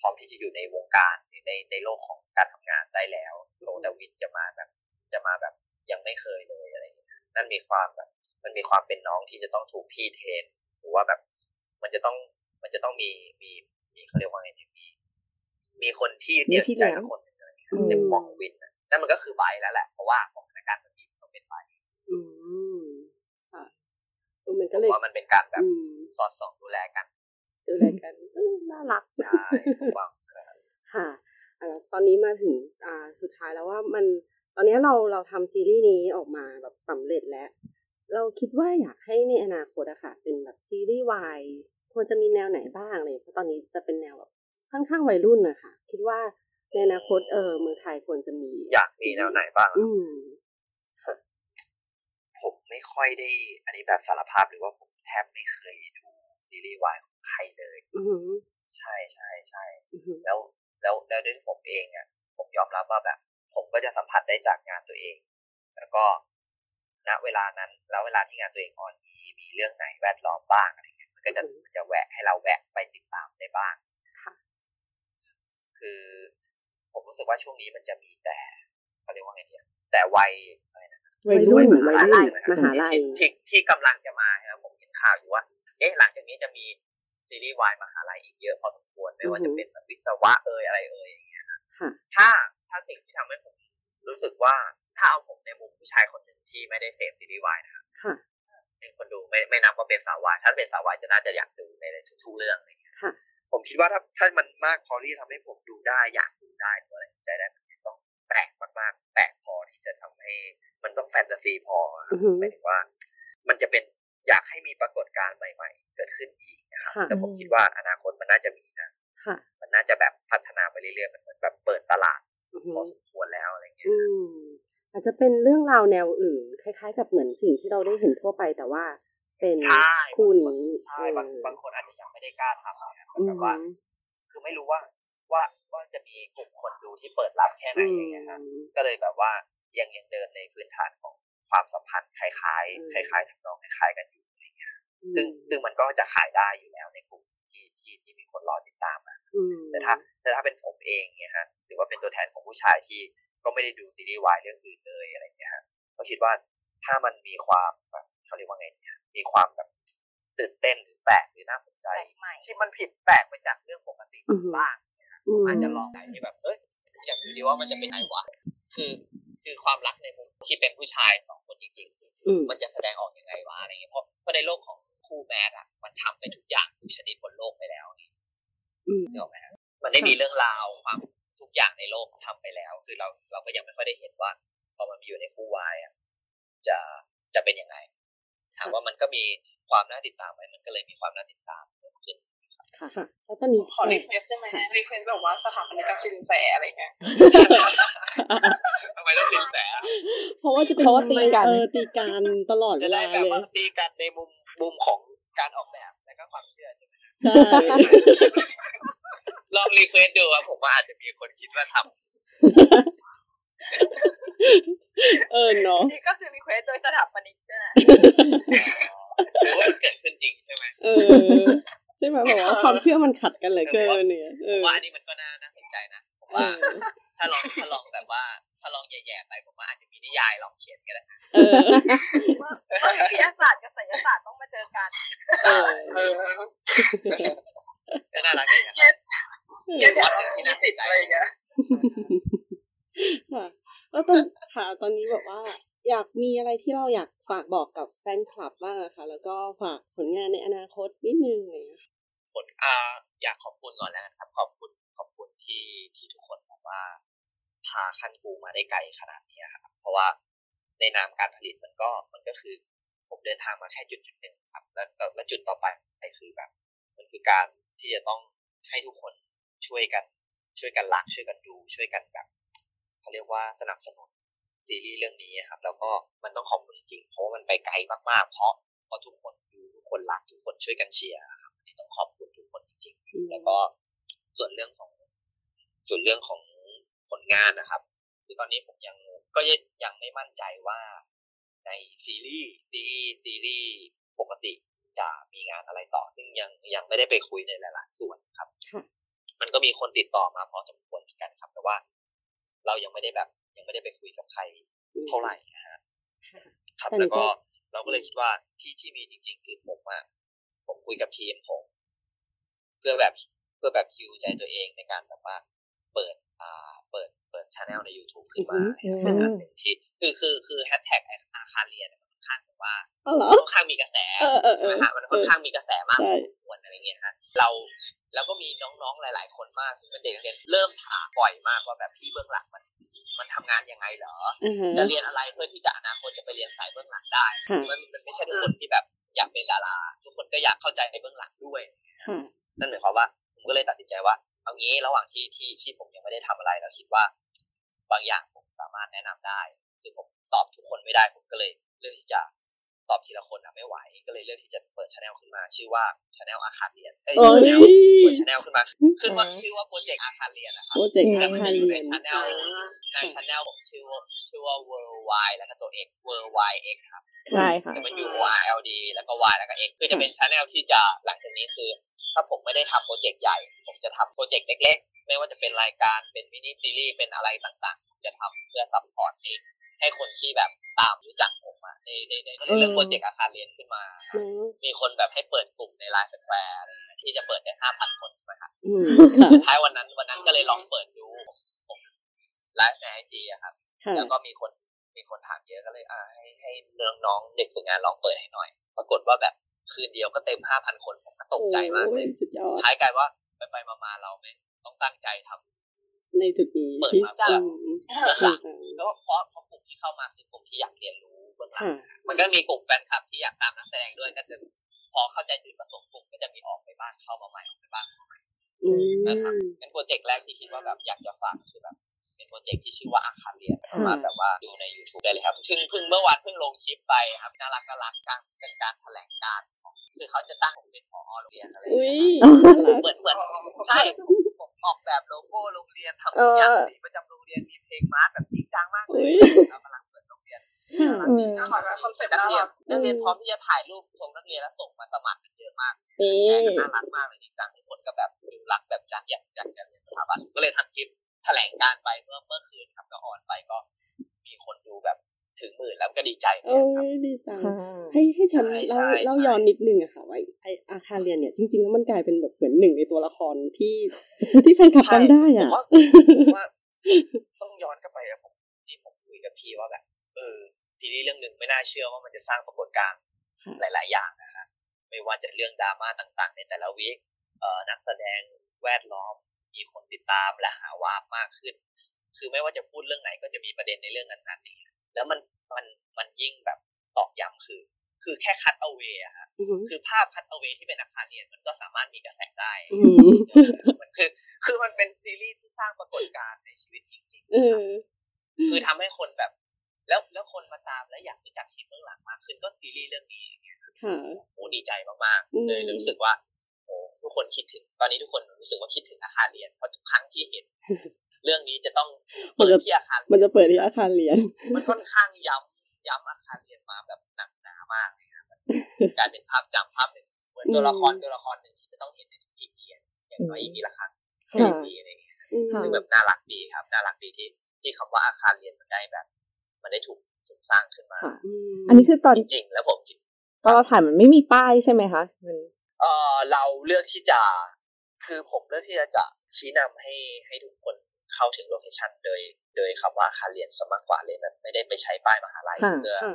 พร้อมที่จะอยู่ในวงการในในโลกของการทำงานได้แล้วโตแต่วินจะมาแบบ จะมาแบบยังไม่เคยเลยอะไรอย่างเงี้ยนั่นมีความแบบ มันมีความเป็นน้องที่จะต้องถูกพี่เทรนหรือว่าแบบ มันจะต้องมันจะต้องมีมีมีเขาเรียกว่าไงเนี่ยมีมีคนที่เดียวใจกับคนหนึ่งอะไรอย่างเงี้ยในมุมมองของวินนะนั่นมันก็คือไบร์ทแล้วแหละเพราะว่าสถานการณ์แบบนี้มันต้องเป็นไบร์ทอืมค่ะเออ มันก็เพเลยราะว่ามันเป็นการแบบอืมสอดส่องดูแลกัน ดูแลกันเออน่ารักใช่ผมว่าค่ะอ่าตอนนี้มาถึงอ่าสุดท้ายแล้วว่ามันตอนนี้เราเราทำซีรีส์นี้ออกมาแบบสำเร็จแล้ว เราคิดว่าอยากให้ในอนาคตอะค่ะ เป็นแบบซีรีส์วายควรจะมีแนวไหนบ้างเลยเพราะตอนนี้จะเป็นแนวแบบค่อนข้างวัยรุ่นนะคะคิดว่าในอนาคตเออเมืองไทยควรจะมี อยากมีแนวไหนบ้าง อืม ผมไม่ค่อยได้ อันนี้แบบสารภาพหรือว่าผมแทบไม่เคยดูซีรีส์วายของใครเลยอือหือใช่ใช่ใช่อือหือแล้วแล้วแล้วด้วยผมเองอะผมยอมรับว่าแบบ ผมก็จะสัมผัสได้จากงานตัวเอง แล้วก็ณเวลานั้น แล้วเวลาที่งานตัวเองออนมีมีเรื่องไหนแวดล้อมบ้างอะไรเงี้ยมันก็จะมันจะแหวะให้เราแวะไปติดตามได้บ้างค่ะคือ ผมรู้สึกว่าช่วงนี้มันจะมีแต่เขาเรียกว่าไงเนี่ยแต่วัยอะไรนะ วัยรุ่นด้วยมวัยหารุ่ลันยนะครับมหาลัยที่ที่ที่กำลังจะมาครับผมเห็นข่าวอยู่ว่า เอ๊ะหลังจากนี้จะมีซีรีส์วายมหาลัยอีกเยอะพอสมควรไม่ว่าจะเป็นแบบวิศวะเอ่ยอะไรเอ่ยอย่างเงี้ยค่ะถ้าถ้าสิ่งที่ทำให้ผมรู้สึกว่าถ้าเอาผมในมุมผู้ชายคนหนึ่งที่ไม่ได้เสพซีรีส์วายนะครับค่ะเป็นคนดูไม่ไม่นับว่าเป็นสาววายถ้าเป็นสาววายจะน่าจะอยากดูในทุกๆเรื่องอะไรเงี้ยค่ะผมคิดว่าถ้าถ้ามันมากพอที่ทำให้ผมดูได้อยากดูได้หรืออะไรใจได้มันต้องแปลกมากๆแปลกพอที่จะทำให้ มันต้องแฟนตาซีพอครับอือหือหมายถึงว่า มันจะเป็นอยากให้มีปรากฏการณ์ใหม่ ๆ เกิดขึ้นอีกนะครับค่ะแต่ผมคิดว่าอนาคตมันน่าจะมีนะค่ะมันน่าจะแบบพัฒนาไปเรื่อยๆมันเหมือนแบบเปิดตลาดอือหืพออสมควรแล้วอะไรเงี้ยอืมอาจจะเป็นเรื่องราวแนวอื่น คล้าย ๆ กับเหมือนสิ่งที่เราได้เห็นทั่วไปแต่ว่าเป็นใช่คู่นี้ใช่บางบางคนอาจจะยังไม่ได้กล้าทำนะครับอืแบมบว่า คือไม่รู้ว่าว่าว่าจะมีกลุ่มคนดูที่เปิดรับแค่ไหนอือย่างเงี้ยครับมก็เลยแบบว่า ยังยังเดินในพื้นฐานของความสัมพันธ์คล้ายอืมๆคล้ายๆทำนองคล้ายๆกันอยู่อะไรเงี้ยซึ่งซึ่งมันก็จะขายได้อยู่แล้วในกลุ่มที่ที่ที่มีคนรอติดตามอะอืมแต่ถ้าแต่ถ้าเป็นผมเองเนี่ยฮะหรือว่าเป็นตัวแทนของผู้ชายที่ก็ไม่ได้ดูซีรีส์วายเรื่องอื่นเลยอะไรเงี้ยฮะก็คิดว่าถ้ามันมีความแบบเขาเรียกว่าไงเนี่ยมีความแบบตื่นเต้นหรือแปลกหรือน่าสนใจแปลกใหม่ที่มันผิดแปลกไปจากเรื่องปกติอือฮึบ้างอืมอาจจะลองไหนที่แบบเอ้ยอยากดูดีว่ามันจะเป็นไงวะคือ คือความรักในมุมที่เป็นผู้ชายสองคนจริงอืมๆมันจะแสดงออกยังไงวะอะไรเงี้ยเพราะเพราะในโลกของคู่แมสอะมันทำไปทุกอย่างทุกชนิดบนโลกไปแล้วนี่อืมนึกออกไหมฮะมันได้มีเรื่องราวความทุกอย่างในโลกทำไปแล้ว คือเราเราก็ยังไม่ค่อยได้เห็นว่าพอมันมาอยู่ในคู่วายอะจะจะเป็นยังไงถามว่ามันก็มีความน่าติดตามไหมมันก็เลยมีความน่าติดตามเพิ่มขึ้น ค่ะค่ะแล้วตอนนี้ขอรีเควสได้ไหมรีเควสแบบว่าสถาปนิกสินแสอะไรเงี้ยทำไมต้องสินแสอะเพราะว่าจะเป็นเพราะว่าตีกันเออตีกันตลอดเวจะลาได้แบบเลยว่าตีกันในมุมมุมของการออกแบบและก็ความเชื่อใช่ไหมใช่ลองรีเควสดูครับผมว่าอาจจะมีคนคิดว่าทเออเนาะนี่ก็คือรีเควสโดยสถาปนิกใช่ไหมำหรือว่ามันเกิดขึ้นจริงใช่ไหมเออ ใช่ไหมบอกว่าความเชื่อมันขัดกันเหลือเกินเนี่ยเอผมอว่าอันนี้มันก็น่าน่าสนใจนะผมเอว่าอถ้าลองถ้าลองแบบว่าถ้าลองแย่ๆไปผมว่าอาจจะมีนิยายลองเขียนก็ได้เออว่าวิทยาศาสตร์กับศิลศาสตร์ต้องมาเจอกันเออเออก็น่ารักดีนะเดี๋ยวเดี๋ยวเรามีสิทธิ์อะไรอย่างเงี้ยค่ะแล้วตอนค่ะตอนนี้แบบว่า อยากมีอะไรที่เราอยากฝากบอกกับแฟนคลับบ้างอะคะแล้วก็ฝากผลงานในอนาคตนิดนึงเลยค่ะผลอ่าอยากขอบคุณก่อนแล้วกันครับ ขอบคุณขอบคุณที่ที่ทุกคนแบบว่าพาคันกูมาได้ไกลขนาดนี้ครับเพราะว่าในนามการผลิตมันก็มันก็คือ ผมเดินทางมาแค่จุดจุดหนึ่งครับ แล้วแล้วจุดต่อไปคือแบบ มันคือการที่จะต้องให้ทุกคนช่วยกัน ช่วยกันรักช่วยกันดู ช่วยกันแบบเขาเรียกว่าสนับสนุน ซีรีส์เรื่องนี้ครับ แล้วก็มันต้องขอบคุณจริงๆเพราะว่ามันไปไกลมากๆ เพราะเพราะทุกคนดูทุกคนรักทุกคนช่วยกันเชียร์ครับอันนี้ต้องขอบคุณทุกคนจริงอืมๆแล้วก็ส่วนเรื่องของ ส่วนเรื่องของผลงานนะครับคือตอนนี้ผมยังก็ยังยังไม่มั่นใจว่าในซีรีส์ซีรีส์ซีรีส์ปกติจะมีงานอะไรต่อ ซึ่งยังยังไม่ได้ไปคุยในหลายๆส่วนครับค่ะมันก็มีคนติดต่อมาพอสมควรเหมือนกันครับ แต่ว่า เรายังไม่ได้แบบ ยังไม่ได้ไปคุยกับใครเท่าไหร่นะฮะค่ะครับแต่นี่แล้วก็ก็เราก็เลยคิดว่าที่ที่มีจริง ๆ คือผมอะผมคุยกับทีมผมเพื่อแบบเพื่อแบบฮิวใจตัวเองในการแบบว่าเปิดอ่าเปิดเปิดช anel ใน YouTube ขึ้นมาอือฮึนะครับเป็นที่คือคือคือแฮชแท็กอาคารเรียนมันค่อนข้างแบบว่าอ๋อเหรอค่อนข้างมีกระแสเออเออเอใช่อไหมฮะมันค่อนข้างมีกระแสมากใช่พอสมควรอะไรเงี้ยฮะเราแล้วก็มีน้องๆหลาย ๆ คนมากซึ่งเป็นเด็กนักเรียนเริ่มถามบ่อยมากว่าแบบพี่เบื้องหลังมัน มันทำงานยังไงเหรออ่าฮะจะเรียนอะไรเพื่อที่จะอนาคตจะไปเรียนสายเบื้องหลังได้ค่ะมันมันไม่ใช่ทุกคนที่แบบอยากเป็นดารา ทุกคนก็อยากเข้าใจในเบื้องหลังด้วยค่ะนั่นหมายความว่าผมก็เลยตัดสินใจว่าเอางี้ระหว่างที่ที่ที่ผมยังไม่ได้ทำอะไรแล้วคิดว่า บางอย่างผมสามารถแนะนำได้คือผมตอบทุกคนไม่ได้ผมก็เลยเลือกที่จะ ตอบทีละคนนะไม่ไหว ก็เลยเลือกที่จะเปิดช anel ขึ้นมา ชื่อว่าช anel อาคารเรียนเอ้ยโอ้ยเปิดช anel ขึ้นมา ขึ้นว่าชื่อว่าโปรเจกต์อาคารเรียนนะครับโปรเจกต์แต่อามันคารจะอยู่เรีในยนช anel ในช anel ผมชื่อว่าชื่อว่า worldwide แล้วก็ตัว X worldwide X ครับใช่ค่ะแต่มันอยู่ YLD แล้วก็ Y แล้วก็ X คือจะเป็นช anel ที่จะหลังจากนี้คือ ถ้าผมไม่ได้ทำ project ใหญ่ ผมจะทำ project เล็ก ๆ ไม่ว่าจะเป็นรายการเป็นมินิซีรีส์เป็นอะไรต่างๆ จะทำเพื่อ support ให้ ให้คนที่แบบตามรู้จักผมอะได้ได้ได้ได้เรื่อง project อาคารเรียนขึ้นมาอืมมีคนแบบให้เปิดกลุ่มใน LINE Square อะไรเงี้ยที่จะเปิดได้ห้าพันคนใช่ไหมครับอืมค่ะสุดท้ายวันนั้นวันนั้นก็เลยลองเปิดดูผมไลฟ์ใน IG อะครับค่ะแล้วก็มีคนมีคนถามเยอะก็เลยอ่าให้ให้เรื่องน้องเด็กฝึกงานลองเปิดให้หน่อย ปรากฏว่าแบบคืนเดียวก็เต็มห้าพันคนผมก็ตกใจมากเลยโอ้สุดยอดท้ายกลายว่าไปไปๆมาๆเราไม่งต้องตั้งใจทำ ในจุดนี้เปิดที่มาเพื่ออืมเบื้องหลังจริงแล้วเพราะเพราะกลุ่มที่เข้ามาคือกลุ่มที่อยากเรียนรู้เบื้องหลังค่ะมันก็มีกลุ่มแฟนคลับที่อยากตามนักแสดงด้วยก็จะพอเข้าใจจุดประสงค์กลุ่มก็จะมีออกไปบ้างเข้ามาใหม่ออกไปบ้างอืมนะครับเป็นโปรเจกต์แรกที่คิดว่าแบบอยากจะฝากคือแบบเป็นโปรเจกต์ที่ชื่อว่าอาคารเรียนค่ะสามารถแบบว่าดูใน YouTube ได้เลยครับเพิ่งเพิ่งเมื่อวานเพิ่งลงคลิปไปครับน่ารักน่ารักการเป็นการแถลงการณ์ของคือเขาจะตั้งผมเป็นผอโรงเรียนอะไรอย่างอุ้ยเงี้ยน่ารักเหมือนเหมือนใช่ผม ออกแบบโลโก้โรงเรียนทำทุกอย่างเออสีประจำโรงเรียนมีเพลงมาร์ชแบบจริงจังมากเลยอุ๊ยเรากำลังเปิดโรงเรียนค่ะน่ารักดีน่ารัก concept น่าเรียรันกนักเรียนนักเรียนพร้อมที่จะถ่ายรูปส่งนักเรียนแล้วส่งมาสมัครกันเยอะมากนี่แชร์กันน่ารักมากเลยจริงจังทุกคนก็แบบดูรักแบบอยากอยากอยากจะเรียนสถาบันก็เลยทำคลิปแถลงการณ์ไปเมื่อเมื่อคืนครับก็ on ไปก็มีคนดูแบบ ถึงหมื่นแล้วก็ดีใจเหมือนโอ้กันครับยดีจังค่ะให้ให้ฉันใช่เล่าใช่เล่าใช่ย้อนนิดนึงอะค่ะว่าไออาคารเรียนเนี่ยจริงๆแล้วมันกลายเป็นแบบเหมือนหนึ่งในตัวละครที่ที่แฟนคลับจำได้อะผมว่าผมว่าต้องย้อนกลับไปอะผมที่ผมคุยกับพี่ว่าแบบเออทีนี้เรื่องหนึ่งไม่น่าเชื่อว่ามันจะสร้างปรากฏการณ์ค่ะหลาย ๆ อย่างนะฮะไม่ว่าจะเรื่องดราม่าต่าง ๆ ในแต่ละ week เอ่อนักแสดงแวดล้อมมีคนติดตามและหา warp มากขึ้น คือไม่ว่าจะพูดเรื่องไหนก็จะมีประเด็นในเรื่องนั้นๆนี่ แล้วมันมันมันยิ่งแบบตอกย้ำคือ คือแค่ cutaway อะฮะอือหือคือภาพ cutaway ที่เป็นอาคารเรียนมันก็สามารถมีกระแสได้อืมมันคือ คือมันเป็นซีรีส์ที่สร้างปรากฏการณ์ในชีวิตจริงเออๆคือทำให้คนแบบ แล้วแล้วคนมาตามและอยากรู้จักทีมเบื้องหลังมากขึ้นก็ซีรีส์เรื่องนี้อย่างเงี้ยค่ะโอ้ดีใจมากอืมๆเลยรู้สึกว่าโอ้ ทุกคนคิดถึง ตอนนี้ทุกคนรู้สึกว่าคิดถึงอาคารเรียนเพราะทุกครั้งที่เห็น เรื่องนี้จะต้องเปิดที่อาคารมันจะเปิดที่อาคารเรียน มันค่อนข้างย้ำย้ำอาคารเรียนมาแบบหนักหนามากเลยครับมันกลายเป็นภาพจำภาพหนึ่งเหมือนตัวละครตัวละครหนึ่งที่จะต้องเห็นในทุกทีอะอย่างน้อยอีกทีละครั้งค่ะในปีอะไรอย่างเงี้ยอืมซึ่งแบบน่ารักดีครับน่ารักดีที่ที่คำว่าอาคารเรียนมันได้แบบ มันได้ถูกถูกสร้างขึ้นมาค่ะมอันนี้คือตอนจริงๆแล้วผมคิดตอนเราถ่ายมันไม่มีป้ายใช่ไหมคะมัน เออเราเลือกที่จะ คือผมเลือกที่จะจะชี้นำให้ให้ทุกคนเข้าถึงโลเคชันโดย โดยคำว่าอาคารเรียนสมากกว่าเลยแบบไม่ได้ไปใช้ป้ายมหาลัยค่ะเพื่อค่ะ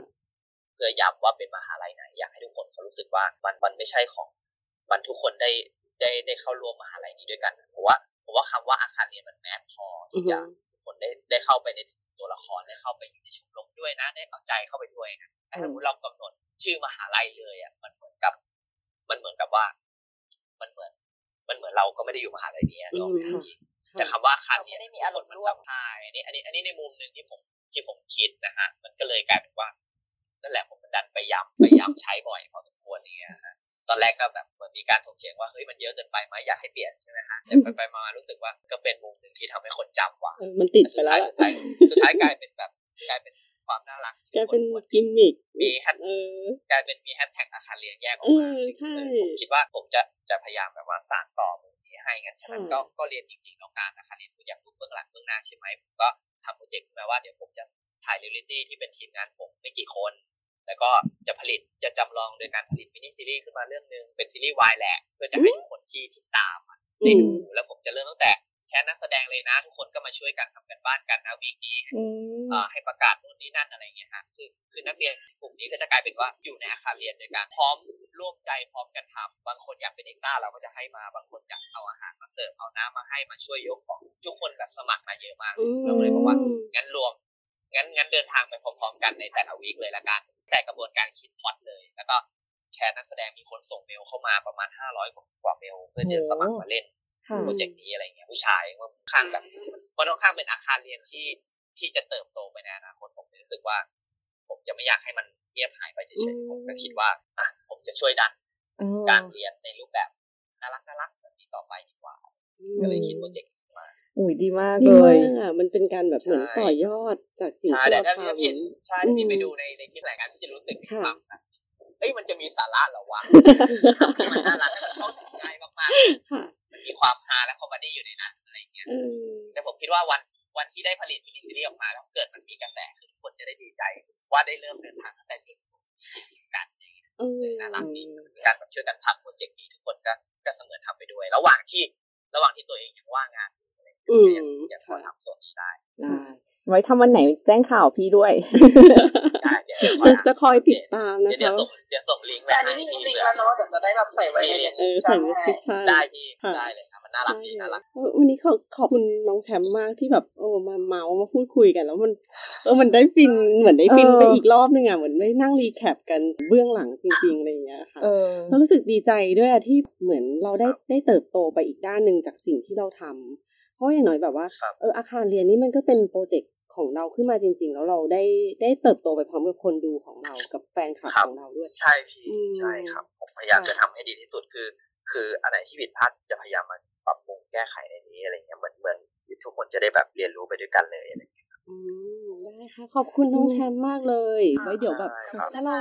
เพื่อย้ำว่าเป็นมหาลัยไหนอยากให้ทุกคนเขารู้สึกว่ามันมันไม่ใช่ของ มันทุกคนได้ได้ได้เข้าร่วมมหาลัยนี้ด้วยกันผมว่าผมว่าคำว่าอาคารเรียนมันแมสพอที่จะอือฮึทุกคนได้ได้เข้าไปในตัวละครได้เข้าไปอยู่ในชมรมด้วยนะ ได้เอาใจเข้าไปด้วยนะแต่ถ้าสมมติเรากำหนดชื่อมหาลัยเลยอะมันเหมือนกับ มันเหมือนกับว่า มันเหมือน มันเหมือนเราก็ไม่ได้อยู่มหาลัยนี้อะอืเรามไม่ได้อยู่แต่คำว่าอาคารเรียนทุกคนมันสัมพันธ์อันนี้อันนี้ อันนี้ในมุมหนึ่งที่ผมที่ผมคิดนะฮะมันก็เลยกลายเป็นว่านั่นแหละผมดันไปย้ำไปย้ำใช้บ่อยพอสมควรอย่างเงี้ยฮะตอนแรกก็แบบเหมือนมีการถกเถียงว่าเฮ้ยมันเยอะเกินไปไหมอยากให้เปลี่ยนใช่ไหมฮะแต่ไปไปๆมาๆรู้สึกว่าก็เป็นมุมหนึ่งที่ทำให้คนจำว่ะเออมันติดแต่ไปสุดแล้ท้ายวสุดท้ายสุดท้ายกลายเป็นแบบกลายเป็น ความน่ารักกลายเป็นที่คกิมมิคมีแฮชเออกลายเป็นมีแฮชแท็กอาคารเรียนแยกออกมาเออใช่ผมคิดว่าผมจะจะพยายามแบบว่าสานต่อมุมนี้ให้งั้นฉะนั้นค่ะก็ก็เรียนจริงๆแล้วการอาคารเรียนคุณอยากรู้เบื้องหลังเบื้องหน้าใช่ไหมผมก็ทำ project ขึ้นมาว่าเดี๋ยวผมจะถ่ายเรียลลิตี้ที่เป็นทีมงานผมไม่กี่คน แล้วก็จะผลิตจะจำลองโดยการผลิตมินิซีรีส์ขึ้นมาเรื่องหนึ่งเป็นซีรีส์วายแหละเพื่อจะให้ทุกคนที่ติดตามอะได้ดูแล้วผมจะเริ่มตั้งแต่แค่นักแสดงเลยนะ ทุกคนก็มาช่วยกันทำกันบ้านกันนะ week นี้อืมเอ่อ ให้ประกาศนู่นนี่นั่นอะไรอย่างเงี้ยฮะคือคือนักเรียนกลุ่มนี้ก็จะกลายเป็นว่าอยู่ในอาคารเรียนด้วยกันพร้อมร่วมใจพร้อมกันทำบางคนอยากเป็นเอ็กซ์ต้าเราก็จะให้มาบางคนอยากเอาอาหารมาเสิร์ฟเอาน้ำมาให้มาช่วยยกของทุกคนแบบสมัครมาเยอะมากอืมเราก็เลยบอกว่างั้นรวมงั้นงั้นเดินทางไปพร้อมๆกันในแต่ละวีคเลยละกัน แต่กระบวนการคิดพล็อตเลย แล้วก็แค่นักแสดงมีคนส่งเมลเข้ามาประมาณห้าร้อยกว่าเมลเพื่อจะสมัครมาเล่นค่ะโปรเจกต์นี้อะไรเงี้ยผู้ชายมันค่อนข้างแบบมันค่อนข้างเป็นอาคารเรียนที่ ที่จะเติบโตไปในอนาคตผมรู้สึกว่า ผมจะไม่อยากให้มันเงียบหายไปเฉยๆผมก็คิดว่าอะผมจะช่วยดันอ๋อการเรียนในรูปแบบน่ารักน่ารักแบบนี้ต่อไปดีกว่า ก็เลยคิด project นี้มาอุ้ยดีมากดีมากเลยอะมันเป็นการแบบเหมือนต่อยอดจากสิ่งที่เราทำใช่ใช่แต่ถ้าพี่เห็นใช่ถ้าพี่อืมไปดูในในคลิปรายการที่จะรู้สึกมีความแบบค่ะเอ้ยมันจะมีสาระเหรอวะมันน่ารักแล้วมันเข้าถึงง่ายมากค่ะๆมันมีความฮาและ comedy อยู่ในนั้นอะไรเงี้ยเออแต่ผมคิดว่าวัน วันที่ได้ผลิตมินิซีรีส์ออกมาแล้วเกิดมันมีกระแสขึ้นคนจะได้ดีใจ ว่าได้เริ่มเดินทางตั้งแต่จุดกันอย่างเงี้ยเออน่ารักดีเป็นการแบบช่วยกันพักโปรเจกต์นี้ทุกคนก็ก็เสมือนทำไปด้วย ระหว่างที่ ระหว่างที่ตัวเองยังว่างงานอยู่อะไรอย่างอืเงี้ยมก็ยังยังพอค่ะทำส่วนนี้ได้ ได้ไว้ทำวันไหนแจ้งข่าวพี่ด้วยได้เดี๋ยวจะจะคอยติดตามนะเดี๋ยวคะส่งเดี๋ยวส่งลิงก์ไปแต่อันให้นี้มีที่ลิงเผื่ก์อแล้วเนาะเดี๋ยวจะได้แบบใส่ไว้ในเออใส่ description ได้พี่ค่ะได้เลยครับมันน่ารักดีน่ารักเออวันนี้ขอขอบคุณน้องแชมป์มากที่แบบโอ้มาเมาส์มาพูดคุยกันแล้วมันเออมันได้ฟินเหมือนได้ฟินเออไปอีกรอบนึงอะเหมือนได้นั่ง recap กันเบื้องหลังจริงๆอะไรอย่างเงี้ยค่ะเออแล้วรู้สึกดีใจด้วยอะที่เหมือนเราได้ได้เติบโตไปอีกด้านหนึ่งจากสิ่งที่เราทำเพ ราะอย่างน้อยแบบว่าครับเอออาคารเรียนนี่มันก็เป็นโปรเจกต์ของเราขึ้นมาจริง ๆ แล้วเราได้ได้เติบโตไปพร้อมกับคนดูของเรากับแฟนคลับครับของเราด้วย ใช่พี่อืมใช่ครับ ผมพยายามค่ะจะทำให้ดีที่สุดคือ คืออันไหนที่ผิดพลาดจะพยายามมาปรับปรุงแก้ไขในนี้อะไรเงี้ยเหมือนเหมือนทุกคนจะได้แบบเรียนรู้ไปด้วยกันเลยอะไรเงี้ยอืมได้ค่ะขอบคุณน้องแชมป์มากเลย ไว้เดี๋ยวแบบได้ครับถ้าเรา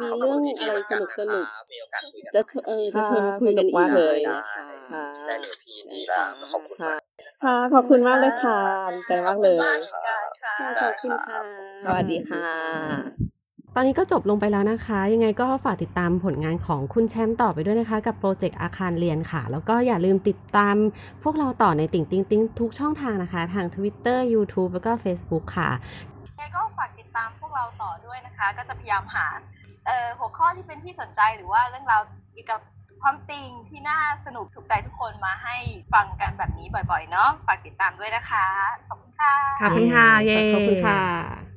มีขบเรื่องคุณพี่ๆอะไรเหมืสนุกสนุกนะครับมีโอกาสคุยกันจะชวนเออจะชวนมาคุยกันอีกสนุกมากเลยนะได้คะได้เลยพี่ดีแล้วขอบคุณมาก ค่ะ ขอบคุณมากเลยค่ะดีใจมากเลยได้ครับค่ะค่ะ ขอบคุณค่ะ สวัสดีค่ะ ตอนนี้ก็จบลงไปแล้วนะคะ ยังไงก็ฝากติดตามผลงานของคุณแชมป์ต่อไปด้วยนะคะ กับโปรเจกต์อาคารเรียนค่ะ แล้วก็อย่าลืมติดตามพวกเราต่อในติ่งติงติงทุกช่องทางนะคะ ทาง Twitter YouTube แล้วก็ Facebook ค่ะ ยังไงก็ฝากติดตามพวกเราต่อด้วยนะคะ ก็จะพยายามหาเอ่อหัวข้อที่เป็นที่สนใจหรือว่าเรื่องราวเกี่ยวกับ ความจริงที่น่าสนุกถูกใจทุกคนมาให้ฟังกันแบบนี้บ่อยๆเนาะฝากติดตามด้วยนะคะ ขอบคุณค่ะ ขอบคุณค่ะ เย้ขอบคุณค่ะ